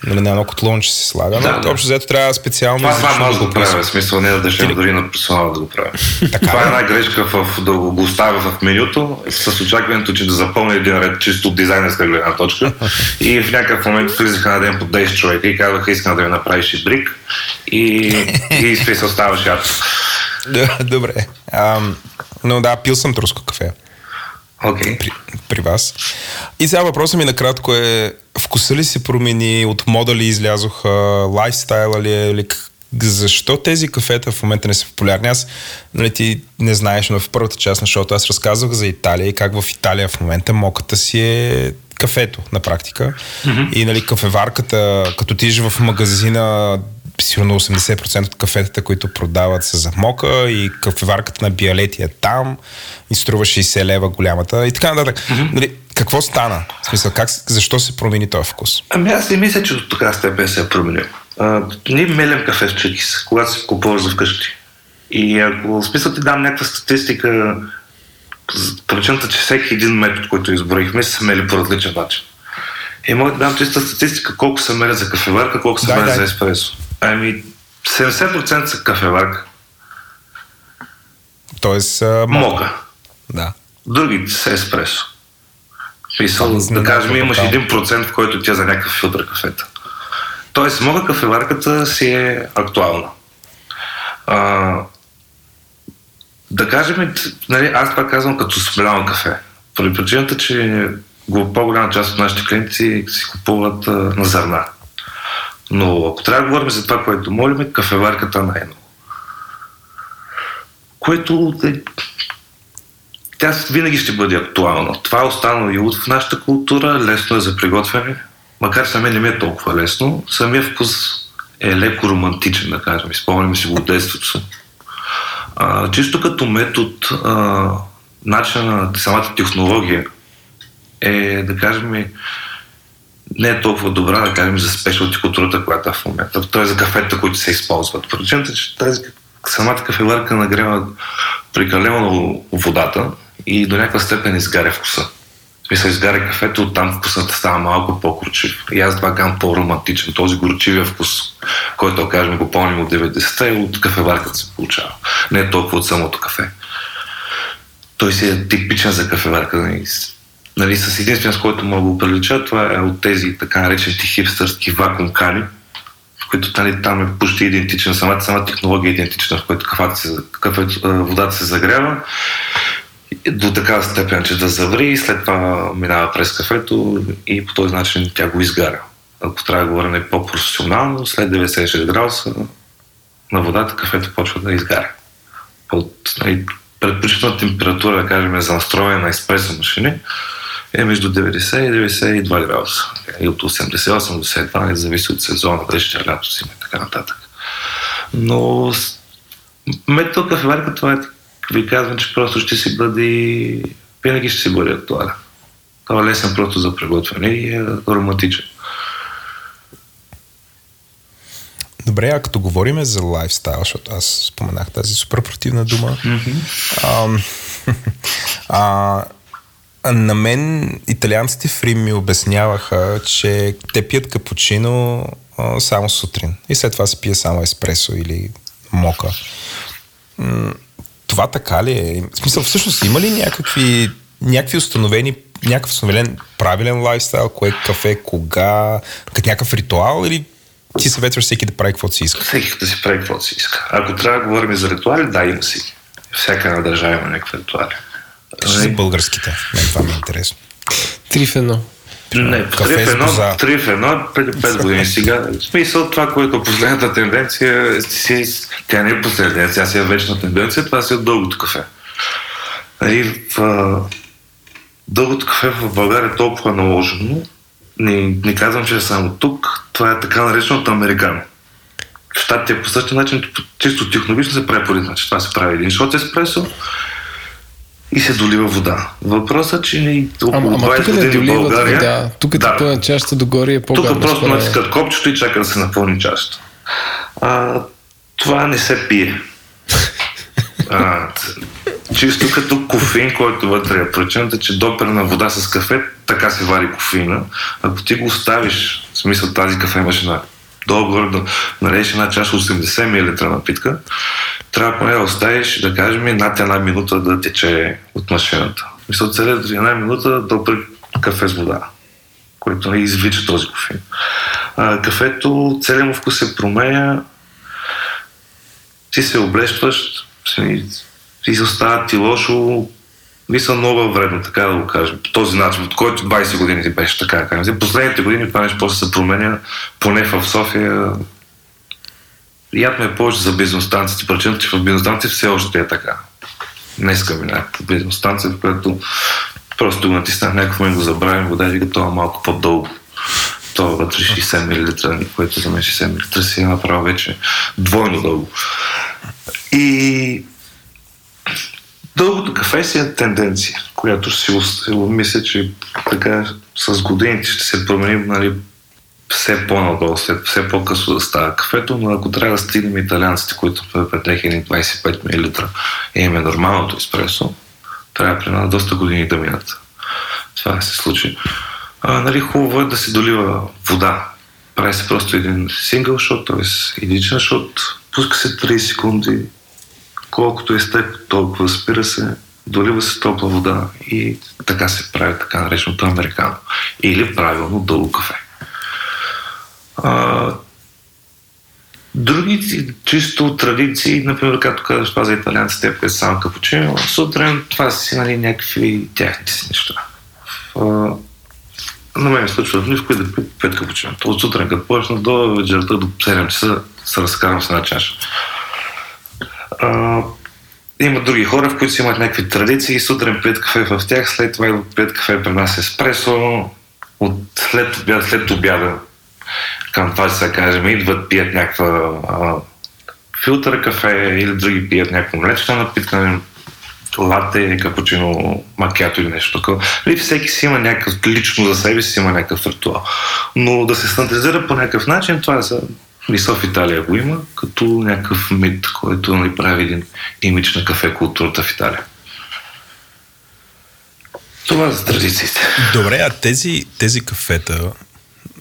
Нали, на едно котлонче се слага, но Да, да. общо взето трябва специално Това, това изрично може да го правя, в смисъл не да държим дори на персонала да го правя. Така това е една грешка в, да го оставя в менюто, с очакването, че да запълня един ред чисто от дизайнерска гледна точка. и в някакъв момент влизаха на ден по 10 човека и казваха, искам да ми направиш и брик. И, и оставаш ядко. Да, Добре. Ам, но да, пил съм турско кафе Окей. при, при вас. И сега въпросът ми накратко е, вкуса ли се промени, от мода ли излязоха, лайфстайла ли е, или защо тези кафета в момента не са популярни? Аз, нали, ти не знаеш, но в първата част на шоуто аз разказвах за Италия и как в Италия в момента моката си е кафето на практика. Mm-hmm. И нали, кафеварката, като отидеш в магазина, сигурно 80% от кафетата, които продават са за мока и кафеварката на Биалети е там и струва 60 лева голямата и така нататък. Mm-hmm. Нали, какво стана? В смисъл, как, защо се промени този вкус? Ами аз не мисля, че до такава степен се е променил. А, ние мелем кафе в чекис, когато се купуваш за вкъщи. И ако в смисъл ти дам някаква статистика, причината, че всеки един метод, който изброихме, се мели по различен начин. И мога да дам чиста статистика колко се мели за кафеварка, колко се Дай, мели дай. за еспресо. Ами 70% са кафеварка, Тоест, а, мока. мока. Да. Другите са еспресо. Мисъл, ме да кажем, имаш тотално. 1%, в който тя за някакъв филтър кафета. Тоест, мога кафеварката си е актуална. А, да кажем, нали, аз това казвам като смеляно кафе. Поради причината, че го- по-голяма част от нашите клиенти си купуват а, на зърна. Но ако трябва да говорим за това, което молим, кафеварката най-много. Което е тя винаги ще бъде актуална. Това е останало и от в нашата култура, лесно е за приготвяне, макар мен не ми е толкова лесно. Самия вкус е леко романтичен, да кажем. Изпомняме си го от детството. А, чисто като метод, а, начина на самата технология е, да кажем, не е толкова добра, да кажем, за спешалти културата, която е в момента. Т.е. за кафета, които се използват. Причината, е, че тази самата кафеварка нагрява прекалено водата и до някаква степен изгаря вкуса. Смисъл, изгаря кафето, оттам вкусната става малко по-горчив. И аз казвам по-романтичен. Този горчивия вкус, който, кажем, го помним от 90-та и от кафеварката се получава. Не е толкова от самото кафе. Той си е типичен за кафеварка. Нали, с- нали, с който мога да го прилича, това е от тези така наречените хипстърски вакуум кани, в които нали, там е почти идентичен, самата, самата технология е идентична, в която кафата се, кафе, водата се загрява до такава степен, че да заври и след това минава през кафето и по този начин тя го изгаря. Ако трябва да говорим по-професионално, след 96 градуса на водата кафето почва да изгаря. От нали, предпочитана температура, да кажем, за настроение на еспресо машини е между 90 и 92 градуса. И от 88 до 72, не зависи от сезона, дали ще е лято си и така нататък. Но метод кафеварка, това е, ви казвам, че просто ще си бъде, винаги ще си бъде актуален. Това е лесен просто за приготвяне и е романтичен. Добре, а като говорим за лайфстайл, защото аз споменах тази супер противна дума, ам, а, а, на мен италианците в Рим ми обясняваха, че те пият капучино а, само сутрин и след това се пие само еспресо или мока. Това така ли е? В смисъл, всъщност има ли някакви, някакви установени, някакъв установен правилен лайфстайл, кое кафе, кога, като някакъв ритуал или ти съветваш всеки да прави каквото си иска? Всеки да си прави каквото си иска. Ако трябва да говорим за ритуали, да, има си. Всяка една държава има някакви ритуали. Кажи за българските. Мен това ми е интересно. Три в едно. примерно. Не, Кафе три в едно, боза. три в едно преди 5 години сега. В смисъл това, което е последната тенденция, е, си, тя не е последната тенденция, тя си е вечна тенденция, това си е дългото кафе. Нали, в, дългото кафе в България е толкова наложено, не, не казвам, че е само тук, това е така нареченото американо. В Штатите е по същия начин, чисто технологично се прави по един начин. Това се прави един шот еспресо и се долива вода. Въпросът е, че ни около Ама, ама 20 тук не години в България... вода. Тук е да, да. чашата догоре е по-гадно. тук просто натискат копчето и чака да се напълни чашата. А, това не се пие. А, чисто като кофеин, който вътре е причината, че доперна вода с кафе, така се вари кофеина. Ако ти го оставиш, в смисъл тази кафе машина, долу-горе да налееш една чаша 80 мл напитка, трябва поне да оставиш, да кажем, над една минута да тече от машината. Мисля, целият една минута допри кафе с вода, което не извлича този кофеин. А, кафето, целият му вкус се променя, ти се облещваш, и остава ти лошо, са много вредно, така да го кажем. По този начин, от който 20 години беше така, да кажем. Последните години това нещо после се променя, поне в София. Ядме е повече за бизнес-станциите, причината, че в бизнес-станциите все още е така. Днеска ми някаква бизнес-станция, в която просто натиснах някакъв момент го забравим, го дай това малко по-дълго. Е вътре 60 мл, което за мен 60 мл си е направо вече двойно дълго. И дългото кафе си е тенденция, която си мисля, че така с годините ще се промени нали, все по-надолу, все по-късно да става кафето, но ако трябва да стигнем италианците, които претеха ни 25 мл и им е нормалното еспресо, трябва при нас доста години да минат. Това се случи. А, нали, хубаво е да се долива вода. Прави се просто един сингъл шот, т.е. единичен шот, пуска се 30 секунди, колкото е стек, толкова спира се, долива се топла вода и така се прави така нареченото американо. Или правилно дълго кафе. А, други чисто традиции, например, както казваш това за италианците, е само капучино, сутрин това си нали, някакви тяхните си неща. А, на мен се случва които да пия пет капучино. От сутрин, като почна до вечерта, до 7 часа, се разкарам с една чаша. А, има други хора, в които си имат някакви традиции, сутрин пият кафе в тях, след това пият кафе при нас еспресо, от след обяда, след обяда към това, се кажем, идват, пият някаква а, филтър кафе или други пият някаква млечна напитка, лате, капучино, макято или нещо такова. Нали, всеки си има някакъв, лично за себе си има някакъв ритуал. Но да се стандартизира по някакъв начин, това е за мисъл в Италия го има, като някакъв мит, който нали, прави един имидж на кафе културата в Италия. Това е за традициите. Добре, а тези, тези кафета,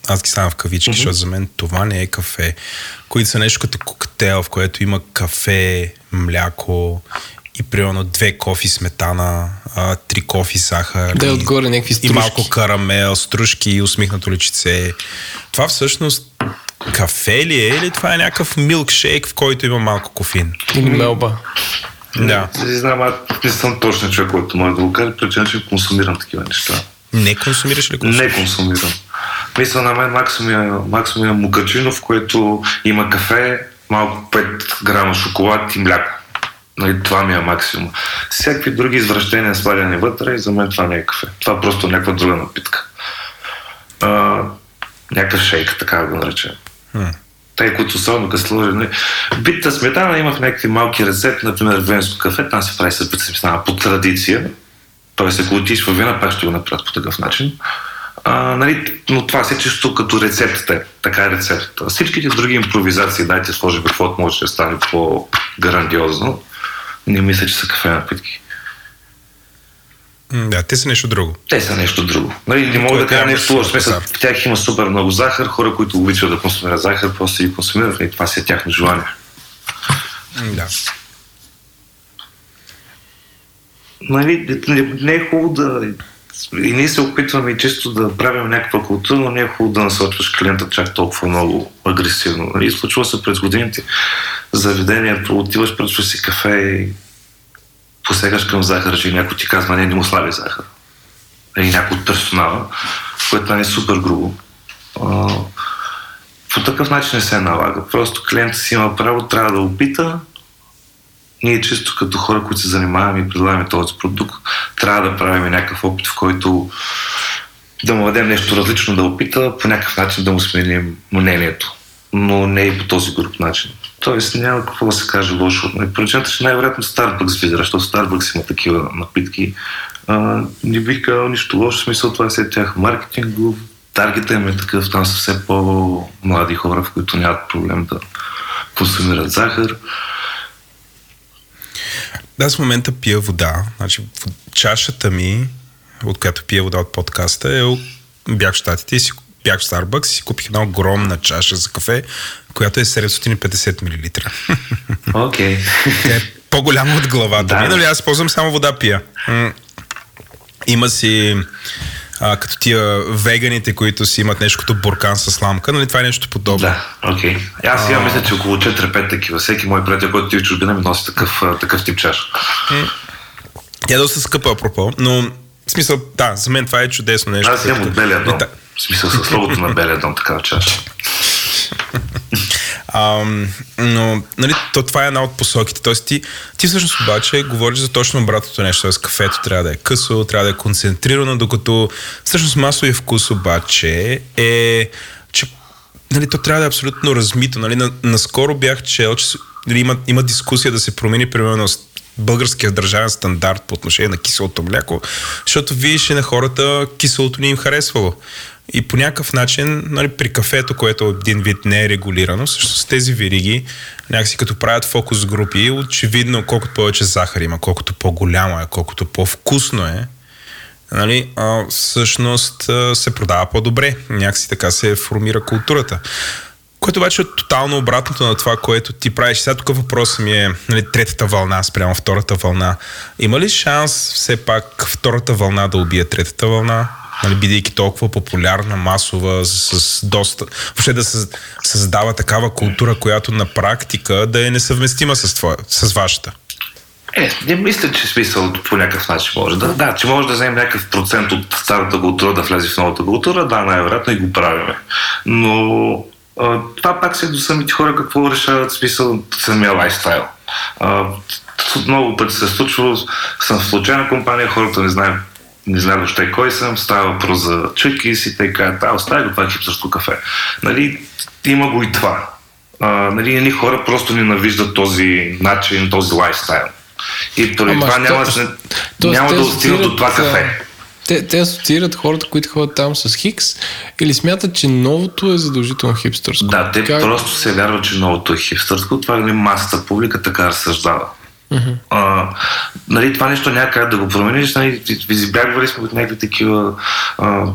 аз ги ставам в кавички, mm-hmm. защото за мен това не е кафе, които са нещо като коктейл, в което има кафе, мляко и примерно две кофи сметана, а, три кофи захар. Да и- отгоре някакви И стружки. малко карамел, стружки и усмихнато личице. Това всъщност кафе ли е или това е някакъв милкшейк, в който има малко кофин? Мелба. Да. Не знам, аз не съм точно човек, който може да го каже, причина, че консумирам такива неща. Не консумираш ли консумираш? Не консумирам. Мисля на мен максимум е, максимум е мукачино, в което има кафе, малко 5 грама шоколад и мляко. Нали, това ми е максимум. Всякакви други извращения сваляни вътре, за мен това не е кафе. Това е просто някаква друга напитка. А, някакъв шейк, така да го наречем. Те, които особено като сложи. Нали. Битата сметана има в някакви малки рецепти, например венско кафе, там се прави с сметана по традиция. Тоест, ако отидеш в вина, пак ще го направят по такъв начин. А, нали, но това си е чисто като рецептата. Така е рецептата. Всичките други импровизации, дайте сложи каквото може да стане по-грандиозно. Не мисля, че са кафе напитки. Да, те са нещо друго. Те са нещо друго. Нали, не мога да Което кажа нещо лошо. Смисъл. В тях има супер много захар. Хора, които обичат да консумират захар, просто ги консумират. И това си е тяхно желание. Да. нали, не, не е хубаво да... И ние се опитваме чисто да правим някаква култура, но не е хубаво да насочваш клиента чак толкова много агресивно. Нали, случва се през годините заведението, отиваш, пред си кафе и посегаш към захар, че някой ти казва, не, не му слаби захар. Или някой от персонала. което е супер грубо. По такъв начин не се налага. Просто клиентът си има право, трябва да опита. Ние чисто като хора, които се занимаваме и предлагаме този продукт, трябва да правим някакъв опит, в който да му дадем нещо различно да опита, по някакъв начин да му сменим мнението. Но не и по този груп начин. Тоест няма какво да се каже лошо. Причината, че най-вероятно Starbucks лидера, защото Starbucks има такива напитки. А, не бих казал нищо лошо, в смисъл това е след тях маркетингов, таргета им е такъв, там са все по-млади хора, в които нямат проблем да консумират захар. Да, с момента пия вода. Значи, чашата ми, от която пия вода от подкаста, е бях в Штатите и си бях в Starbucks и си купих една огромна чаша за кафе, която е 750 мл. Окей. Okay. Тя е по-голяма от главата да. ми, нали аз ползвам само вода пия. Има си а, като тия веганите, които си имат нещо като буркан с сламка, нали това е нещо подобно. Да, окей. Okay. Аз имам мисля, че около 4-5 такива. Всеки мой приятел, който ти в чужбина ми носи такъв, такъв тип чаш. Тя е доста скъпа, апропо, но в смисъл, да, за мен това е чудесно нещо. Аз имам от белия дом. В смисъл с логото на белия дом, такава чаша. А, но, нали, то това е една от посоките. Тоест ти, ти всъщност обаче говориш за точно обратното нещо. Тоест кафето трябва да е късо, трябва да е концентрирано, докато всъщност масовия вкус обаче е, че нали, то трябва да е абсолютно размито. Нали. Наскоро бях чел, че нали, има, има дискусия да се промени примерно българския държавен стандарт по отношение на киселото мляко, защото видиш на хората киселото ни им харесвало. И по някакъв начин, нали, при кафето, което един вид не е регулирано, всъщност тези вириги, някакси като правят фокус групи, очевидно колкото повече захар има, колкото по-голямо е, колкото по-вкусно е, нали, а, всъщност се продава по-добре. Някакси така се формира културата. Което обаче е тотално обратното на това, което ти правиш. Сега тук въпросът ми е нали, третата вълна спрямо втората вълна. Има ли шанс все пак втората вълна да убие третата вълна? Нали, бидейки толкова популярна, масова, с доста... Въобще да се създава такава култура, която на практика да е несъвместима с, твоя, с вашата. Е, не мисля, че смисъл по някакъв начин може да. Да, че може да вземем някакъв процент от старата култура да влезе в новата култура, да, най-вероятно и го правиме. Но а, това пак се до самите хора какво решават смисъл самия лайфстайл. А, много пъти се е случвало, съм в случайна компания, хората не знаят не знам въобще кой съм, става въпрос за чуки си, те казват, а, остави го това хипсърско кафе. Нали, има го и това. А, нали, едни хора просто ненавиждат този начин, този лайфстайл. И поради това няма, то, то, няма да стигнат до това кафе. Те, те асоциират хората, които ходят там с Хикс или смятат, че новото е задължително хипстърско? Да, те как... просто се вярват, че новото е хипстърско. Това е масата публика така разсъждава. Uh-huh. А, нали, това нещо няма как да го промениш. Нали, избягвали сме от някакви такива. А,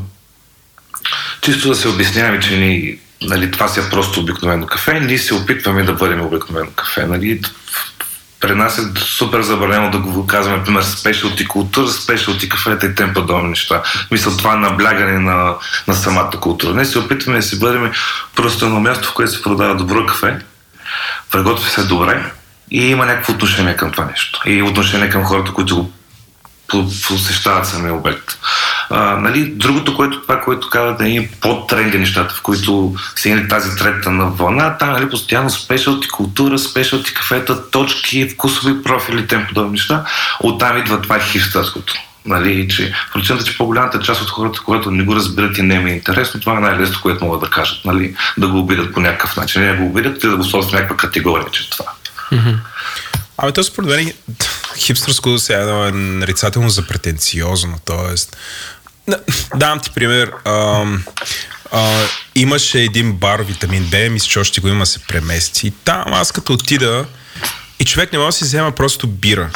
чисто да се обясняваме, че ни, нали, това си е просто обикновено кафе. Ние се опитваме да бъдем обикновено кафе. Нали, при нас е супер забранено да го казваме, например, спешалти култура, спешалти кафета и тем подобни неща. Мисля, това е наблягане на, на самата култура. Не се опитваме да си бъдем просто едно място, в което се продава добро кафе, приготвя се добре, и има някакво отношение към това нещо. И отношение към хората, които го посещават самия обект. А, нали, другото, което това, което казва да има по-тренди нещата, в които са тази трета на вълна, там нали, постоянно спешалти култура, спешалти кафета, точки, вкусови профили и тем подобни неща. Оттам идва това хипстърското. Нали, че причината, че по-голямата част от хората, които не го разбират и не им е интересно, това е най-лесно, което могат да кажат. Нали, да го обидят по някакъв начин. Не да го обидят, и да го сложат в някаква категория, че това. Mm-hmm. Ами то според мен хипстърско сега е нарицателно за претенциозно, т.е. Давам ти пример. А, а, имаше един бар витамин Б, мисля, че още го има се премести. Там аз като отида и човек не може да си взема просто бира.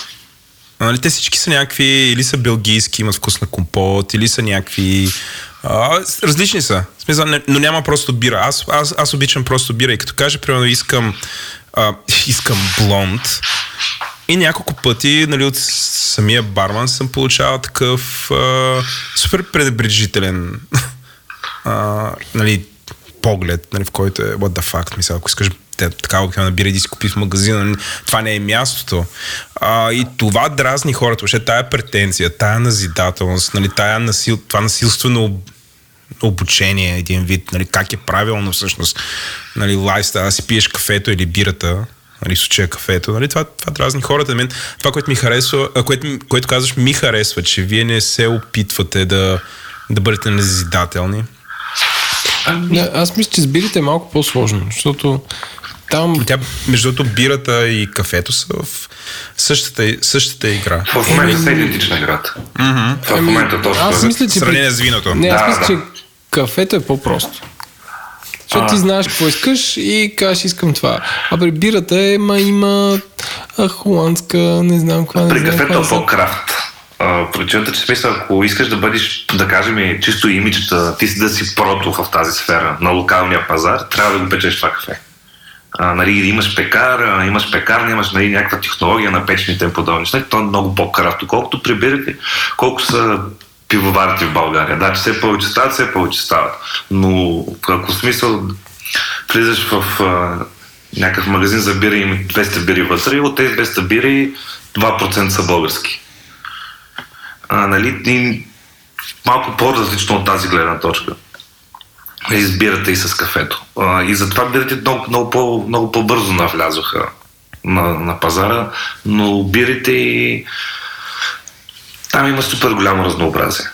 Нали, те всички са някакви, или са белгийски, имат вкус на компот, или са някакви... А, различни са. В смисъл, но няма просто бира. Аз, аз, аз обичам просто бира. И като кажа, примерно, искам а, искам блонд. И няколко пъти нали, от самия барман съм получавал такъв а, супер пренебрежителен нали, поглед, нали, в който е what the fuck, мисля, ако искаш така обикновено набира и да си купи в магазина, това не е мястото. А, и това дразни хората, въобще тая претенция, тая назидателност, нали, тая насил, това насилствено обучение, един вид, нали, как е правилно всъщност, нали, лайфстайл, да си пиеш кафето или бирата, нали, случая кафето, нали, това, това дразни хората. Мен, това, което ми харесва, което, което казваш, ми харесва, че вие не се опитвате да, да бъдете назидателни. Не, аз мисля, че с бирите е малко по-сложно, защото там... Тя, между другото, бирата и кафето са в същата, същата игра. В момента са идентична играта. В момента точно. Аз мисля, че... Сравнение с виното. Не, аз Да, мисля, да. че кафето е по-просто. Защото ти знаеш какво искаш и кажеш искам това. А при бирата е, ма има а, холандска, не знам каква, При знам кафето е по-крафт. Причината, че смисъл, ако искаш да бъдеш, да кажем, чисто имиджата, ти си да си прото в тази сфера на локалния пазар, трябва да го печеш това кафе. А, нали, имаш пекар, имаш пекарна, имаш нали, някаква технология на печените и подобни неща. То е много по-крафт. Колкото при бирите, колко са пивоварите в България. Да, че все повече стават, все повече стават. Но ако смисъл влизаш в а, някакъв магазин за бири и има 200 бири вътре, от тези 200 бири 2% са български. А, нали, и малко по-различно от тази гледна точка. Избирате и с кафето. А, и затова бирите много, много, по, много по-бързо навлязоха на, на пазара, но бирите и там има супер голямо разнообразие.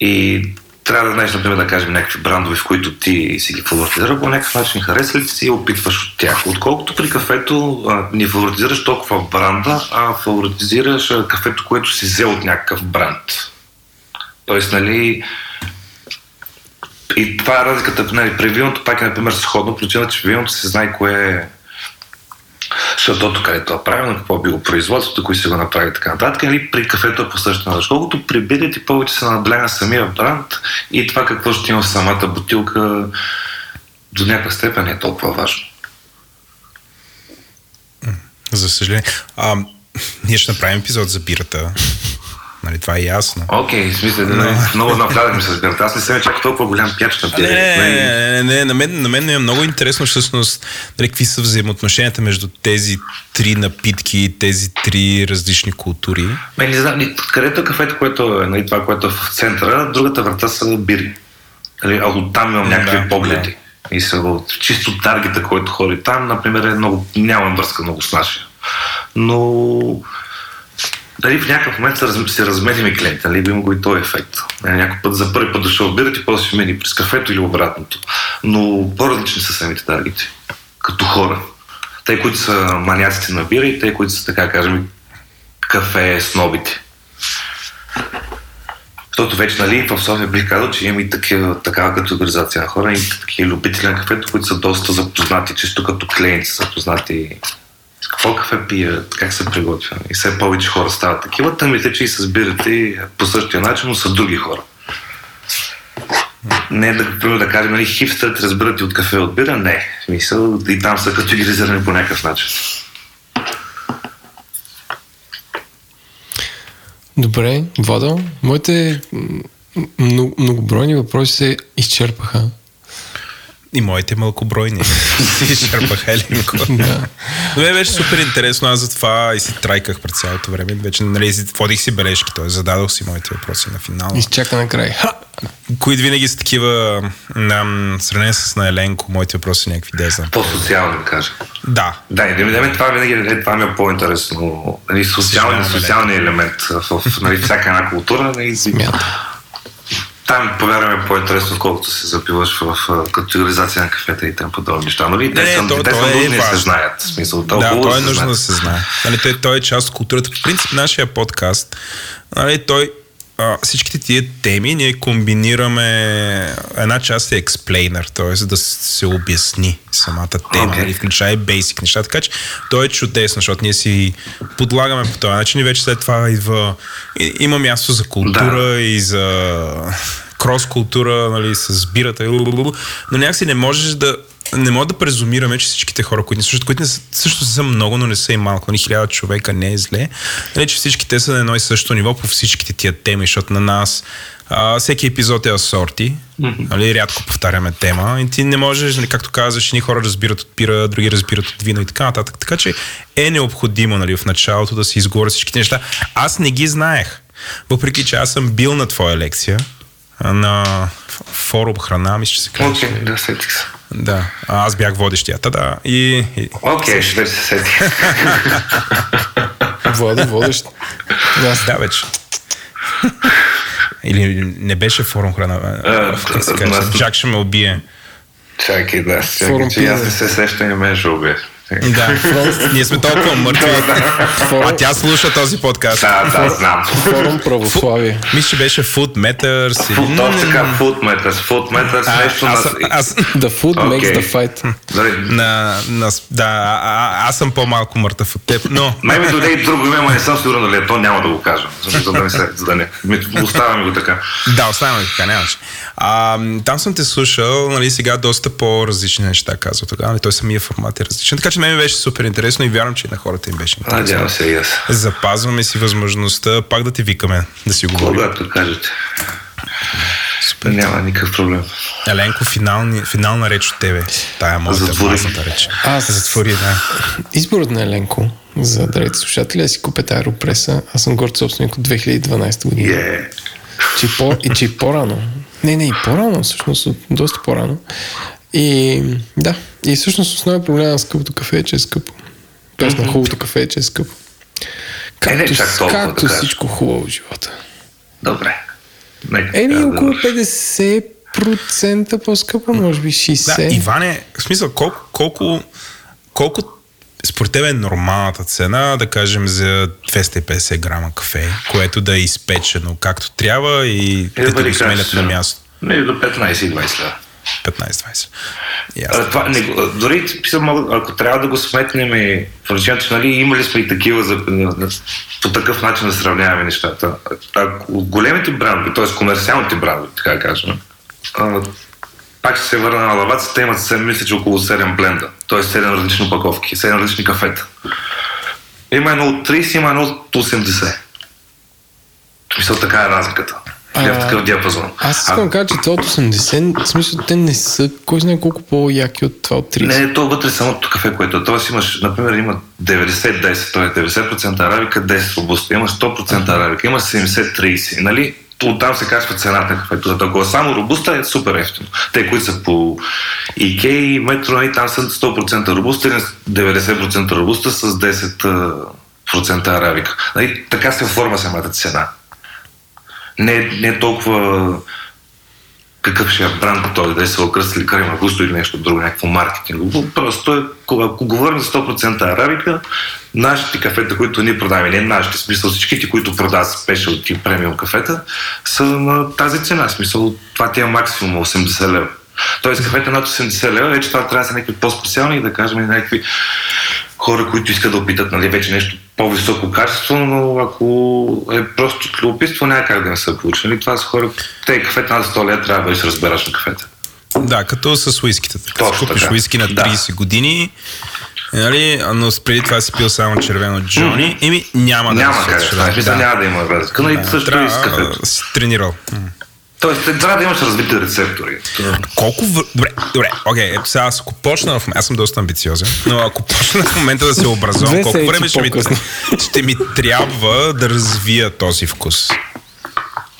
И трябва да знаеш, например, да кажем някакви брандове, в които ти си ги фаворитизирал по някакъв начин, харесва ли си и опитваш от тях. Отколкото при кафето а, не фаворитизираш толкова бранда, а фаворитизираш кафето, което си взел от някакъв бранд. Тоест, нали, и това е разликата. Нали, при виното пак е, например, сходно, причина, че виното се знае кое е шатото, където е правилно, какво е било производството, кои си го направи така нататък. Или при кафето е по същата начин. Колкото при бирите повече се набляга самия бранд и това какво ще има в самата бутилка до някаква степен е толкова важно. За съжаление. А, ние ще направим епизод за бирата. Нали, това е ясно. Окей, в смисъл, да, много навлядахме с бирата. Аз не съм чак толкова голям пяч на Не, бира. не, не, не, на мен, на мен е много интересно всъщност нали, какви са взаимоотношенията между тези три напитки, тези три различни култури. Ме, не знам, където е кафето, което е нали, това, което е в центъра, другата врата са бири. Нали, а оттам имам някакви Да, погледи. И са от чисто таргета, който ходи там, например, е много, нямам връзка много с нашия. Но дали в някакъв момент се, раз, се разменим клиента, нали, има го и този ефект. Нали, Някой път за първи път дошъл в бирата и после ще мини през кафето или обратното. Но по-различни са самите таргети, като хора. Те, които са маняците на бира и те, които са, така кажем, кафе снобите. Защото вече, нали, в София бих казал, че има и такива, такава категоризация на хора, и такива любители на кафето, които са доста запознати, чисто като клиенти са запознати с какво кафе пият, как се приготвя. И все повече хора стават такива. Тъмите, че и се сбирате по същия начин, но са други хора. Не да, примерно, да кажем, нали, хипстерите разбират и от кафе от бира, не. В Смисъл, и там са категоризирани по някакъв начин. Добре, Владо, моите многобройни въпроси се изчерпаха. И моите малкобройни. Си изчерпаха Еленко. Да. Но е, беше супер интересно. Аз затова и си трайках през цялото време. Вече нали, си- водих си бележки, т.е. зададох си моите въпроси на финал. Изчака накрай. Които винаги са такива, на сравнение с на Еленко, моите въпроси са някакви дезна. По-социално, да кажем. Да, Да, и да ми даме това винаги, е, това ми е по-интересно. Нали, социален, социалния елемент в, нали, всяка една култура. Нали. Там, повярваме, по-интересно, колкото се запиваш в, категоризация на кафета и тем подобни неща. Нали? Те Не, са, то- те то са е нужни се знаят. В смисъл, да, то е нужно да се знае. Нали, той, той е част от културата. В принцип, нашия подкаст, нали, той а, всичките тия теми ние комбинираме една част е explainer, т.е. да се обясни самата тема, нали, включая и basic неща, така че той е чудесно, защото ние си подлагаме по този начин и вече след това идва има място за култура Да. и за крос култура, нали, с бирата, но някакси не можеш да не мога да презумираме, че всичките хора, които ни слушат, които не са, също са много, но не са и малко, нали, хиляда човека не е зле, нали, че всички те са на едно и също ниво по всичките тия теми, защото на нас а, всеки епизод е асорти, нали, рядко повтаряме тема и ти не можеш, нали, както казваш, едни хора разбират от пира, други разбират от вино и така нататък. Така че е необходимо нали, в началото да се изговорят всичките неща. Аз не ги знаех, въпреки че аз съм бил на твоя лекция, на форум храна, мисля, че се казва. Окей, да, сетих се. Да, а аз бях водещия. Та да. И, Окей, ще вече се сетих. Владо, водещ. Аз да, вече. Или не беше форум храна. Как се казва? Джак ще ме убие. Чакай, да, чакай, че аз не се сещам и мен ще убие. Да, ние сме толкова мъртви. А тя слуша този подкаст. Да, да, знам. форум православие. Мисля, че беше Food Matters. или- Фут, точно така, Food Matters, Food Matters, А, нещо аз, на... аз, The food makes Окей. the fight. Дали, на, на, да, а, а, аз съм по-малко мъртъв от теб, но Май ми дойде и друго име, но не съм сигурен дали е то, няма да го кажа. За да не се, за да не. Ми, оставяме го така. да, оставяме така, нямаше. А, там съм те слушал, нали, сега доста по-различни неща казва тогава, нали, той самия формат е различен, така че мен беше супер интересно и вярвам, че и на хората им беше интересно. Надявам се и аз. Запазваме си възможността пак да ти викаме да си говорим. Когато кажете. Няма никакъв проблем. Еленко, финални, финална реч от тебе. Тая моята Затвори. реч. Аз- Затвори, да. Изборът на Еленко за древите слушатели да си купете аеропреса. Аз съм горд собственик от 2012 година. Е, Че и по, и че и по-рано. Не, не, и по-рано, всъщност, доста по-рано. И да, и всъщност основният проблем на скъпото кафе е, че е скъпо. Тоест на хубавото кафе е, че е скъпо. Е, не Както, чак толкова, да както кажа. всичко хубаво в живота. добре. Еми, така да около върши. 50% по-скъпо, може би 60%. Да, Иване, в смисъл, колко, колко, колко според теб е нормалната цена, да кажем, за 250 грама кафе, което да е изпечено както трябва и Е, да го сменят на място. Не, до 15 и 20 лева. 15-20. И А, аз това, не, дори ако трябва да го сметнем и в че нали, имали сме и такива за, по такъв начин да сравняваме нещата. Ако големите брандове, т.е. комерциалните брандове, така кажем, пак ще се върна на лавацата, имат, се, мисля, че около 7 бленда, т.е. 7 различни опаковки, 7 различни кафета. Има едно от 30, има едно от 80. В смисъл така е разликата. А, в такъв диапазон. Аз искам да кажа, че това от 80, в смисъл, те не са, кой знае колко по-яки от това от 30. Не, е то вътре самото кафе, което е. Тоест имаш, например, има 90-10, т.е. 90% арабика, 10 робуста, има 100% арабика, има 70-30, нали? Оттам се качва цената на кафето. Зато ако е само робуста е супер ефтино. Те, които са по ИК и Метро, нали, там са 100% робуста или 90% робуста с 10% арабика. Нали? Така се оформя самата цена. Не, не е толкова какъв ще е бранд той, да се окръстили Карима Густо или нещо друго, някакво маркетингово. Просто е, ако говорим за 100% арабика, нашите кафета, които ние продаваме, не нашите, смисъл всичките, които продават спешъл и премиум кафета, са на тази цена. Смисъл, това ти е максимум 80 лева. Тоест кафета над 80 лева, вече това трябва да са някакви по-специални и да кажем някакви хора, които искат да опитат нали, вече нещо по-високо качество, но ако е просто любопитство, няма как да не са получили. Това са хора, те кафета над 100 лева трябва да се разбераш на кафета. Да, като с уиските. Като Точно купиш така. уиски на Да. 30 години, нали, но преди това си пил само червено Джони, еми няма да няма да случи, стане. Смисъл, няма да има разлика. Но и също и с Трябва кафето. да си тренирал. Тоест, трябва да имаш развити рецептори. Колко... вър- Добре, добре, окей, ето сега аз ако почна в... Аз съм доста амбициозен, но ако почна в момента да се образувам, колко време ще ми, ще ми трябва да развия този вкус?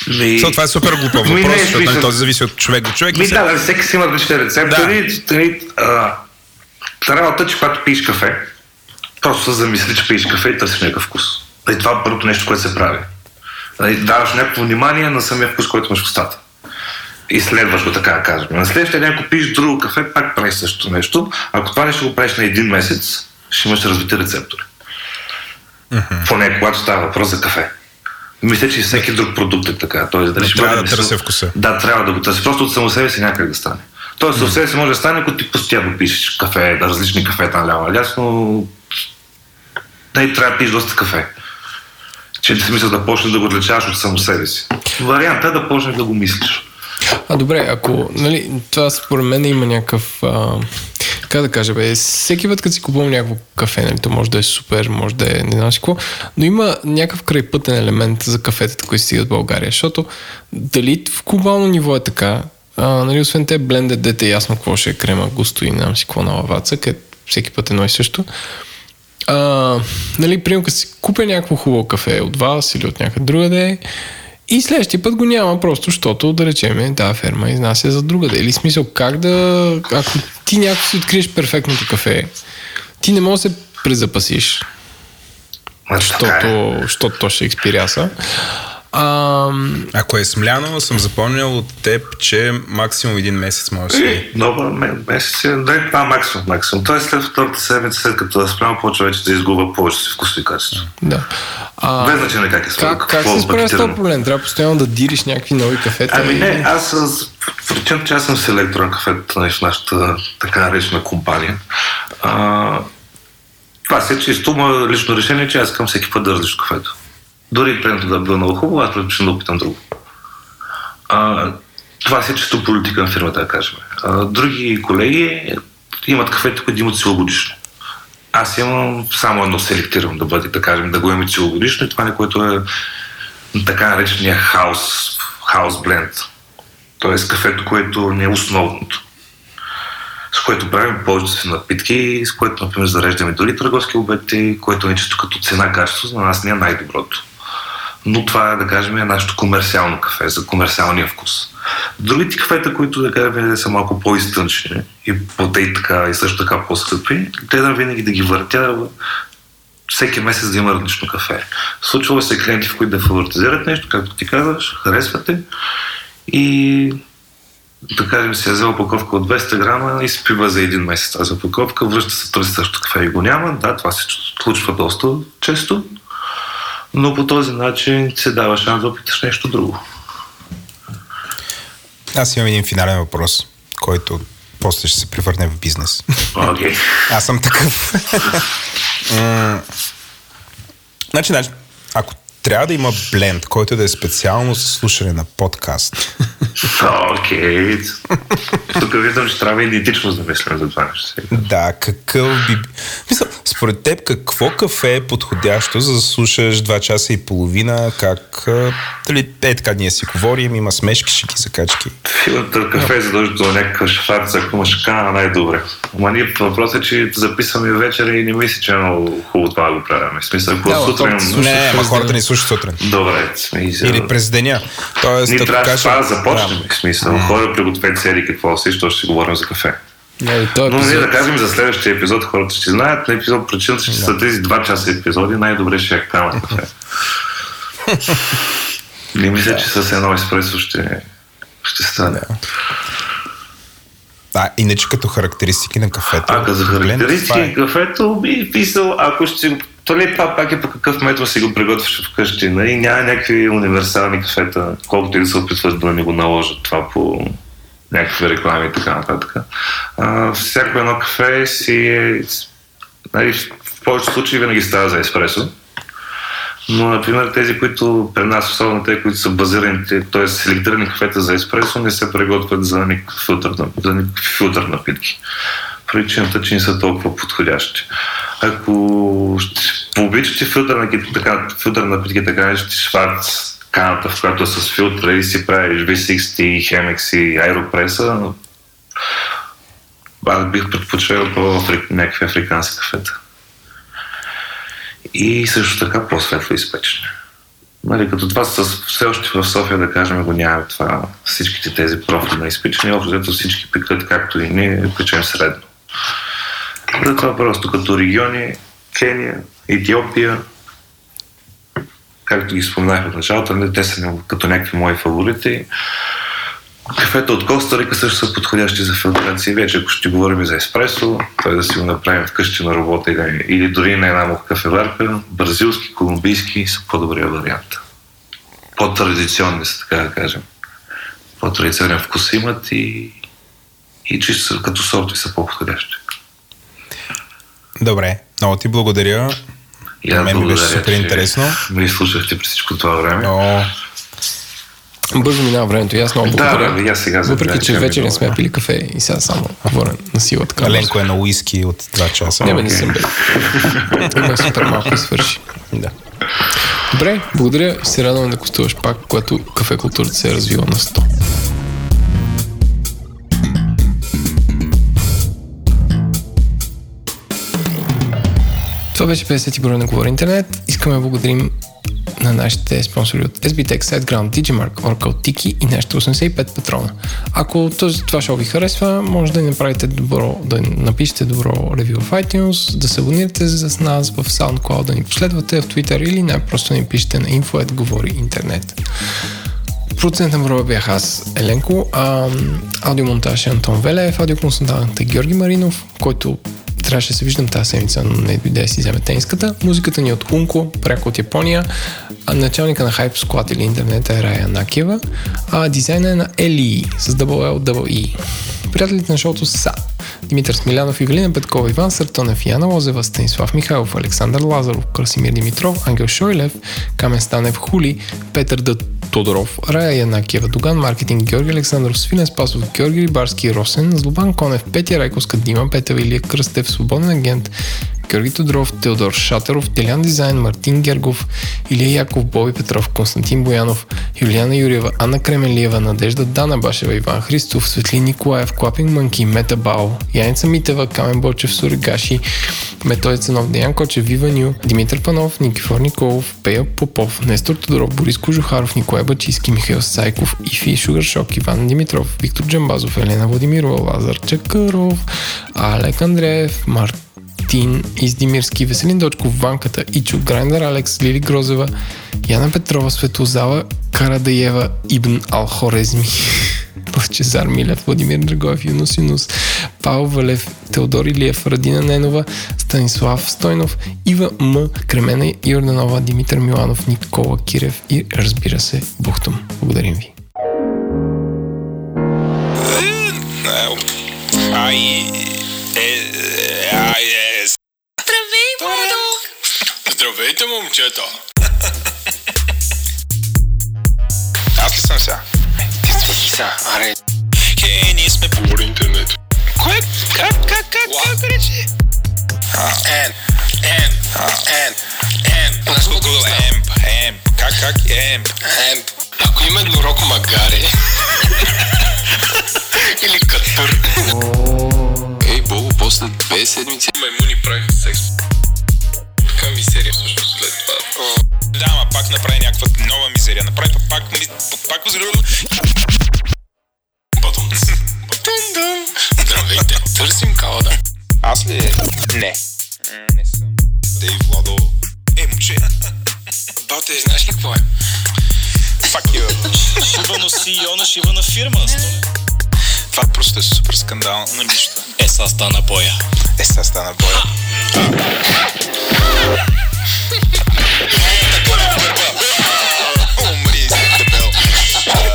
Ми, So, това е супер глупав Ми, не, въпрос, защото нали, смисъл- този зависи от човек до човек. Ми Се- да, да, всеки си има различни рецептори. Да. А, работа, че когато пиеш кафе, просто се замисли, че пиеш кафе и търсиш някакъв вкус. И това е първото нещо, което се прави. Нали, Даваш някакво внимание на самия вкус, който имаш в устата. И следваш го така да кажем. На следващия ден, ако пиеш друго кафе, пак правиш същото нещо. Ако това нещо го правиш на един месец, ще имаш развити рецептори. Поне когато става въпрос за кафе. Мисля, че и всеки друг продукт е така. Тоест, дали ще трябва бъде да търся вкуса. Да, трябва да го търси. Просто от само себе си някак да стане. Тоест, от себе си може да стане, ако ти постоянно пишеш кафе, да различни кафета наляво надясно. Не, трябва да пиеш доста кафе. Че ти смисъл да почнеш да го отличаваш от само себе си. Вариантът е да почнеш да го мислиш. А добре, ако, нали, това според мен има някакъв, а, как да кажа, бе, всеки път, като си купувам някакво кафе, нали, то може да е супер, може да е не знам какво, но има някакъв крайпътен елемент за кафетата, които стигат в България, защото дали в глобално ниво е така, а, нали, освен те бленде, дете е ясно какво ще е крема, густо и не знам си какво на лаваца, където всеки път едно и също. А, нали, примерно, като си купя някакво хубаво кафе от вас или от някъде другаде, И следващия път го няма, просто защото, да речем, тази ферма изнася за другаде. Или смисъл, как да... Ако ти някак си откриеш перфектното кафе, ти не можеш да се презапасиш, е. защото, защото то ще експиряса. А, Ако е смляно, съм запомнил от теб, че максимум един месец може да си. Много месеци, да, това максимум, максимум. Той след втората седмица, след като да спрямо, почва вече да изгубва повече си вкусово и качество. да. А, Без значение как е свързано. как, как се справя с този проблем? Трябва постоянно да дириш някакви нови кафета. Ами и- не, аз с причината, че аз съм селектор на кафето нали, в нашата така наречена компания. А, това си е чисто лично решение, че аз искам всеки път да различно кафето. Дори предното да е било много хубаво, аз предпочитам да опитам друго. А, това си е чисто политика на фирмата, да кажем. А, други колеги имат кафето, които имат целогодишно. Аз имам само едно селектирам да бъде, да кажем, да го имаме целогодишно и това не което е така наречения хаус, хаус бленд. Тоест кафето, което не е основното. С което правим повечето си напитки, с което, например, зареждаме дори търговски обекти, което е чисто като цена качество, за нас не е най-доброто. Но това е, да кажем, е нашето комерциално кафе, за комерциалния вкус. Другите кафета, които, да кажем, са малко по-изтънчени и по и така, и също така по-скъпи, гледам винаги да ги въртя всеки месец да има различно кафе. Случва се клиенти, в които да фаворитизират нещо, както ти казваш, харесвате и да кажем си е взел упаковка от 200 грама и се пива за един месец тази упаковка, връща се търси също кафе и го няма. Да, това се случва доста често, но по този начин се дава шанс да опиташ нещо друго. Аз имам един финален въпрос, който после ще се превърне в бизнес. Окей. Аз съм такъв. Значи, значи, ако трябва да има бленд, който да е специално за слушане на подкаст, Окей. Тук виждам, че трябва идентично да мислим за това нещо. да, какъв би... Мисля, според теб какво кафе е подходящо за да слушаш 2 часа и половина, как... Дали е така ние си говорим, има смешки, шики, закачки. Филтър кафе е задължително някакъв шафарца, ако имаш кана, най-добре. Ама ние въпросът е, че записваме вечер и не мисля, че е много хубаво това да го правим. В смисъл, ако Да, сутрин... Не, ама хората ни слушат сутрин. Добре, смисъл. Или през деня. Тоест, Ние трябва кажа- това да започнем. Да. В смисъл, хора пригответе сери какво си, защото ще говорим за кафе. Не, той Но ние епизод, да кажем за следващия епизод, хората ще знаят, на епизод причината, че са тези два часа епизоди, най-добре ще е кана кафе. Не мисля, че с едно еспресо ще, ще стане. Да, иначе като характеристики на кафето. А като за това характеристики, е. кафето би писал, ако ще го... То ли това пак е по какъв метод си го приготвяш вкъщи, нали? Няма някакви универсални кафета, колкото и да се опитват да не го наложат това по някакви реклами и така нататък. А, всяко едно кафе си е... Нали, в повечето случаи винаги става за еспресо. Но, например, тези, които при нас, особено те, които са базирани, т.е. селектирани кафета за еспресо, не се приготвят за никакъв филтър, за никакви филтър напитки. Причината, че не са толкова подходящи. Ако ще обичате филтър така, филтър на напитки, така наречете шварц, каната, в която е с филтъра и си правиш V60, Chemex и Aeropress, аз бих предпочел по-африк, някакви африкански кафета. И също така по-светло изпечени. Нали, като това с, все още в София, да кажем, го нямаме това, всичките тези профили на изпечени, общо всички пикат, както и ние, печем средно. Затова просто като региони, Кения, Етиопия, както ги споменах в началото, нали, те са като някакви мои фаворити. Кафета от Коста Рика също са подходящи за филтрация. Вече ако ще говорим за еспресо, той да си го направим вкъщи на работа или, или дори на една му кафеварка, бразилски, колумбийски са по-добрия вариант. По-традиционни са, така да кажем. По-традиционен вкус имат и, и чисто като сорти са по-подходящи. Добре, много ти благодаря. И аз мен ми беше благодаря, супер че интересно. Ме слушахте през всичко това време. О, бързо минава времето и аз много Да, благодаря. и аз сега за Въпреки, че че вече не сме да. пили кафе и сега само говоря на сила така. Ленко е на уиски от 2 часа. Не, бе, не Окей. съм бе. Имах супер малко и свърши. Да. Добре, благодаря. Се радвам да гостуваш пак, когато кафе културата се е развила на 100. Това беше 50 ти броя на Говори Интернет. Искаме да благодарим на нашите спонсори от SBTech, SiteGround, Digimark, Oracle, Tiki и нашите 85 патрона. Ако този, това шоу ви харесва, може да ни направите добро, да напишете добро ревю в iTunes, да се абонирате с нас в SoundCloud, да ни последвате в Twitter или най-просто ни пишете на info говори интернет. Процент на броя бях аз, Еленко, а, аудиомонтаж е Антон Велев, аудиоконсултант е Георги Маринов, който трябваше да се виждам тази седмица, но не дойде да си вземе тениската. Музиката ни е от Унко, пряко от Япония. Началника на Hype Squad или интернета е Рая Накева. А дизайна е на Ели с double L, double E. Приятелите на шоуто са Димитър Смилянов, Ивелина Петкова, Иван Съртонев, Яна Лозева, Станислав Михайлов, Александър Лазаров, Красимир Димитров, Ангел Шойлев, Камен Станев, Хули, Петър Дът Тодоров, Рая Янакиева, Доган Маркетинг, Георги Александров, Свинен Спасов, Георги Рибарски, Росен, Злобан Конев, Петя Райковска, Дима Петева, Илия Кръстев, Свободен агент, Георги Тодоров, Теодор Шатеров, Делян Дизайн, Мартин Гергов, Илия Яков, Боби Петров, Константин Боянов, Юлиана Юрьева, Анна Кременлиева, Надежда Дана Башева, Иван Христов, Светлин Николаев, Клапинг Манки, Мета Бао, Яница Митева, Камен Бочев, Суригаши, Методи Ценов, Деян Кочев, Вива Ню, Димитър Панов, Никифор Николов, Пея Попов, Нестор Тодоров, Борис Кожухаров, Николай Бачийски, Михаил Сайков, Ифи Шугаршок, Иван Димитров, Виктор Джамбазов, Елена Владимирова, Лазар Чакъров, Алек Андреев, Март Тин, Издимирски, Веселин Дочков, Ванката, Ичо, Грайндър Алекс, Лили Грозева, Яна Петрова, Светозала, Карадаева, Ибн Алхорезми, Лъчезар Милев, Владимир Драгоев, Юнус Юнус, Павел Валев, Теодор Илиев, Радина Ненова, Станислав Стойнов, Ива М, Кремена Йорданова, Димитър Миланов, Никола Кирев и разбира се Бухтум. Благодарим ви. Ай, Здравейте, момчета! Аз ли съм сега? Ти си са, аре. Хей, ние сме по интернет. Кое? Как, как, как, как рече? Ен, ен, ен, ен. Аз го Google, емп, емп. Как, как, емп, емп. Ако има еднороко магаре. Или катър. Ей, Богу, после две седмици маймуни правиха секс. Мизерия всъщност след това. Да, ама пак направи някаква нова мизерия. Направи пак, пак, пак. Здравейте. Търсим калада. Аз ли? Не. Не съм. Дей, Владо. Е, момче. Бате, знаеш ли какво е? Fuck you. Шива носи Йона, шива на фирма. Това просто е супер скандал на нищо. Е, са стана боя. Е, сега стана боя. Умри, дебел.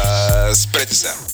А, Спрете се.